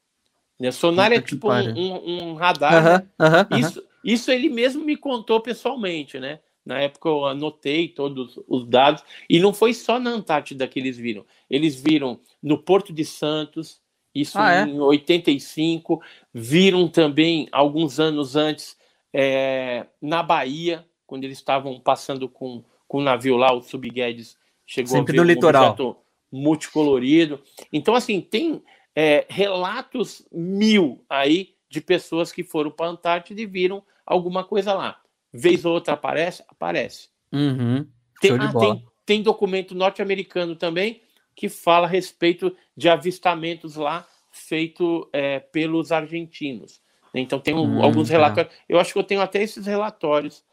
Né? Sonar é tipo um, um, um, radar. Uhum, uhum, isso, isso ele mesmo me contou pessoalmente, né? Na época eu anotei todos os dados e não foi só na Antártida que eles viram. Eles viram no Porto de Santos, isso ah, é? em 85, viram também alguns anos antes é, na Bahia, quando eles estavam passando com, com o navio lá, o Subguedes chegou Sempre a ver do um litoral. multicolorido. Então, assim, tem é, relatos mil aí de pessoas que foram para a Antártida e viram alguma coisa lá. Vez ou outra aparece? Aparece. Uhum. Tem, ah, tem, tem documento norte-americano também que fala a respeito de avistamentos lá feito é, pelos argentinos. Então tem hum, alguns tá. relatórios. Eu acho que eu tenho até esses relatórios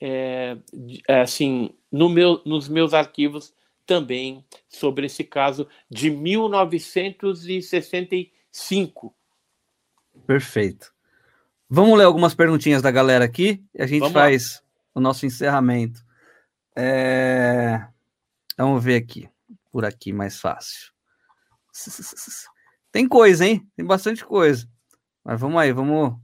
é, é, assim no meu, nos meus arquivos também sobre esse caso de 1965. Perfeito. Vamos ler algumas perguntinhas da galera aqui e a gente Vamos faz lá. o nosso encerramento. É... Vamos ver aqui, por aqui mais fácil. Tem coisa, hein? Tem bastante coisa. Mas vamos aí, vamos.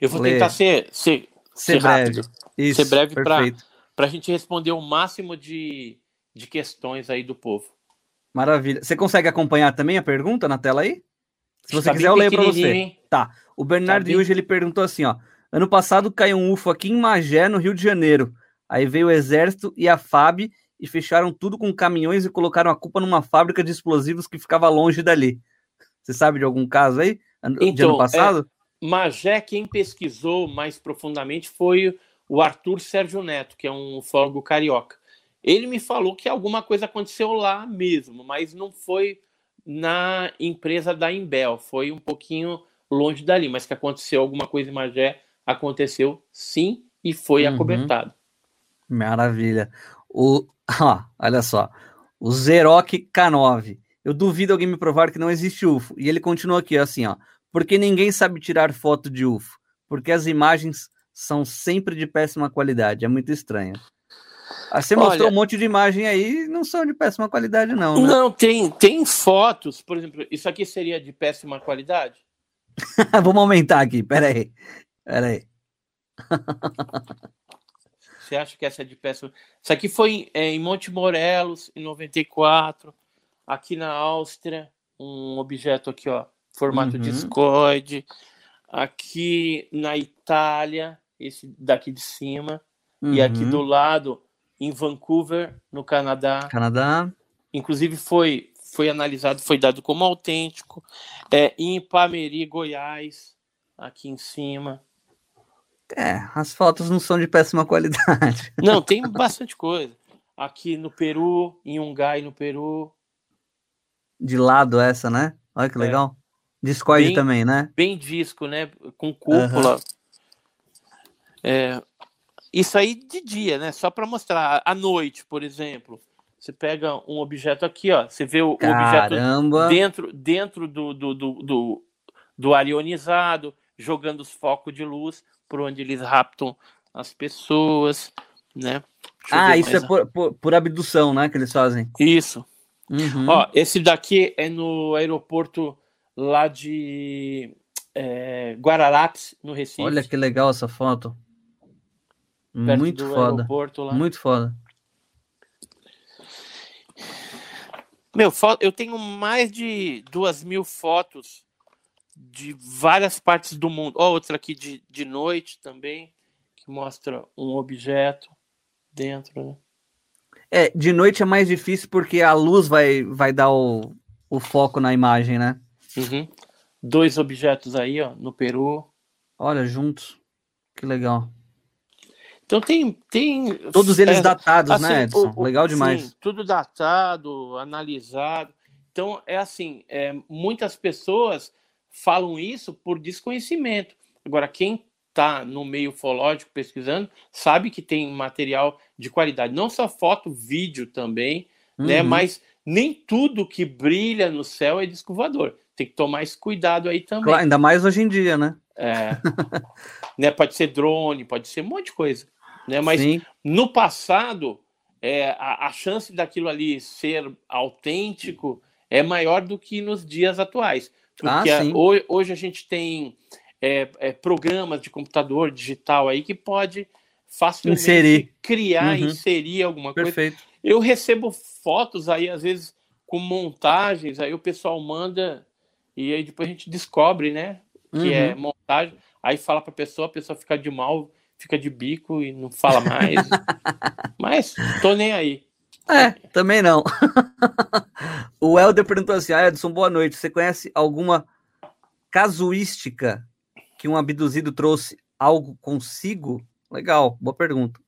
Eu vou ler. tentar ser, ser, ser, ser breve. Isso, ser breve para a gente responder o máximo de, de questões aí do povo. Maravilha. Você consegue acompanhar também a pergunta na tela aí? Se você tá quiser, eu leio para você. Hein? Tá. O Bernardo tá bem... ele perguntou assim, ó. Ano passado caiu um UFO aqui em Magé, no Rio de Janeiro. Aí veio o Exército e a FAB e fecharam tudo com caminhões e colocaram a culpa numa fábrica de explosivos que ficava longe dali. Você sabe de algum caso aí? Então, de ano então, passado? É, Magé, quem pesquisou mais profundamente foi o Arthur Sérgio Neto, que é um ufólogo carioca. Ele me falou que alguma coisa aconteceu lá mesmo, mas não foi na empresa da Imbel, foi um pouquinho longe dali, mas que aconteceu alguma coisa em Magé, aconteceu sim e foi uhum. acobertado. Maravilha. O, ó, olha só, o Zeroc K9. Eu duvido alguém me provar que não existe UFO. E ele continua aqui assim, ó. Porque ninguém sabe tirar foto de UFO. Porque as imagens são sempre de péssima qualidade. É muito estranho. Ah, você Olha, mostrou um monte de imagem aí, não são de péssima qualidade, não. Né? Não, tem, tem fotos, por exemplo, isso aqui seria de péssima qualidade? Vamos aumentar aqui, peraí. Peraí. Você acha que essa é de péssima? Isso aqui foi é, em Monte Morelos, em 94, aqui na Áustria, um objeto aqui, ó, formato uhum. discoide. Aqui na Itália, esse daqui de cima. Uhum. E aqui do lado, em Vancouver, no Canadá. Canadá. Inclusive foi foi analisado, foi dado como autêntico. É, em Ipameri, Goiás, aqui em cima. É, as fotos não são de péssima qualidade. Não, tem bastante coisa. Aqui no Peru, em Ungai, no Peru. De lado essa, né? Olha que é. legal. Discord também, né? Bem disco, né? Com cúpula. Uhum. É, isso aí de dia, né? Só para mostrar. À noite, por exemplo, você pega um objeto aqui, ó. Você vê o, Caramba. objeto dentro, dentro do, do, do, do, do ar ionizado, jogando os focos de luz por onde eles raptam as pessoas, né? Ah, isso mais. é por, por, por, abdução, né? Que eles fazem. Isso. Uhum. Ó, esse daqui é no aeroporto lá de é, Guararapes, no Recife. Olha que legal essa foto. Muito foda. Muito foda. Meu, eu tenho mais de duas mil fotos de várias partes do mundo. Ó, outra aqui de, de noite também, que mostra um objeto dentro, né? É, de noite é mais difícil porque a luz vai, vai dar o, o foco na imagem, né? Uhum. Dois objetos aí, ó, no Peru. Olha, juntos. Que legal. Então tem. tem Todos eles é, datados, né, assim, né, Edson? O, o, legal demais. Sim, tudo datado, analisado. Então, é assim: é, muitas pessoas falam isso por desconhecimento. Agora, quem está no meio ufológico pesquisando sabe que tem material de qualidade, não só foto, vídeo também, né, uhum. né? Mas nem tudo que brilha no céu é disco voador. Tem que tomar esse cuidado aí também. Claro, ainda mais hoje em dia, né? É. né? Pode ser drone, pode ser um monte de coisa. Né? Mas Sim. no passado, é, a, a chance daquilo ali ser autêntico é maior do que nos dias atuais. Porque ah, hoje, hoje, a gente tem é, é, programas de computador digital aí que pode facilmente inserir. criar, uhum. inserir alguma Perfeito. coisa. Eu recebo fotos aí, às vezes, com montagens, aí o pessoal manda e aí depois a gente descobre, né? Que é uhum. é montagem. Aí fala para a pessoa, a pessoa fica de mal, fica de bico e não fala mais. Mas tô nem aí. É, também não. o Helder perguntou assim: ah, Edson, boa noite. Você conhece alguma casuística que um abduzido trouxe algo consigo? Legal, boa pergunta.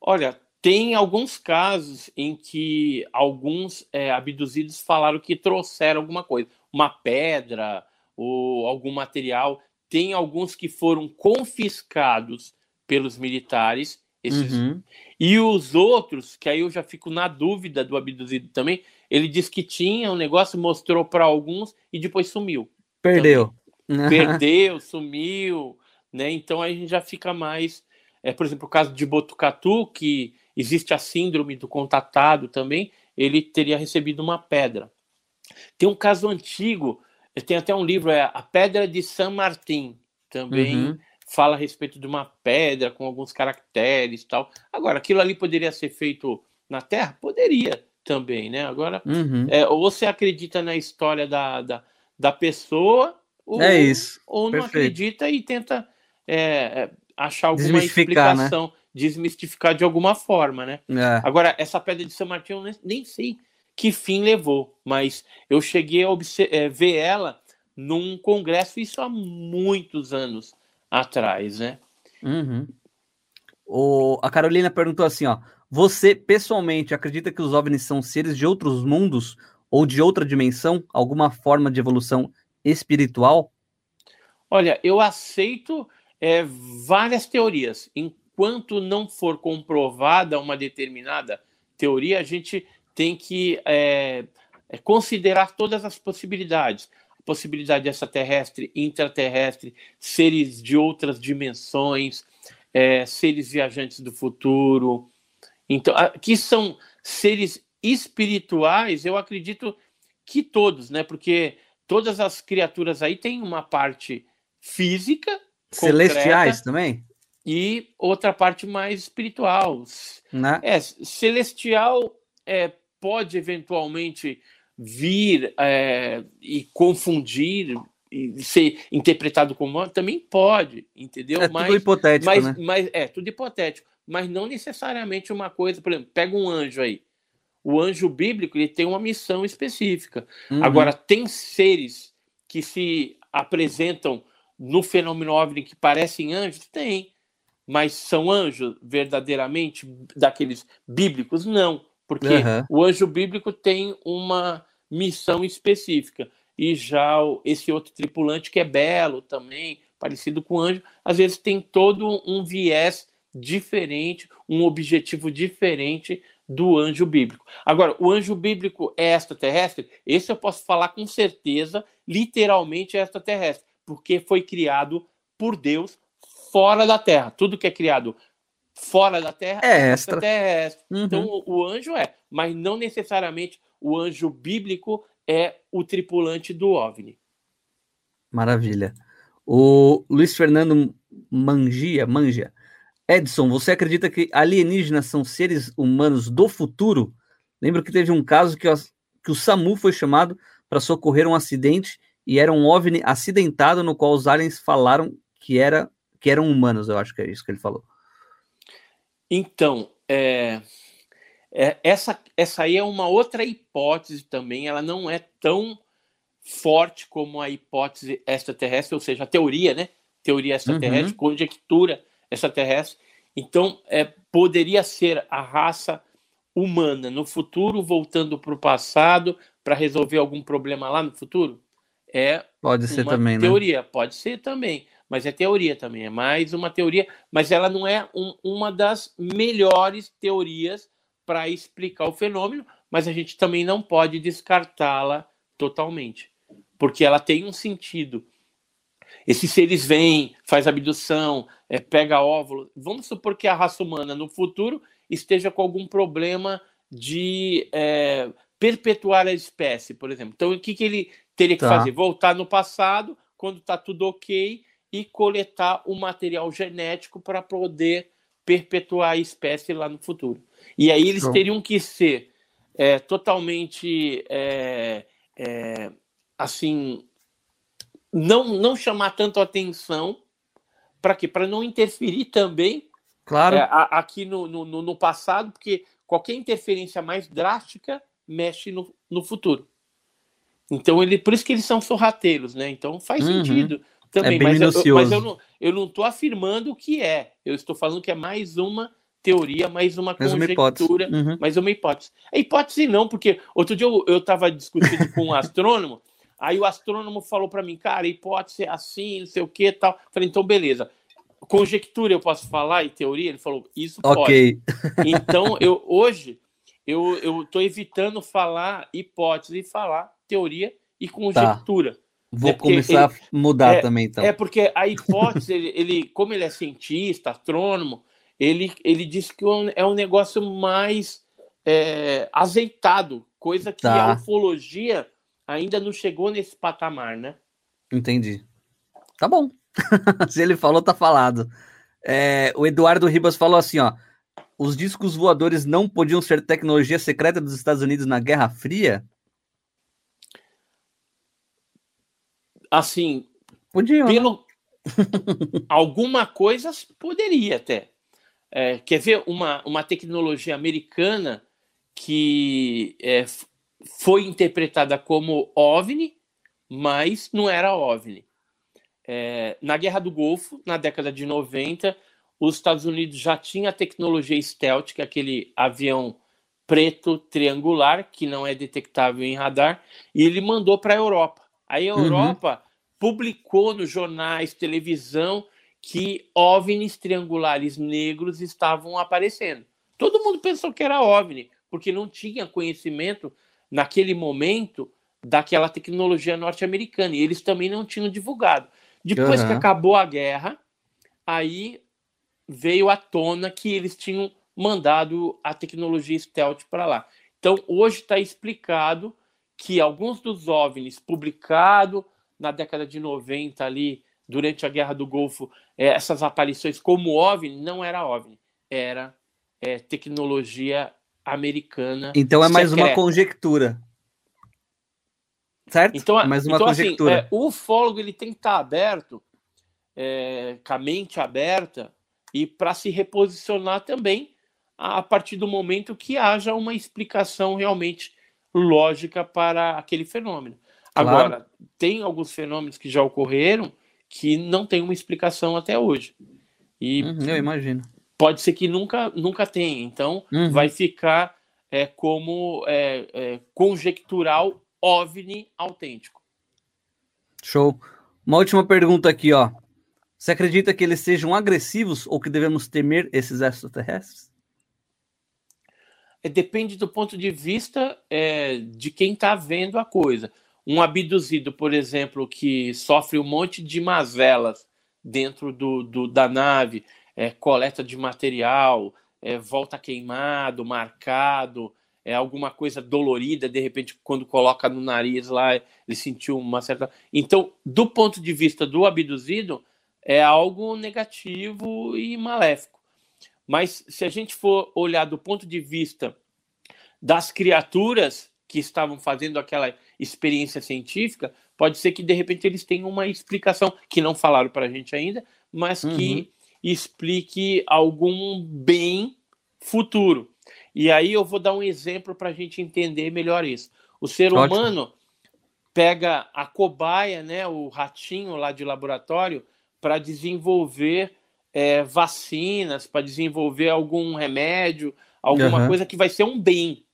Olha, tem alguns casos em que alguns é, abduzidos falaram que trouxeram alguma coisa, uma pedra ou algum material. Tem alguns que foram confiscados pelos militares esses... Uhum. E os outros, que aí eu já fico na dúvida do abduzido também, ele disse que tinha um negócio, mostrou para alguns e depois sumiu. Perdeu. Perdeu, sumiu, né? Então aí a gente já fica mais. É, por exemplo, o caso de Botucatu, que existe a síndrome do contatado também, ele teria recebido uma pedra. Tem um caso antigo, tem até um livro, é A Pedra de San Martín, também. Uhum fala a respeito de uma pedra com alguns caracteres tal. Agora, aquilo ali poderia ser feito na Terra? Poderia também, né? Agora, uhum. é, ou você acredita na história da, da, da pessoa, ou, é isso. ou não acredita e tenta é, é achar alguma né? explicação, né? desmistificar de alguma forma, né? É. Agora, essa pedra de São Martinho, eu nem sei que fim levou, mas eu cheguei a é, ver ela num congresso, isso há muitos anos atrás, né? Uhum. O, a Carolina perguntou assim, ó. Você pessoalmente acredita que os OVNIs são seres de outros mundos ou de outra dimensão? Alguma forma de evolução espiritual? Olha, eu aceito é, várias teorias. Enquanto não for comprovada uma determinada teoria, a gente tem que é, é considerar todas as possibilidades possibilidade extraterrestre, intraterrestre, seres de outras dimensões, é, seres viajantes do futuro. Então, que são seres espirituais, eu acredito que todos, né? Porque todas as criaturas aí têm uma parte física, celestiais também, e outra parte mais espiritual. Né? É, celestial é, pode eventualmente vir é, e confundir e ser interpretado como também pode, entendeu? É mas, tudo hipotético, mas, né? Mas é tudo hipotético, mas não necessariamente uma coisa, por exemplo, pega um anjo aí. O anjo bíblico ele tem uma missão específica. Uhum. Agora tem seres que se apresentam no fenômeno OVNI que parecem anjos, tem, mas são anjos verdadeiramente daqueles bíblicos não, porque uhum. o anjo bíblico tem uma missão específica. E já esse outro tripulante, que é belo também, parecido com o anjo, às vezes tem todo um viés diferente, um objetivo diferente do anjo bíblico. Agora, o anjo bíblico é extraterrestre? Esse eu posso falar com certeza, literalmente é extraterrestre, porque foi criado por Deus fora da Terra. Tudo que é criado fora da Terra é extraterrestre. Uhum. Então, o anjo é, mas não necessariamente o anjo bíblico é o tripulante do OVNI. Maravilha. O Luiz Fernando Mangia, Manja, Edson, você acredita que alienígenas são seres humanos do futuro? Lembro que teve um caso que, que o SAMU foi chamado para socorrer um acidente e era um OVNI acidentado no qual os aliens falaram que, era, que eram humanos, eu acho que é isso que ele falou. Então, é, é, essa, essa aí é uma outra hipótese também, ela não é tão forte como a hipótese extraterrestre, ou seja, a teoria, né? Teoria extraterrestre, uhum. conjectura extraterrestre. Então, é, poderia ser a raça humana no futuro voltando para o passado para resolver algum problema lá no futuro? É pode ser também, né? teoria, né? pode ser também, mas é teoria também, é mais uma teoria, mas ela não é um, uma das melhores teorias para explicar o fenômeno, mas a gente também não pode descartá-la totalmente, porque ela tem um sentido. Esses seres vêm, faz abdução, é, pega óvulo. Vamos supor que a raça humana no futuro esteja com algum problema de é, perpetuar a espécie, por exemplo. Então, o que, que ele teria que tá. fazer? Voltar no passado, quando está tudo ok, e coletar o material genético para poder perpetuar a espécie lá no futuro. E aí eles teriam que ser é, totalmente é, é, assim não não chamar tanto atenção para quê? Para não interferir também claro. É, a, aqui no, no, no, passado, porque qualquer interferência mais drástica mexe no, no futuro. Então ele, por isso que eles são sorrateiros, né? Então faz uhum. sentido também. É mas, eu, mas eu não eu não estou afirmando o que é. Eu estou falando que é mais uma teoria, mais uma mais conjectura, uma uhum. mais uma hipótese. É hipótese não, porque outro dia eu estava discutindo com um astrônomo, aí o astrônomo falou para mim, cara, hipótese é assim, não sei o que tal. Falei, então beleza. Conjectura eu posso falar e teoria? Ele falou, isso okay. pode. Então, eu hoje eu eu estou evitando falar hipótese e falar teoria e tá. conjectura. Tá. Vou é começar ele, a mudar é, também, então. É porque a hipótese, ele, ele, como ele é cientista, astrônomo, ele, ele disse que é um negócio mais é, azeitado, coisa que tá. a ufologia ainda não chegou nesse patamar, né? Entendi. Tá bom. Se ele falou, tá falado. É, o Eduardo Ribas falou assim, ó. Os discos voadores não podiam ser tecnologia secreta dos Estados Unidos na Guerra Fria? Assim, podiam. Né? Pelo... Alguma coisa poderia até. É, quer ver uma, uma tecnologia americana que é, foi interpretada como OVNI, mas não era OVNI. É, na Guerra do Golfo, na década de 90, os Estados Unidos já tinha a tecnologia stealth, que é aquele avião preto triangular, que não é detectável em radar, e ele mandou para a Europa. Aí a uhum. Europa uhum. publicou nos jornais, televisão, que OVNIs triangulares negros estavam aparecendo. Todo mundo pensou que era OVNI, porque não tinha conhecimento naquele momento daquela tecnologia norte-americana. E eles também não tinham divulgado. Depois uhum. que acabou a guerra, aí veio à tona que eles tinham mandado a tecnologia stealth para lá. Então, hoje está explicado que alguns dos OVNIs publicados na década de 90 ali durante a Guerra do Golfo, é, essas aparições como OVNI, não era OVNI, era é, tecnologia americana. Então é mais secreta. uma conjectura. Certo? Então, mais uma então, conjectura. Assim, é, o ufólogo ele tem que estar aberto, é, com a mente aberta, e para se reposicionar também a partir do momento que haja uma explicação realmente lógica para aquele fenômeno. Claro. Agora, tem alguns fenômenos que já ocorreram que não tem uma explicação até hoje. E uhum, eu imagino. Pode ser que nunca, nunca tenha. Então, uhum. vai ficar é, como é, é, conjectural OVNI autêntico. Show. Uma última pergunta aqui, ó. Você acredita que eles sejam agressivos ou que devemos temer esses extraterrestres? É, depende do ponto de vista é, de quem está vendo a coisa um abduzido, por exemplo, que sofre um monte de mazelas dentro do, do da nave, é, coleta de material, é, volta queimado, marcado, é alguma coisa dolorida, de repente, quando coloca no nariz lá, ele sentiu uma certa. Então, do ponto de vista do abduzido, é algo negativo e maléfico. Mas se a gente for olhar do ponto de vista das criaturas que estavam fazendo aquela experiência científica, pode ser que de repente eles tenham uma explicação que não falaram para a gente ainda, mas uhum. que explique algum bem futuro. E aí eu vou dar um exemplo para a gente entender melhor isso. O ser Ótimo. humano pega a cobaia, né, o ratinho lá de laboratório, para desenvolver é, vacinas, para desenvolver algum remédio, alguma uhum. coisa que vai ser um bem.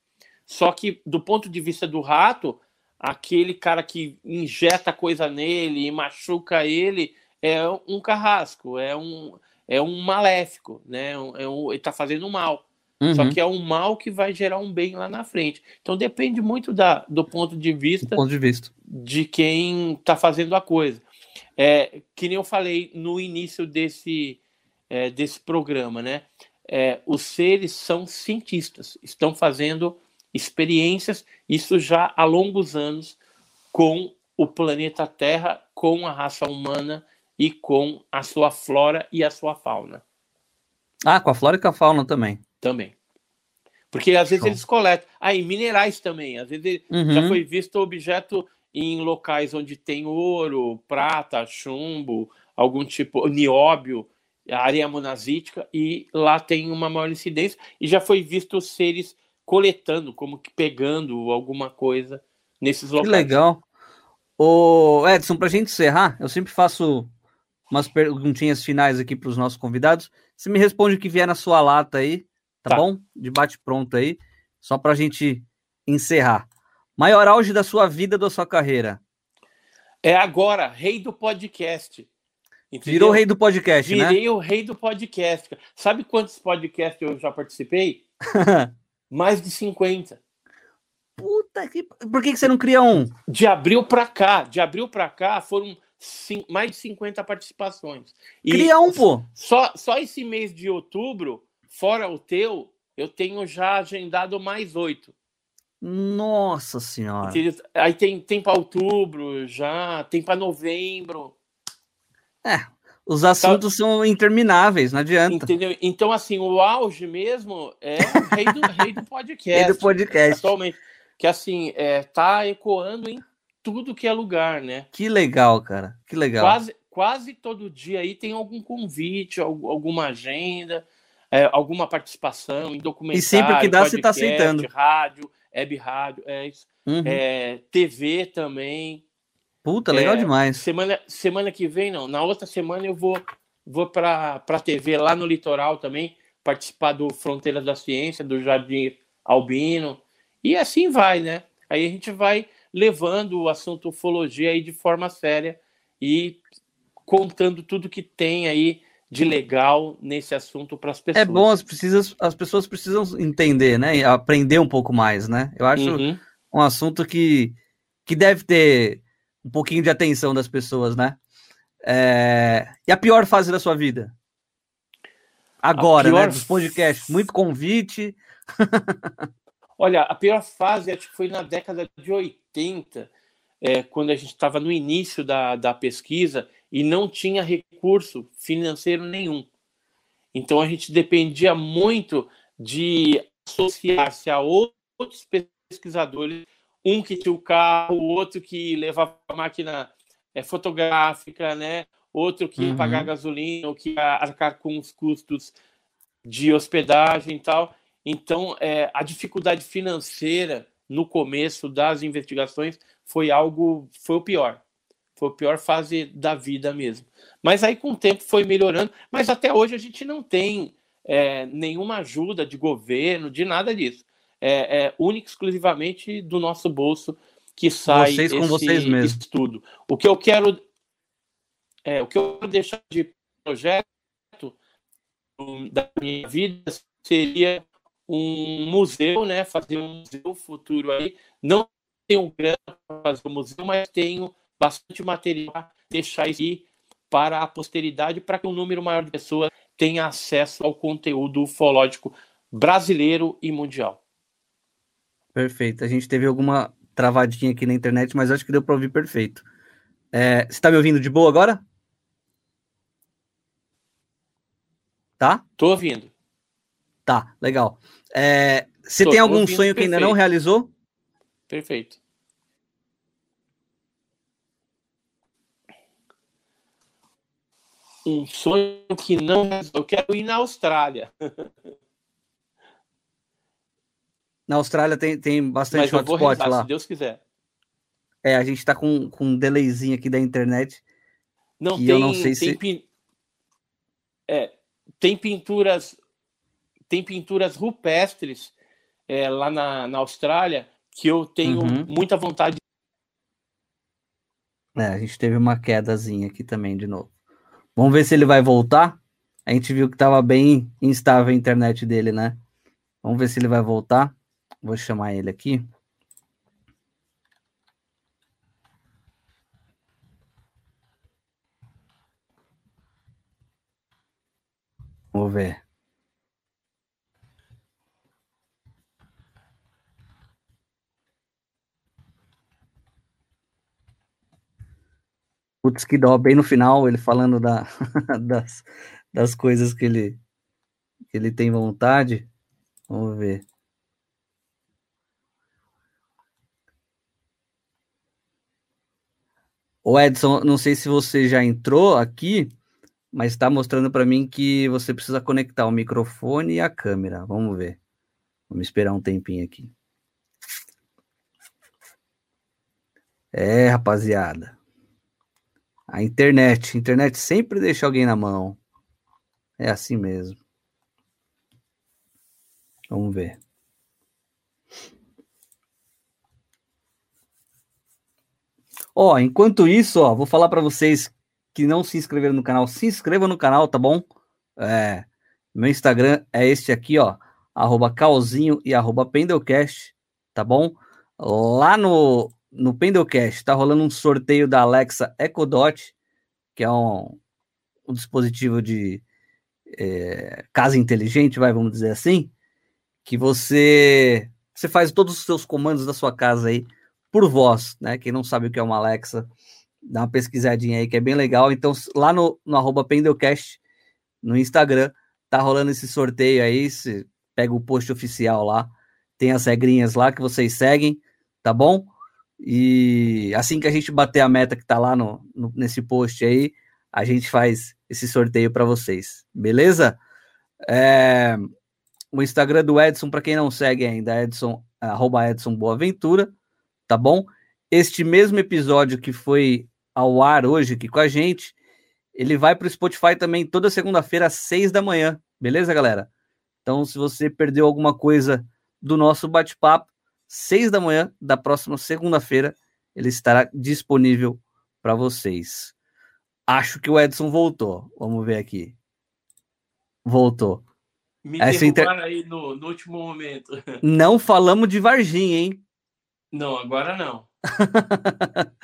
Só que, do ponto de vista do rato, aquele cara que injeta coisa nele e machuca ele é um carrasco, é um, é um maléfico, né? É um, ele está fazendo mal. Uhum. Só que é um mal que vai gerar um bem lá na frente. Então depende muito da, do ponto de vista, ponto de, vista. de quem está fazendo a coisa. É, que nem eu falei no início desse, é, desse programa, né? É, os seres são cientistas, estão fazendo experiências, isso já há longos anos, com o planeta Terra, com a raça humana e com a sua flora e a sua fauna. Ah, com a flora e com a fauna também. Também. Porque às vezes Show. eles coletam. Ah, e minerais também. Às vezes uhum. já foi visto objeto em locais onde tem ouro, prata, chumbo, algum tipo, nióbio, areia monazítica, e lá tem uma maior incidência. E já foi visto seres coletando, como que pegando alguma coisa nesses locais. Que legal. O Edson, para a gente encerrar, eu sempre faço umas perguntinhas finais aqui para os nossos convidados. Você me responde o que vier na sua lata aí, tá, tá. bom? De bate pronto aí, só para a gente encerrar. Maior auge da sua vida, da sua carreira? É agora, rei do podcast. Entendeu? Virou rei do podcast, Virei né? Virei o rei do podcast. Sabe quantos podcasts eu já participei? Mais de 50. Puta que. Por que, que você não cria um? De abril para cá. De abril para cá foram mais de 50 participações. E Cria um, pô. Só, só esse mês de outubro, fora o teu, eu tenho já agendado mais oito. Nossa senhora. Aí tem, tem para outubro já, tem para novembro. É, os assuntos então, são intermináveis, não adianta. Entendeu? Então, assim, o auge mesmo é o rei do, rei do podcast. rei do podcast. Atualmente. Que, assim, é, tá ecoando em tudo que é lugar, né? Que legal, cara. Que legal. Quase, quase todo dia aí tem algum convite, alguma agenda, é, alguma participação em documentário. E sempre que dá, podcast, você está aceitando. Rádio, web rádio, é isso. Uhum. É, TV também. Puta, legal é, demais. Semana, semana que vem, não. Na outra semana eu vou, vou para a TV lá no litoral também, participar do Fronteiras da Ciência, do Jardim Albino. E assim vai, né? Aí a gente vai levando o assunto ufologia aí de forma séria e contando tudo que tem aí de legal nesse assunto para as pessoas. É bom, as, precisas, as pessoas precisam entender, né? E aprender um pouco mais, né? Eu acho uhum. um assunto que, que deve ter um pouquinho de atenção das pessoas, né? É... E a pior fase da sua vida? Agora, né? Dos podcasts. Muito convite. Olha, a pior fase acho que foi na década de 80, é, quando a gente estava no início da, da pesquisa e não tinha recurso financeiro nenhum. Então a gente dependia muito de associar-se a outros pesquisadores, um que tinha o carro, outro que levava a máquina é, fotográfica, né? outro que uhum. pagar gasolina, ou que ia arcar com os custos de hospedagem e tal. Então, é, a dificuldade financeira no começo das investigações foi algo, foi o pior. Foi a pior fase da vida mesmo. Mas aí, com o tempo, foi melhorando. Mas até hoje a gente não tem é, nenhuma ajuda de governo, de nada disso. É, é único exclusivamente do nosso bolso que sai vocês com esse vocês mesmos. estudo. O que eu quero é, o que eu quero deixar de projeto da minha vida seria um museu, né? Fazer um museu futuro aí. Não tenho grana para fazer o um museu, mas tenho bastante material para deixar isso para a posteridade, para que um número maior de pessoas tenha acesso ao conteúdo ufológico brasileiro e mundial. Perfeito. A gente teve alguma travadinha aqui na internet, mas acho que deu para ouvir perfeito. É, você está me ouvindo de boa agora? Tá? Tô ouvindo. Tá, legal. É, você Tô, tem algum sonho que ainda não realizou? Perfeito. Um sonho que não. Eu quero ir na Austrália. Na Austrália tem, tem bastante hotspot lá. Se Deus quiser. É, a gente tá com, com um delayzinho aqui da internet. Não tem, eu não sei tem, se... é, tem pinturas tem pinturas rupestres é, lá na, na Austrália que eu tenho uhum. muita vontade. É, a gente teve uma quedazinha aqui também de novo. Vamos ver se ele vai voltar. A gente viu que estava bem instável a internet dele, né? Vamos ver se ele vai voltar. Vou chamar ele aqui. Vamos ver. Putz, que dó, bem no final, ele falando da, das, das coisas que ele, que ele tem vontade. Vamos ver. O Edson, não sei se você já entrou aqui, mas está mostrando para mim que você precisa conectar o microfone e a câmera. Vamos ver. Vamos esperar um tempinho aqui. É, rapaziada. A internet. A internet sempre deixa alguém na mão. É assim mesmo. Vamos ver. Ó, enquanto isso, ó, vou falar para vocês que não se inscreveram no canal, se inscreva no canal, tá bom? É, meu Instagram é este aqui, ó, arroba calzinho e arroba pendelcast, tá bom? Lá no, no Pendelcast está rolando um sorteio da Alexa Echo Dot, que é um, um dispositivo de é, casa inteligente, vai, vamos dizer assim, que você você faz todos os seus comandos da sua casa aí por voz, né? Quem não sabe o que é uma Alexa, dá uma pesquisadinha aí que é bem legal. Então, lá no, no arroba Pendelcast, no Instagram, tá rolando esse sorteio aí. Você pega o post oficial lá, tem as regrinhas lá que vocês seguem, tá bom? E assim que a gente bater a meta que tá lá no, no nesse post aí, a gente faz esse sorteio para vocês, beleza? É, o Instagram do Edson, para quem não segue ainda, Edson, arroba Edson Boaventura, tá bom? Este mesmo episódio que foi ao ar hoje aqui com a gente, ele vai para o Spotify também toda segunda-feira às seis da manhã, beleza, galera? Então, se você perdeu alguma coisa do nosso bate-papo, seis da manhã da próxima segunda-feira, ele estará disponível para vocês. Acho que o Edson voltou. Vamos ver aqui. Voltou. Me Essa inter... aí no, no, último momento. Não falamos de Varginha, hein? Não, agora não.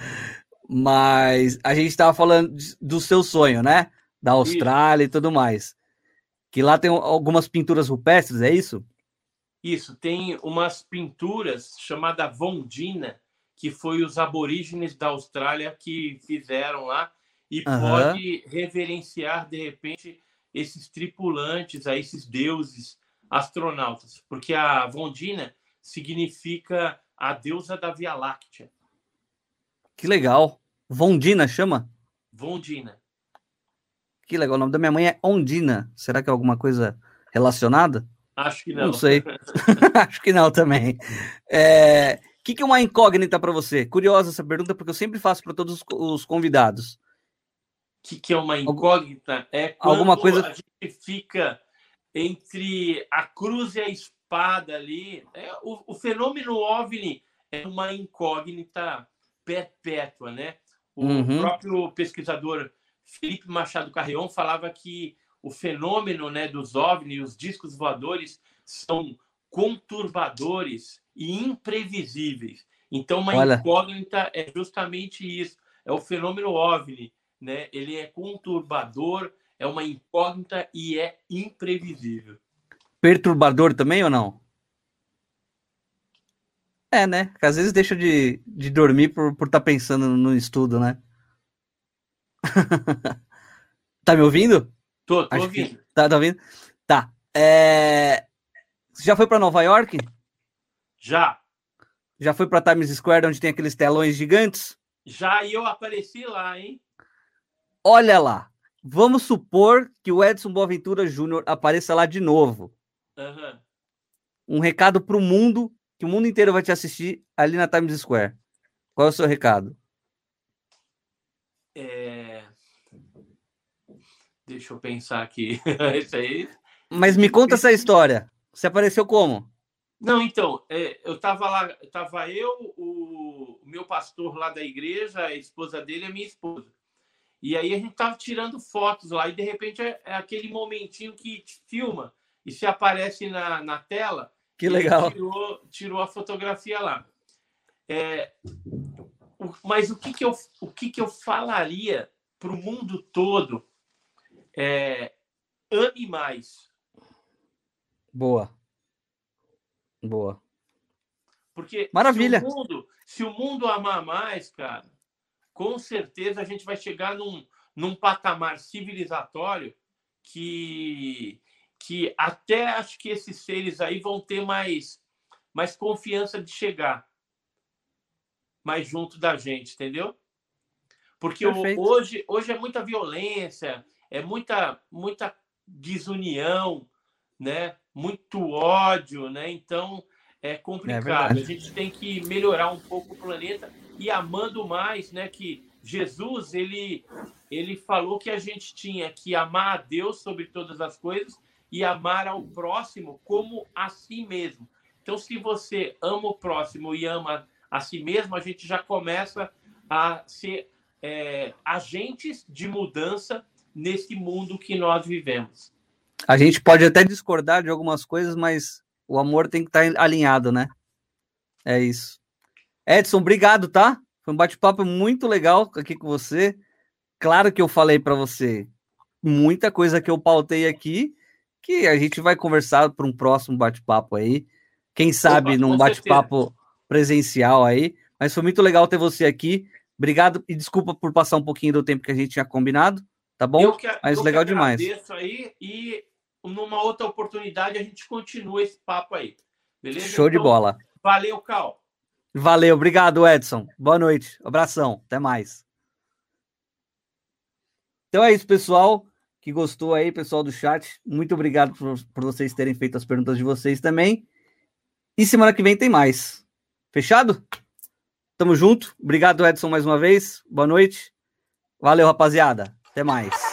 Mas a gente estava falando do seu sonho, né? Da Austrália isso. e tudo mais. Que lá tem algumas pinturas rupestres, é isso? Isso, tem umas pinturas chamada Vondina, que foi os aborígenes da Austrália que fizeram lá e uhum. pode reverenciar de repente esses tripulantes, a esses deuses astronautas, porque a Vondina significa a deusa da Via Láctea. Que legal. Vondina chama? Vondina. Que legal. O nome da minha mãe é Ondina. Será que é alguma coisa relacionada? Acho que não. Não sei. Acho que não também. É... O que, que é uma incógnita para você? Curiosa essa pergunta, porque eu sempre faço para todos os convidados. O que, que é uma incógnita? É quando Alguma coisa... a gente fica entre a cruz e a espada ali. É, o, o fenômeno OVNI é uma incógnita perpétua, né? O uhum. próprio pesquisador Felipe Machado Carrion falava que o fenômeno né, dos OVNI, os discos voadores, são conturbadores e imprevisíveis. Então, uma Olha. incógnita é justamente isso. É o fenômeno OVNI. Né? Ele é conturbador, é uma incógnita e é imprevisível. Perturbador também ou não? É, né? Porque às vezes deixa de, de dormir por estar por tá pensando no estudo, né? tá me ouvindo? Tô, tô ouvindo. Que... Tá, tá ouvindo? Tá. É... Já foi para Nova York? Já. Já foi para Times Square, onde tem aqueles telões gigantes? Já, e eu apareci lá, hein? Olha lá. Vamos supor que o Edson Boaventura Júnior apareça lá de novo. Uhum. Um recado para o mundo, que o mundo inteiro vai te assistir ali na Times Square. Qual é o seu recado? É... Deixa eu pensar aqui. Isso aí. Mas me conta essa história. Você apareceu como? Não, então, é, eu estava lá, estava eu, o, o, meu pastor lá da igreja, a esposa dele e a minha esposa. E aí a gente estava tirando fotos lá, e de repente é, é, aquele momentinho que te filma e se aparece na, na tela. Que legal. Tirou, tirou a fotografia lá. É, mas o que, que, eu, o que, que eu falaria para o mundo todo? É, ame mais. Boa. Boa. Porque Maravilha. Se o, mundo, se o mundo amar mais, cara, com certeza a gente vai chegar num, num patamar civilizatório que, que até acho que esses seres aí vão ter mais, mais confiança de chegar mais junto da gente, entendeu? Porque hoje, hoje é muita violência, é muita, muita desunião, né? muito ódio, né? Então é complicado. É a gente tem que melhorar um pouco o planeta e amando mais, né? Que Jesus ele ele falou que a gente tinha que amar a Deus sobre todas as coisas e amar ao próximo como a si mesmo. Então, se você ama o próximo e ama a si mesmo, a gente já começa a ser é, agentes de mudança nesse mundo que nós vivemos. A gente pode até discordar de algumas coisas, mas o amor tem que estar alinhado, né? É isso. Edson, obrigado, tá? Foi um bate-papo muito legal aqui com você. Claro que eu falei para você muita coisa que eu pautei aqui, que a gente vai conversar para um próximo bate-papo aí. Quem sabe Opa, num bate-papo presencial aí. Mas foi muito legal ter você aqui. Obrigado e desculpa por passar um pouquinho do tempo que a gente tinha combinado, tá bom? Que, Mas legal demais. Aí e numa outra oportunidade a gente continua esse papo aí. Beleza? Show então, de bola. Valeu, Cal. Valeu, obrigado, Edson. Boa noite. Abração. Até mais. Então é isso, pessoal que gostou aí, pessoal do chat. Muito obrigado por, por vocês terem feito as perguntas de vocês também. E semana que vem tem mais. Fechado? Tamo junto. Obrigado, Edson, mais uma vez. Boa noite. Valeu, rapaziada. Até mais.